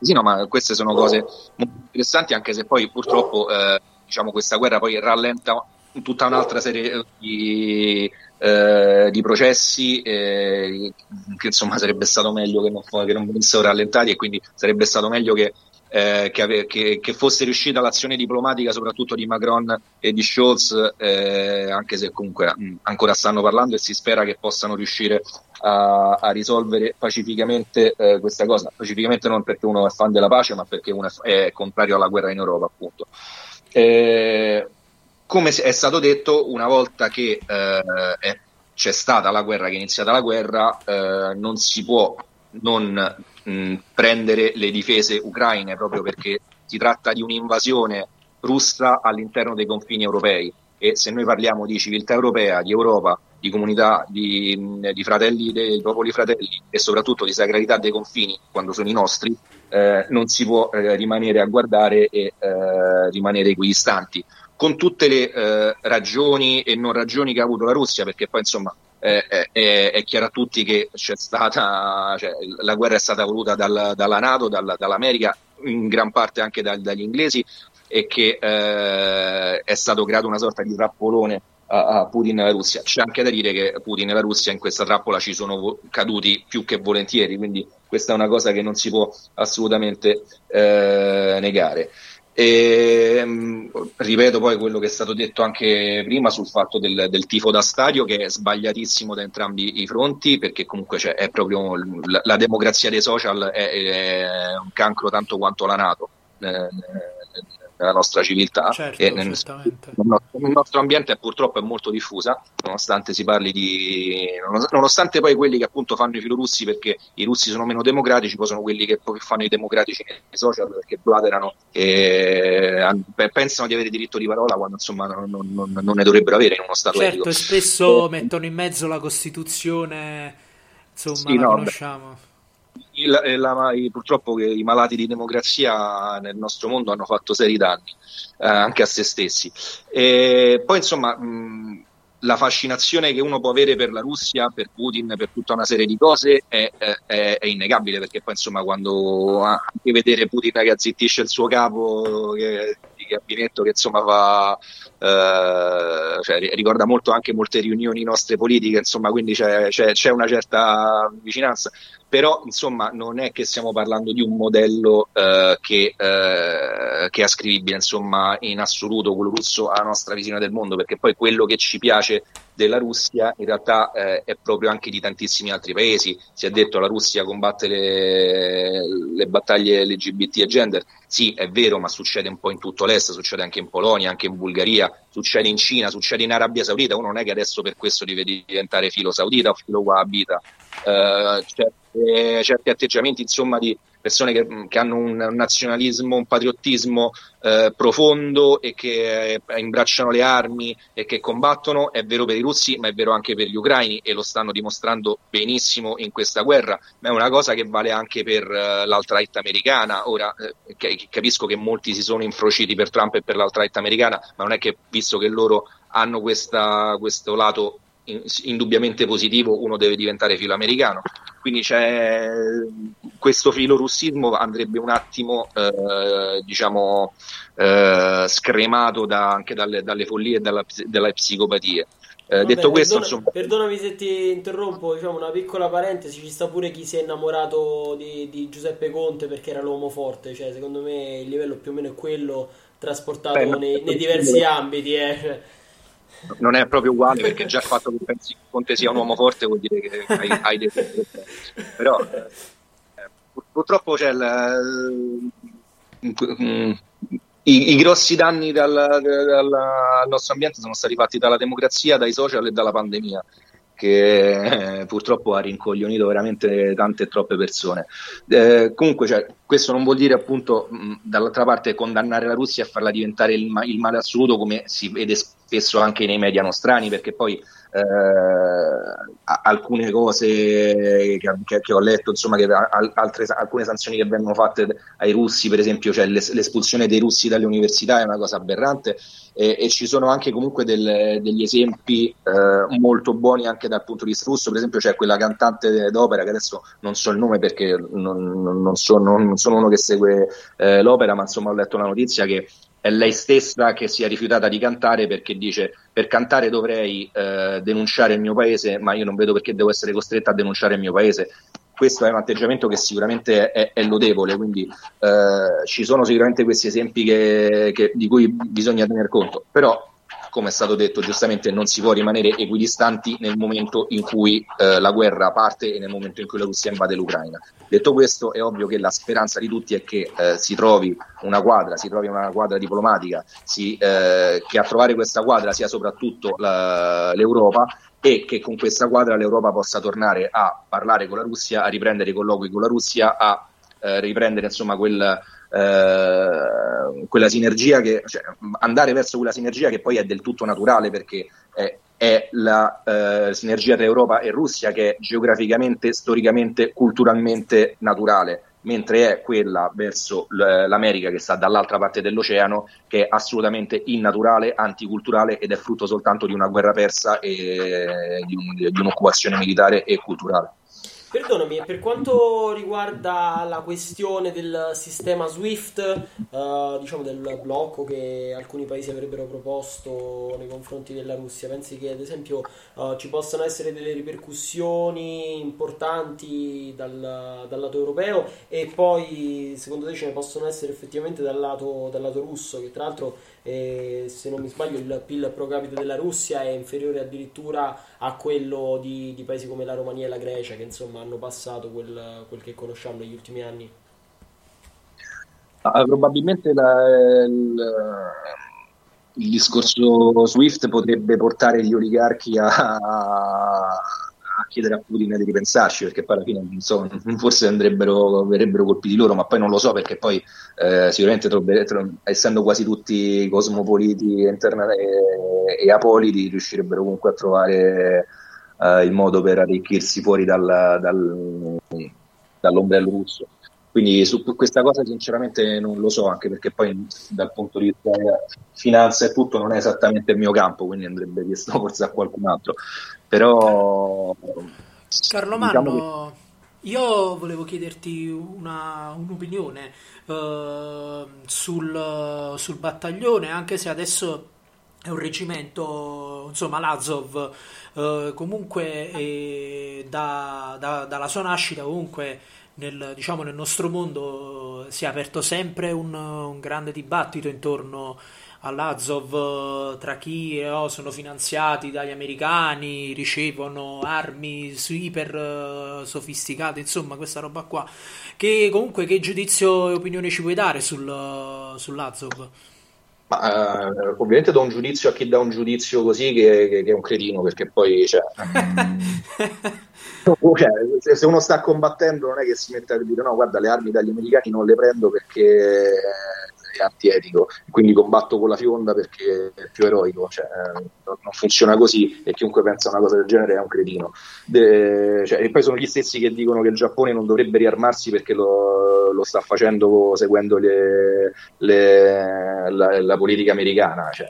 Sì, no, ma queste sono cose molto interessanti, anche se poi purtroppo eh, diciamo, questa guerra poi rallenta tutta un'altra serie di, eh, di processi eh, che insomma sarebbe stato meglio che non, che non venissero rallentati e quindi sarebbe stato meglio che eh, che, ave- che, fosse riuscita l'azione diplomatica soprattutto di Macron e di Scholz, eh, anche se comunque mh, ancora stanno parlando e si spera che possano riuscire a, a risolvere pacificamente eh, questa cosa. Pacificamente non perché uno è fan della pace, ma perché uno è, è contrario alla guerra in Europa, appunto. Eh, come è stato detto, una volta che eh, c'è stata la guerra, che è iniziata la guerra, eh, non si può non mh, prendere le difese ucraine proprio perché si tratta di un'invasione russa all'interno dei confini europei. E se noi parliamo di civiltà europea, di Europa, di comunità, di, di fratelli, dei popoli fratelli e soprattutto di sacralità dei confini quando sono i nostri, eh, non si può eh, rimanere a guardare e eh, rimanere equidistanti con tutte le eh, ragioni e non ragioni che ha avuto la Russia, perché poi insomma eh, è, è, chiaro a tutti che c'è stata, cioè, la guerra è stata voluta dal, dalla Nato, dal, dall'America, in gran parte anche dal, dagli inglesi e che eh, è stato creato una sorta di trappolone a, Putin e alla Russia. C'è anche da dire che Putin e la Russia in questa trappola ci sono caduti più che volentieri, quindi questa è una cosa che non si può assolutamente eh, negare. E, mm, ripeto poi quello che è stato detto anche prima sul fatto del, del, tifo da stadio che è sbagliatissimo da entrambi i fronti perché comunque cioè, è proprio la, la, democrazia dei social è, è, un cancro tanto quanto la Nato. Eh, nella nostra civiltà certo, e nel, nel, nostro ambiente purtroppo è molto diffusa, nonostante si parli di nonostante poi quelli che appunto fanno i filorussi perché i russi sono meno democratici, poi sono quelli che poi fanno i democratici nei social perché blaterano e pensano di avere diritto di parola quando insomma non, non, non ne dovrebbero avere in uno stato certo, etico. e spesso mettono in mezzo la Costituzione, insomma, sì, la no, conosciamo. Beh il, eh, la, purtroppo i malati di democrazia nel nostro mondo hanno fatto seri danni eh, anche a se stessi. E poi insomma mh, la fascinazione che uno può avere per la Russia, per Putin, per tutta una serie di cose è, è, è innegabile perché poi insomma quando anche vedere Putin che azzittisce il suo capo che, gabinetto che insomma fa eh, cioè, ricorda molto anche molte riunioni nostre politiche insomma quindi c'è, c'è, c'è una certa vicinanza. Però insomma non è che stiamo parlando di un modello eh, che, eh, che, è ascrivibile insomma in assoluto quello russo alla nostra visione del mondo perché poi quello che ci piace della Russia in realtà eh, è proprio anche di tantissimi altri paesi. Si è detto la Russia combatte le, le battaglie LGBT e gender. Sì è vero ma succede un po' in tutto l'est succede anche in Polonia anche in Bulgaria succede in Cina succede in Arabia Saudita. Uno non è che adesso per questo deve diventare filo saudita o filo wahhabita. Eh, certi, certi atteggiamenti insomma di persone che, che hanno un, nazionalismo, un patriottismo eh, profondo e che eh, imbracciano le armi e che combattono, è vero per i russi ma è vero anche per gli ucraini e lo stanno dimostrando benissimo in questa guerra, ma è una cosa che vale anche per uh, l'alt-right americana, ora eh, capisco che molti si sono infrociti per Trump e per l'alt-right americana, ma non è che visto che loro hanno questa, questo lato indubbiamente positivo, uno deve diventare filo americano. Quindi c'è questo filorussismo andrebbe un attimo eh, diciamo eh, scremato da, anche dalle, dalle, follie e dalla, dalle psicopatie. Eh, Vabbè, detto questo, perdona, insomma... perdonami se ti interrompo, diciamo una piccola parentesi, ci sta pure chi si è innamorato di, di Giuseppe Conte perché era l'uomo forte, cioè secondo me il livello più o meno è quello trasportato Beh, nei, nei diversi ambiti. Eh non è proprio uguale perché già il fatto che pensi che Conte sia un uomo forte vuol dire che hai, hai dei però eh, purtroppo c'è il, mm, i, i, grossi danni dal, dal, al nostro ambiente sono stati fatti dalla democrazia, dai social e dalla pandemia che eh, purtroppo ha rincoglionito veramente tante e troppe persone. Eh, comunque, cioè, questo non vuol dire appunto mh, dall'altra parte condannare la Russia e farla diventare il, il, male assoluto come si vede spesso anche nei media nostrani, perché poi eh, alcune cose che, che, che, ho letto, insomma, che, altre, alcune sanzioni che vengono fatte ai russi, per esempio, cioè l'espulsione dei russi dalle università è una cosa aberrante e, e ci sono anche comunque del, degli esempi eh, molto buoni anche dal punto di vista russo, per esempio c'è quella cantante d'opera che adesso non so il nome perché non, non, sono, non sono, uno che segue eh, l'opera, ma insomma ho letto la notizia che è lei stessa che si è rifiutata di cantare perché dice per cantare dovrei eh, denunciare il mio paese, ma io non vedo perché devo essere costretta a denunciare il mio paese. Questo è un atteggiamento che sicuramente è, è lodevole, quindi eh, ci sono sicuramente questi esempi che, che, di cui bisogna tener conto, però come è stato detto giustamente, non si può rimanere equidistanti nel momento in cui eh, la guerra parte e nel momento in cui la Russia invade l'Ucraina. Detto questo, è ovvio che la speranza di tutti è che eh, si trovi una quadra, si trovi una quadra diplomatica, si, eh, che a trovare questa quadra sia soprattutto la, l'Europa e che con questa quadra l'Europa possa tornare a parlare con la Russia, a riprendere i colloqui con la Russia, a eh, riprendere insomma quel eh, quella sinergia che cioè, andare verso quella sinergia che poi è del tutto naturale perché è, è la eh, sinergia tra Europa e Russia che è geograficamente, storicamente, culturalmente naturale mentre è quella verso l'America che sta dall'altra parte dell'oceano che è assolutamente innaturale, anticulturale ed è frutto soltanto di una guerra persa e di, un, di un'occupazione militare e culturale. Perdonami, per quanto riguarda la questione del sistema SWIFT, uh, diciamo del blocco che alcuni paesi avrebbero proposto nei confronti della Russia, pensi che ad esempio uh, ci possano essere delle ripercussioni importanti dal, dal, lato europeo e poi secondo te ce ne possono essere effettivamente dal lato, dal lato russo, che tra l'altro eh, se non mi sbaglio il PIL pro capite della Russia è inferiore addirittura a quello di, di paesi come la Romania e la Grecia che insomma hanno passato quel, quel che conosciamo negli ultimi anni? Ah, probabilmente la, il, il, discorso SWIFT potrebbe portare gli oligarchi a, a, chiedere a Putin di ripensarci perché poi alla fine insomma, forse andrebbero, verrebbero colpiti loro ma poi non lo so perché poi eh, sicuramente troppe, tro, essendo quasi tutti cosmopoliti interna- e, e, apoliti riuscirebbero comunque a trovare eh, il modo per arricchirsi fuori dal, dal, dall'ombrello russo. Quindi su questa cosa sinceramente non lo so, anche perché poi dal punto di vista finanza e tutto non è esattamente il mio campo, quindi andrebbe chiesto forse a qualcun altro. Però... Carlo diciamo Manno, che... io volevo chiederti una, un'opinione uh, sul, sul battaglione, anche se adesso è un reggimento, insomma, l'Azov eh, comunque eh, da, da, dalla sua nascita comunque nel, diciamo, nel nostro mondo si è aperto sempre un, un grande dibattito intorno all'Azov tra chi oh, sono finanziati dagli americani, ricevono armi iper sofisticate, insomma questa roba qua. Che comunque che giudizio e opinione ci puoi dare sul, sull'Azov? Ma, uh, ovviamente do un giudizio a chi dà un giudizio così che, che, che è un cretino, perché poi cioè, cioè, se uno sta combattendo non è che si mette a dire no, guarda, le armi dagli americani non le prendo perché è antietico, quindi combatto con la fionda perché è più eroico, cioè, non, funziona così e chiunque pensa una cosa del genere è un cretino. De, cioè, e poi sono gli stessi che dicono che il Giappone non dovrebbe riarmarsi perché lo, lo sta facendo seguendo le, le, la, la, politica americana. Cioè,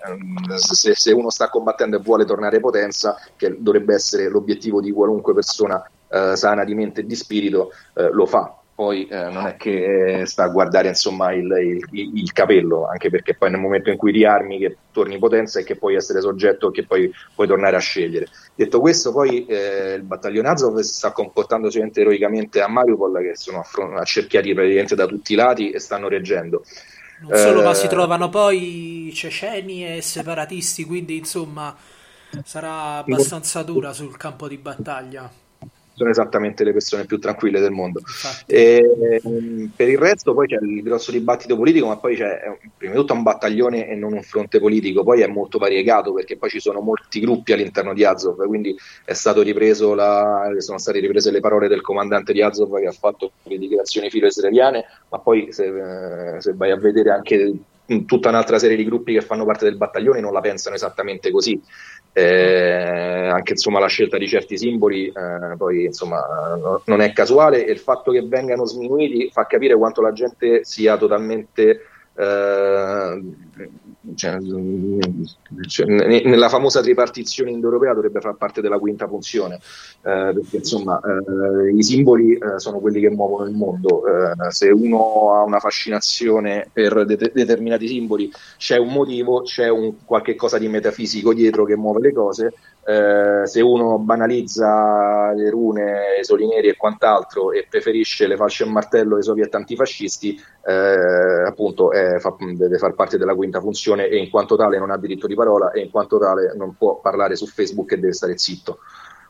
se, se, uno sta combattendo e vuole tornare potenza, che dovrebbe essere l'obiettivo di qualunque persona eh, sana di mente e di spirito, eh, lo fa poi eh, non è che sta a guardare insomma il, il, il, capello, anche perché poi nel momento in cui riarmi che torni potenza e che puoi essere soggetto che poi puoi tornare a scegliere. Detto questo, poi eh, il battaglione Azov si sta comportando sicuramente eroicamente a Mariupol, che sono affron- accerchiati praticamente da tutti i lati e stanno reggendo. Non solo, eh, ma si trovano poi ceceni e separatisti, quindi insomma sarà abbastanza dura sul campo di battaglia sono esattamente le persone più tranquille del mondo. E, ehm, per il resto poi c'è il grosso dibattito politico, ma poi c'è prima di tutto un battaglione e non un fronte politico, poi è molto variegato perché poi ci sono molti gruppi all'interno di Azov, quindi è stato ripreso la, sono state riprese le parole del comandante di Azov che ha fatto le dichiarazioni filo-israeliane, ma poi se, se vai a vedere anche tutta un'altra serie di gruppi che fanno parte del battaglione non la pensano esattamente così Eh, anche insomma, la scelta di certi simboli eh, poi insomma, no, non è casuale. E il fatto che vengano sminuiti fa capire quanto la gente sia totalmente eh, cioè, cioè, nella famosa tripartizione indoeuropea dovrebbe far parte della quinta funzione eh, perché insomma eh, i simboli eh, sono quelli che muovono il mondo. Eh, se uno ha una fascinazione per de- determinati simboli c'è un motivo c'è un qualche cosa di metafisico dietro che muove le cose. Eh, se uno banalizza le rune, i soli neri e quant'altro e preferisce le fasce e martello ai soviet antifascisti, eh, appunto eh, fa, deve far parte della quinta funzione e in quanto tale non ha diritto di parola e in quanto tale non può parlare su Facebook e deve stare zitto.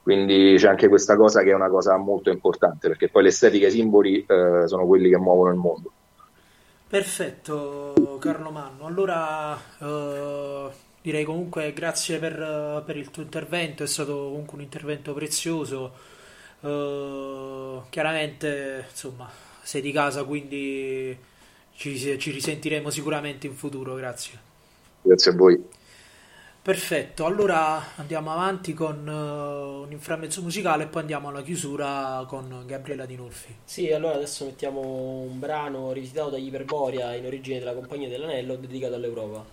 Quindi c'è anche questa cosa che è una cosa molto importante, perché poi l'estetica e i simboli eh, sono quelli che muovono il mondo. Perfetto, Carlo Manno. Allora, uh direi comunque grazie per, per, il tuo intervento, è stato comunque un intervento prezioso. Uh, chiaramente, insomma, sei di casa, quindi ci, ci risentiremo sicuramente in futuro. Grazie. Grazie a voi. Perfetto, allora andiamo avanti con uh, un inframmezzo musicale e poi andiamo alla chiusura con Gabriella Di Nolfi. Sì, allora adesso mettiamo un brano rivisitato dagli Iperboria in origine della Compagnia dell'Anello dedicato all'Europa.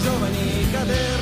Giovani cader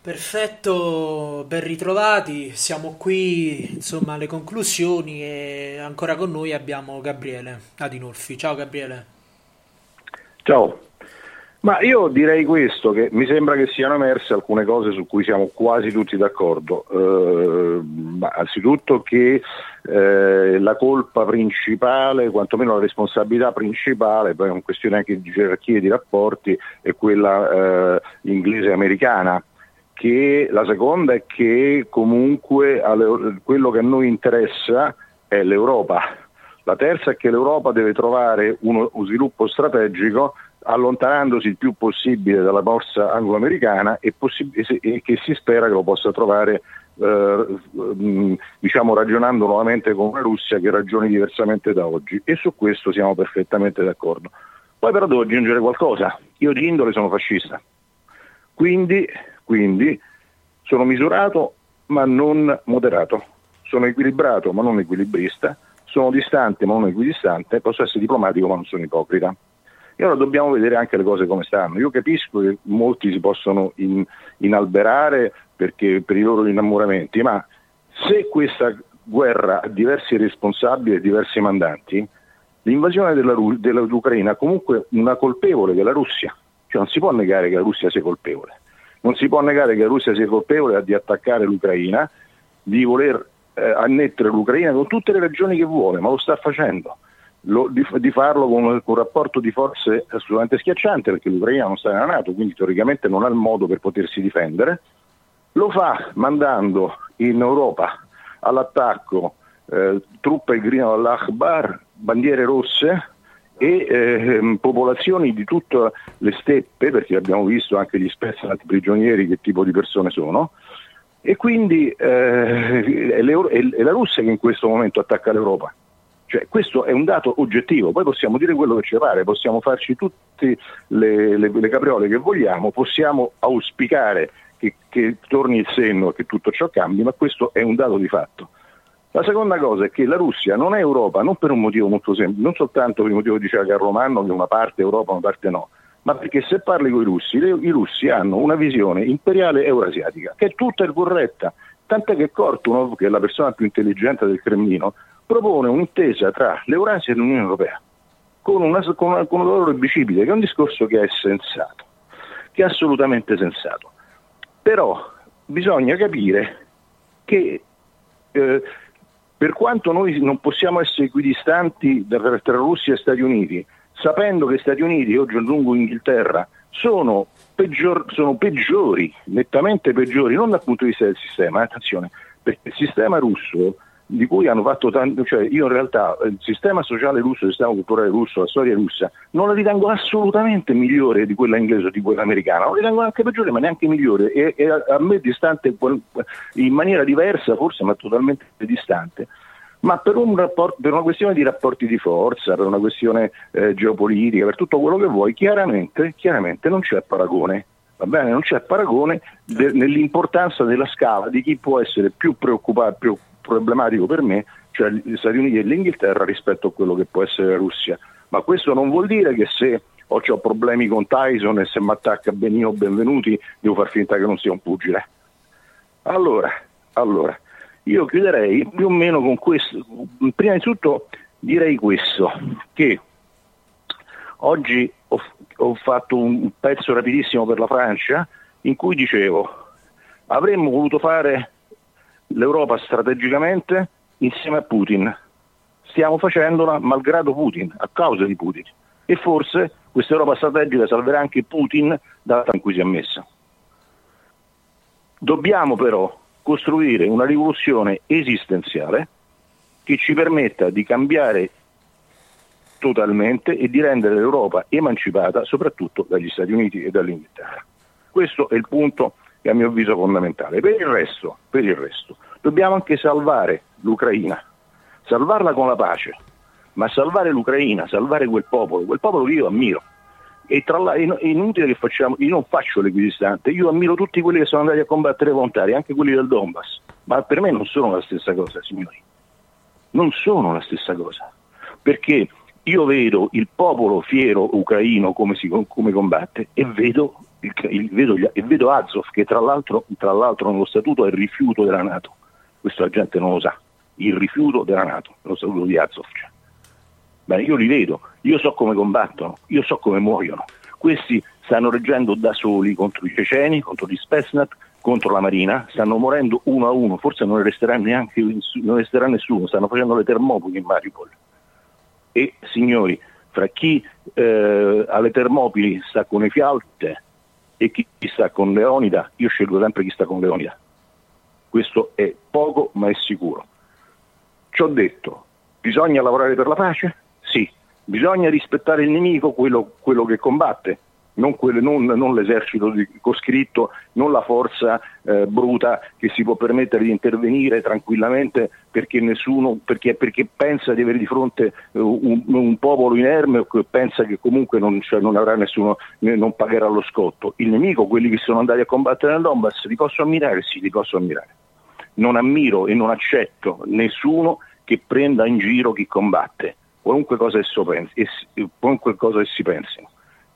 Perfetto, ben ritrovati, siamo qui insomma alle conclusioni e ancora con noi abbiamo Gabriele Adinolfi. Ciao Gabriele. Ciao. Ma io direi questo, che mi sembra che siano emerse alcune cose su cui siamo quasi tutti d'accordo. Eh, anzitutto che eh, la colpa principale, quantomeno la responsabilità principale, poi è una questione anche di gerarchie di rapporti, è quella eh, inglese-americana. Che la seconda è che comunque quello che a noi interessa è l'Europa. La terza è che l'Europa deve trovare uno sviluppo strategico allontanandosi il più possibile dalla borsa anglo-americana e, possib- e che si spera che lo possa trovare eh, mm, diciamo ragionando nuovamente con una Russia che ragioni diversamente da oggi e su questo siamo perfettamente d'accordo. Poi però devo aggiungere qualcosa, io di indole sono fascista, quindi, quindi sono misurato ma non moderato, sono equilibrato ma non equilibrista, sono distante ma non equidistante, posso essere diplomatico ma non sono ipocrita. E allora dobbiamo vedere anche le cose come stanno. Io capisco che molti si possono in, inalberare perché, per i loro innamoramenti, ma se questa guerra ha diversi responsabili e diversi mandanti, l'invasione della, dell'Ucraina ha comunque una colpevole che è la Russia. Cioè non si può negare che la Russia sia colpevole. Non si può negare che la Russia sia colpevole di attaccare l'Ucraina, di voler eh, annettere l'Ucraina con tutte le ragioni che vuole, ma lo sta facendo. Lo, di, di, farlo con un, rapporto di forze assolutamente schiacciante perché l'Ucraina non sta nella Nato, quindi teoricamente non ha il modo per potersi difendere, lo fa mandando in Europa all'attacco eh, truppe grido all'Akbar, bandiere rosse e eh, popolazioni di tutte le steppe, perché abbiamo visto anche gli spezzati prigionieri che tipo di persone sono, e quindi eh, è, è la Russia che in questo momento attacca l'Europa. Cioè, questo è un dato oggettivo, poi possiamo dire quello che ci pare, possiamo farci tutte le, le, le capriole che vogliamo, possiamo auspicare che, che torni il senno e che tutto ciò cambi, ma questo è un dato di fatto. La seconda cosa è che la Russia non è Europa, non per un motivo molto semplice, non soltanto per il motivo che diceva Carlo Manno, che una parte è Europa, una parte no, ma perché se parli con i russi, le, i russi hanno una visione imperiale eurasiatica, che è tutta corretta, tant'è che Kortunov, che è la persona più intelligente del Cremlino, propone un'intesa tra l'Eurasia e l'Unione Europea con, una, con, una, con un loro bicipite, che è un discorso che è sensato, che è assolutamente sensato. Però bisogna capire che eh, per quanto noi non possiamo essere equidistanti tra, Russia e Stati Uniti, sapendo che Stati Uniti, oggi aggiungo Inghilterra, sono, peggior, sono peggiori, nettamente peggiori, non dal punto di vista del sistema, attenzione, perché il sistema russo di cui hanno fatto tanto, cioè io in realtà il sistema sociale russo, il sistema culturale russo, la storia russa, non la ritengo assolutamente migliore di quella inglese o di quella americana, non la ritengo neanche peggiore, ma neanche migliore, e, e a, a me distante in maniera diversa forse, ma totalmente distante. Ma per, un rapport, per una questione di rapporti di forza, per una questione eh, geopolitica, per tutto quello che vuoi, chiaramente, chiaramente non c'è paragone. Va bene, non c'è paragone de, nell'importanza della scala di chi può essere più preoccupato, più problematico per me, cioè gli Stati Uniti e l'Inghilterra rispetto a quello che può essere la Russia. Ma questo non vuol dire che se ho, ho problemi con Tyson e se mi attacca Benino benvenuti devo far finta che non sia un pugile. Allora, allora, io chiuderei più o meno con questo. Prima di tutto direi questo, che oggi ho, ho fatto un pezzo rapidissimo per la Francia in cui dicevo avremmo voluto fare l'Europa strategicamente insieme a Putin. Stiamo facendola malgrado Putin, a causa di Putin. E forse questa Europa strategica salverà anche Putin data in cui si è messa. Dobbiamo però costruire una rivoluzione esistenziale che ci permetta di cambiare totalmente e di rendere l'Europa emancipata soprattutto dagli Stati Uniti e dall'Inghilterra. Questo è il punto che a mio avviso è fondamentale. Per il resto, per il resto dobbiamo anche salvare l'Ucraina, salvarla con la pace, ma salvare l'Ucraina, salvare quel popolo, quel popolo che io ammiro. E tra l'altro è inutile che facciamo, io non faccio l'equidistante, io ammiro tutti quelli che sono andati a combattere volontari, anche quelli del Donbass, ma per me non sono la stessa cosa, signori. Non sono la stessa cosa. Perché io vedo il popolo fiero ucraino come, si, come combatte e vedo il, il, vedo, e vedo Azov che tra l'altro, tra l'altro nello statuto è il rifiuto della Nato, questo la gente non lo sa, il rifiuto della Nato, nello statuto di Azov. Cioè. Beh, io li vedo, io so come combattono, io so come muoiono. Questi stanno reggendo da soli contro i ceceni, contro gli Spetsnaz, contro la Marina, stanno morendo uno a uno, forse non resterà neanche non resterà nessuno, stanno facendo le termopili in Maripol. E signori, fra chi eh, alle Termopili sta con le fialte e chi sta con Leonida, io scelgo sempre chi sta con Leonida. Questo è poco ma è sicuro. Ci ho detto, bisogna lavorare per la pace? Sì. Bisogna rispettare il nemico, quello, quello che combatte? Non, quelle, non, non l'esercito coscritto, non la forza eh, bruta che si può permettere di intervenire tranquillamente perché, nessuno, perché, perché pensa di avere di fronte uh, un, un, popolo inerme o che pensa che comunque non, cioè, non avrà nessuno, non pagherà lo scotto. Il nemico, quelli che sono andati a combattere nel Donbass, li posso ammirare? Sì, li posso ammirare. Non ammiro e non accetto nessuno che prenda in giro chi combatte, qualunque cosa pensi, qualunque cosa essi pensino.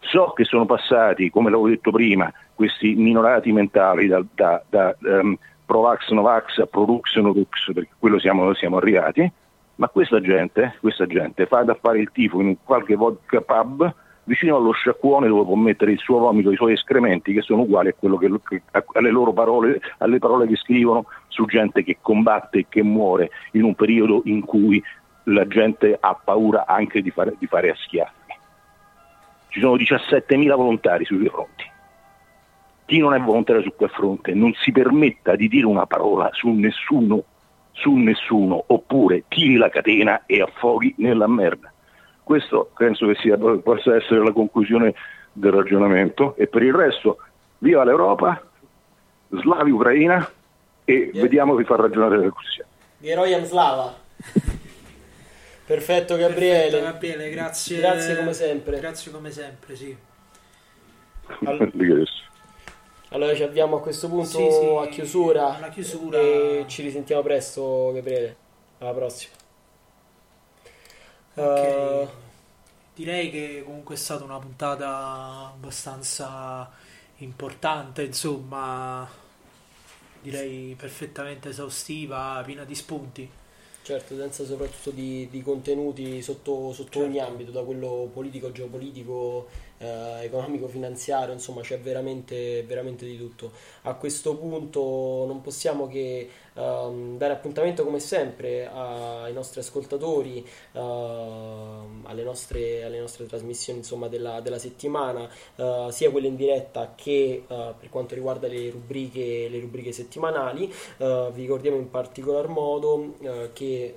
So che sono passati, come l'avevo detto prima, questi minorati mentali da, da, da um, Provax Novax a Prolux Norux, perché quello siamo, siamo arrivati, ma questa gente, questa gente fa da fare il tifo in qualche vodka pub vicino allo sciacquone dove può mettere il suo vomito, i suoi escrementi che sono uguali che, alle loro parole, alle parole che scrivono su gente che combatte e che muore in un periodo in cui la gente ha paura anche di fare, di fare a schiaffi ci sono 17.000 volontari sui due fronti. Chi non è volontario su quel fronte non si permetta di dire una parola su nessuno, su nessuno, oppure tiri la catena e affoghi nella merda. Questo penso che sia, possa essere la conclusione del ragionamento e per il resto viva l'Europa, slavi Ucraina e yeah. vediamo chi fa ragionare la Russia. Geroyan Slava. Perfetto Gabriele. Perfetto, Gabriele, grazie. Grazie come sempre. Grazie come sempre, sì. Allora, allora ci avviamo a questo punto sì, sì, a chiusura. Chiusura. E ci risentiamo presto Gabriele. Alla prossima. Okay. Uh, Direi che comunque è stata una puntata abbastanza importante, insomma, direi perfettamente esaustiva, piena di spunti. Certo, densa soprattutto di, di contenuti sotto, sotto certo. ogni ambito, da quello politico, geopolitico, eh, economico-finanziario, insomma c'è veramente, veramente di tutto. A questo punto non possiamo che um, dare appuntamento come sempre ai nostri ascoltatori, uh, alle, nostre, alle, nostre, trasmissioni insomma, della, della settimana, uh, sia quelle in diretta che uh, per quanto riguarda le rubriche, le rubriche settimanali. vi ricordiamo in particolar modo che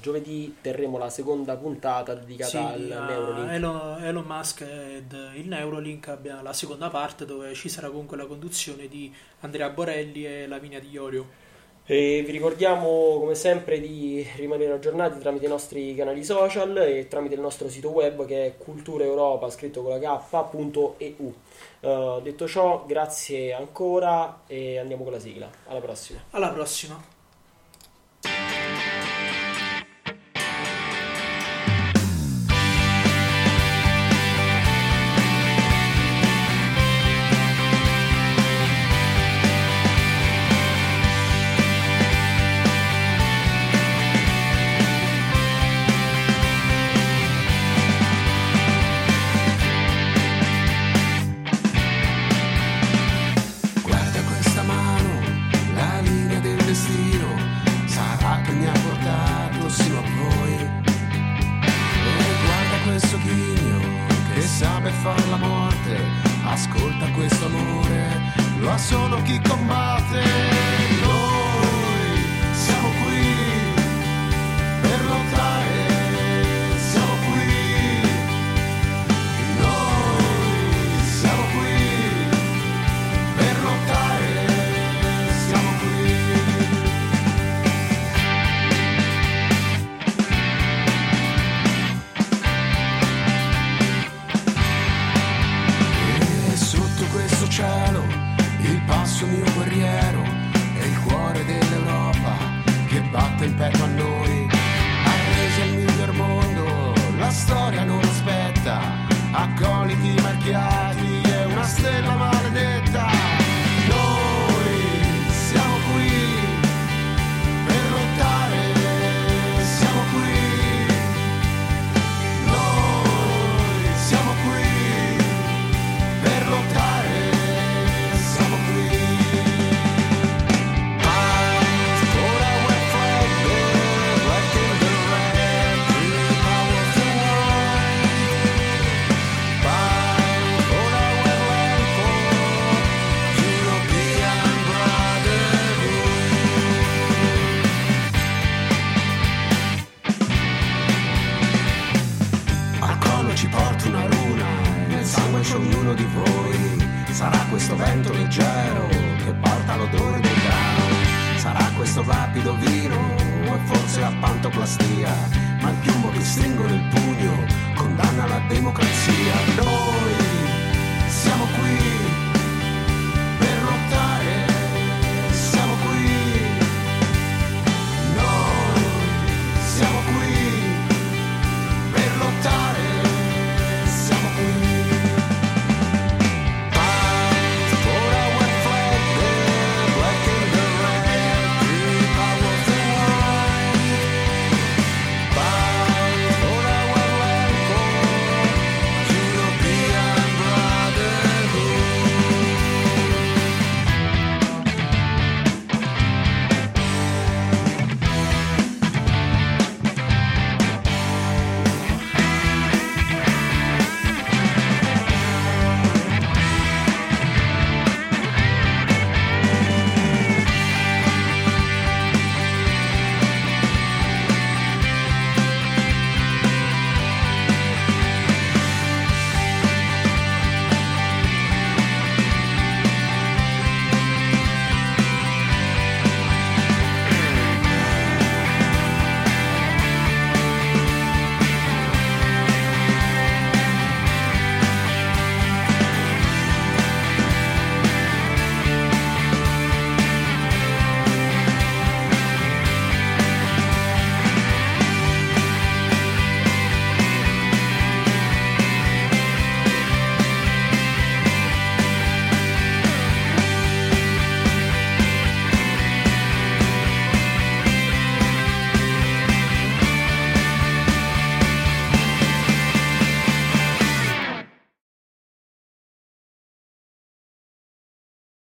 giovedì terremo la seconda puntata dedicata sì, al Neurolink. Elon, Elon Musk ed il Neurolink abbiamo la seconda parte dove ci sarà comunque la conduzione di Andrea Borelli e Lavinia Di Iorio. E vi ricordiamo come sempre di rimanere aggiornati tramite i nostri canali social e tramite il nostro sito web che è culturaeuropa scritto con la k.eu. Uh, eh, detto ciò, grazie ancora e andiamo con la sigla. Alla prossima. Alla prossima.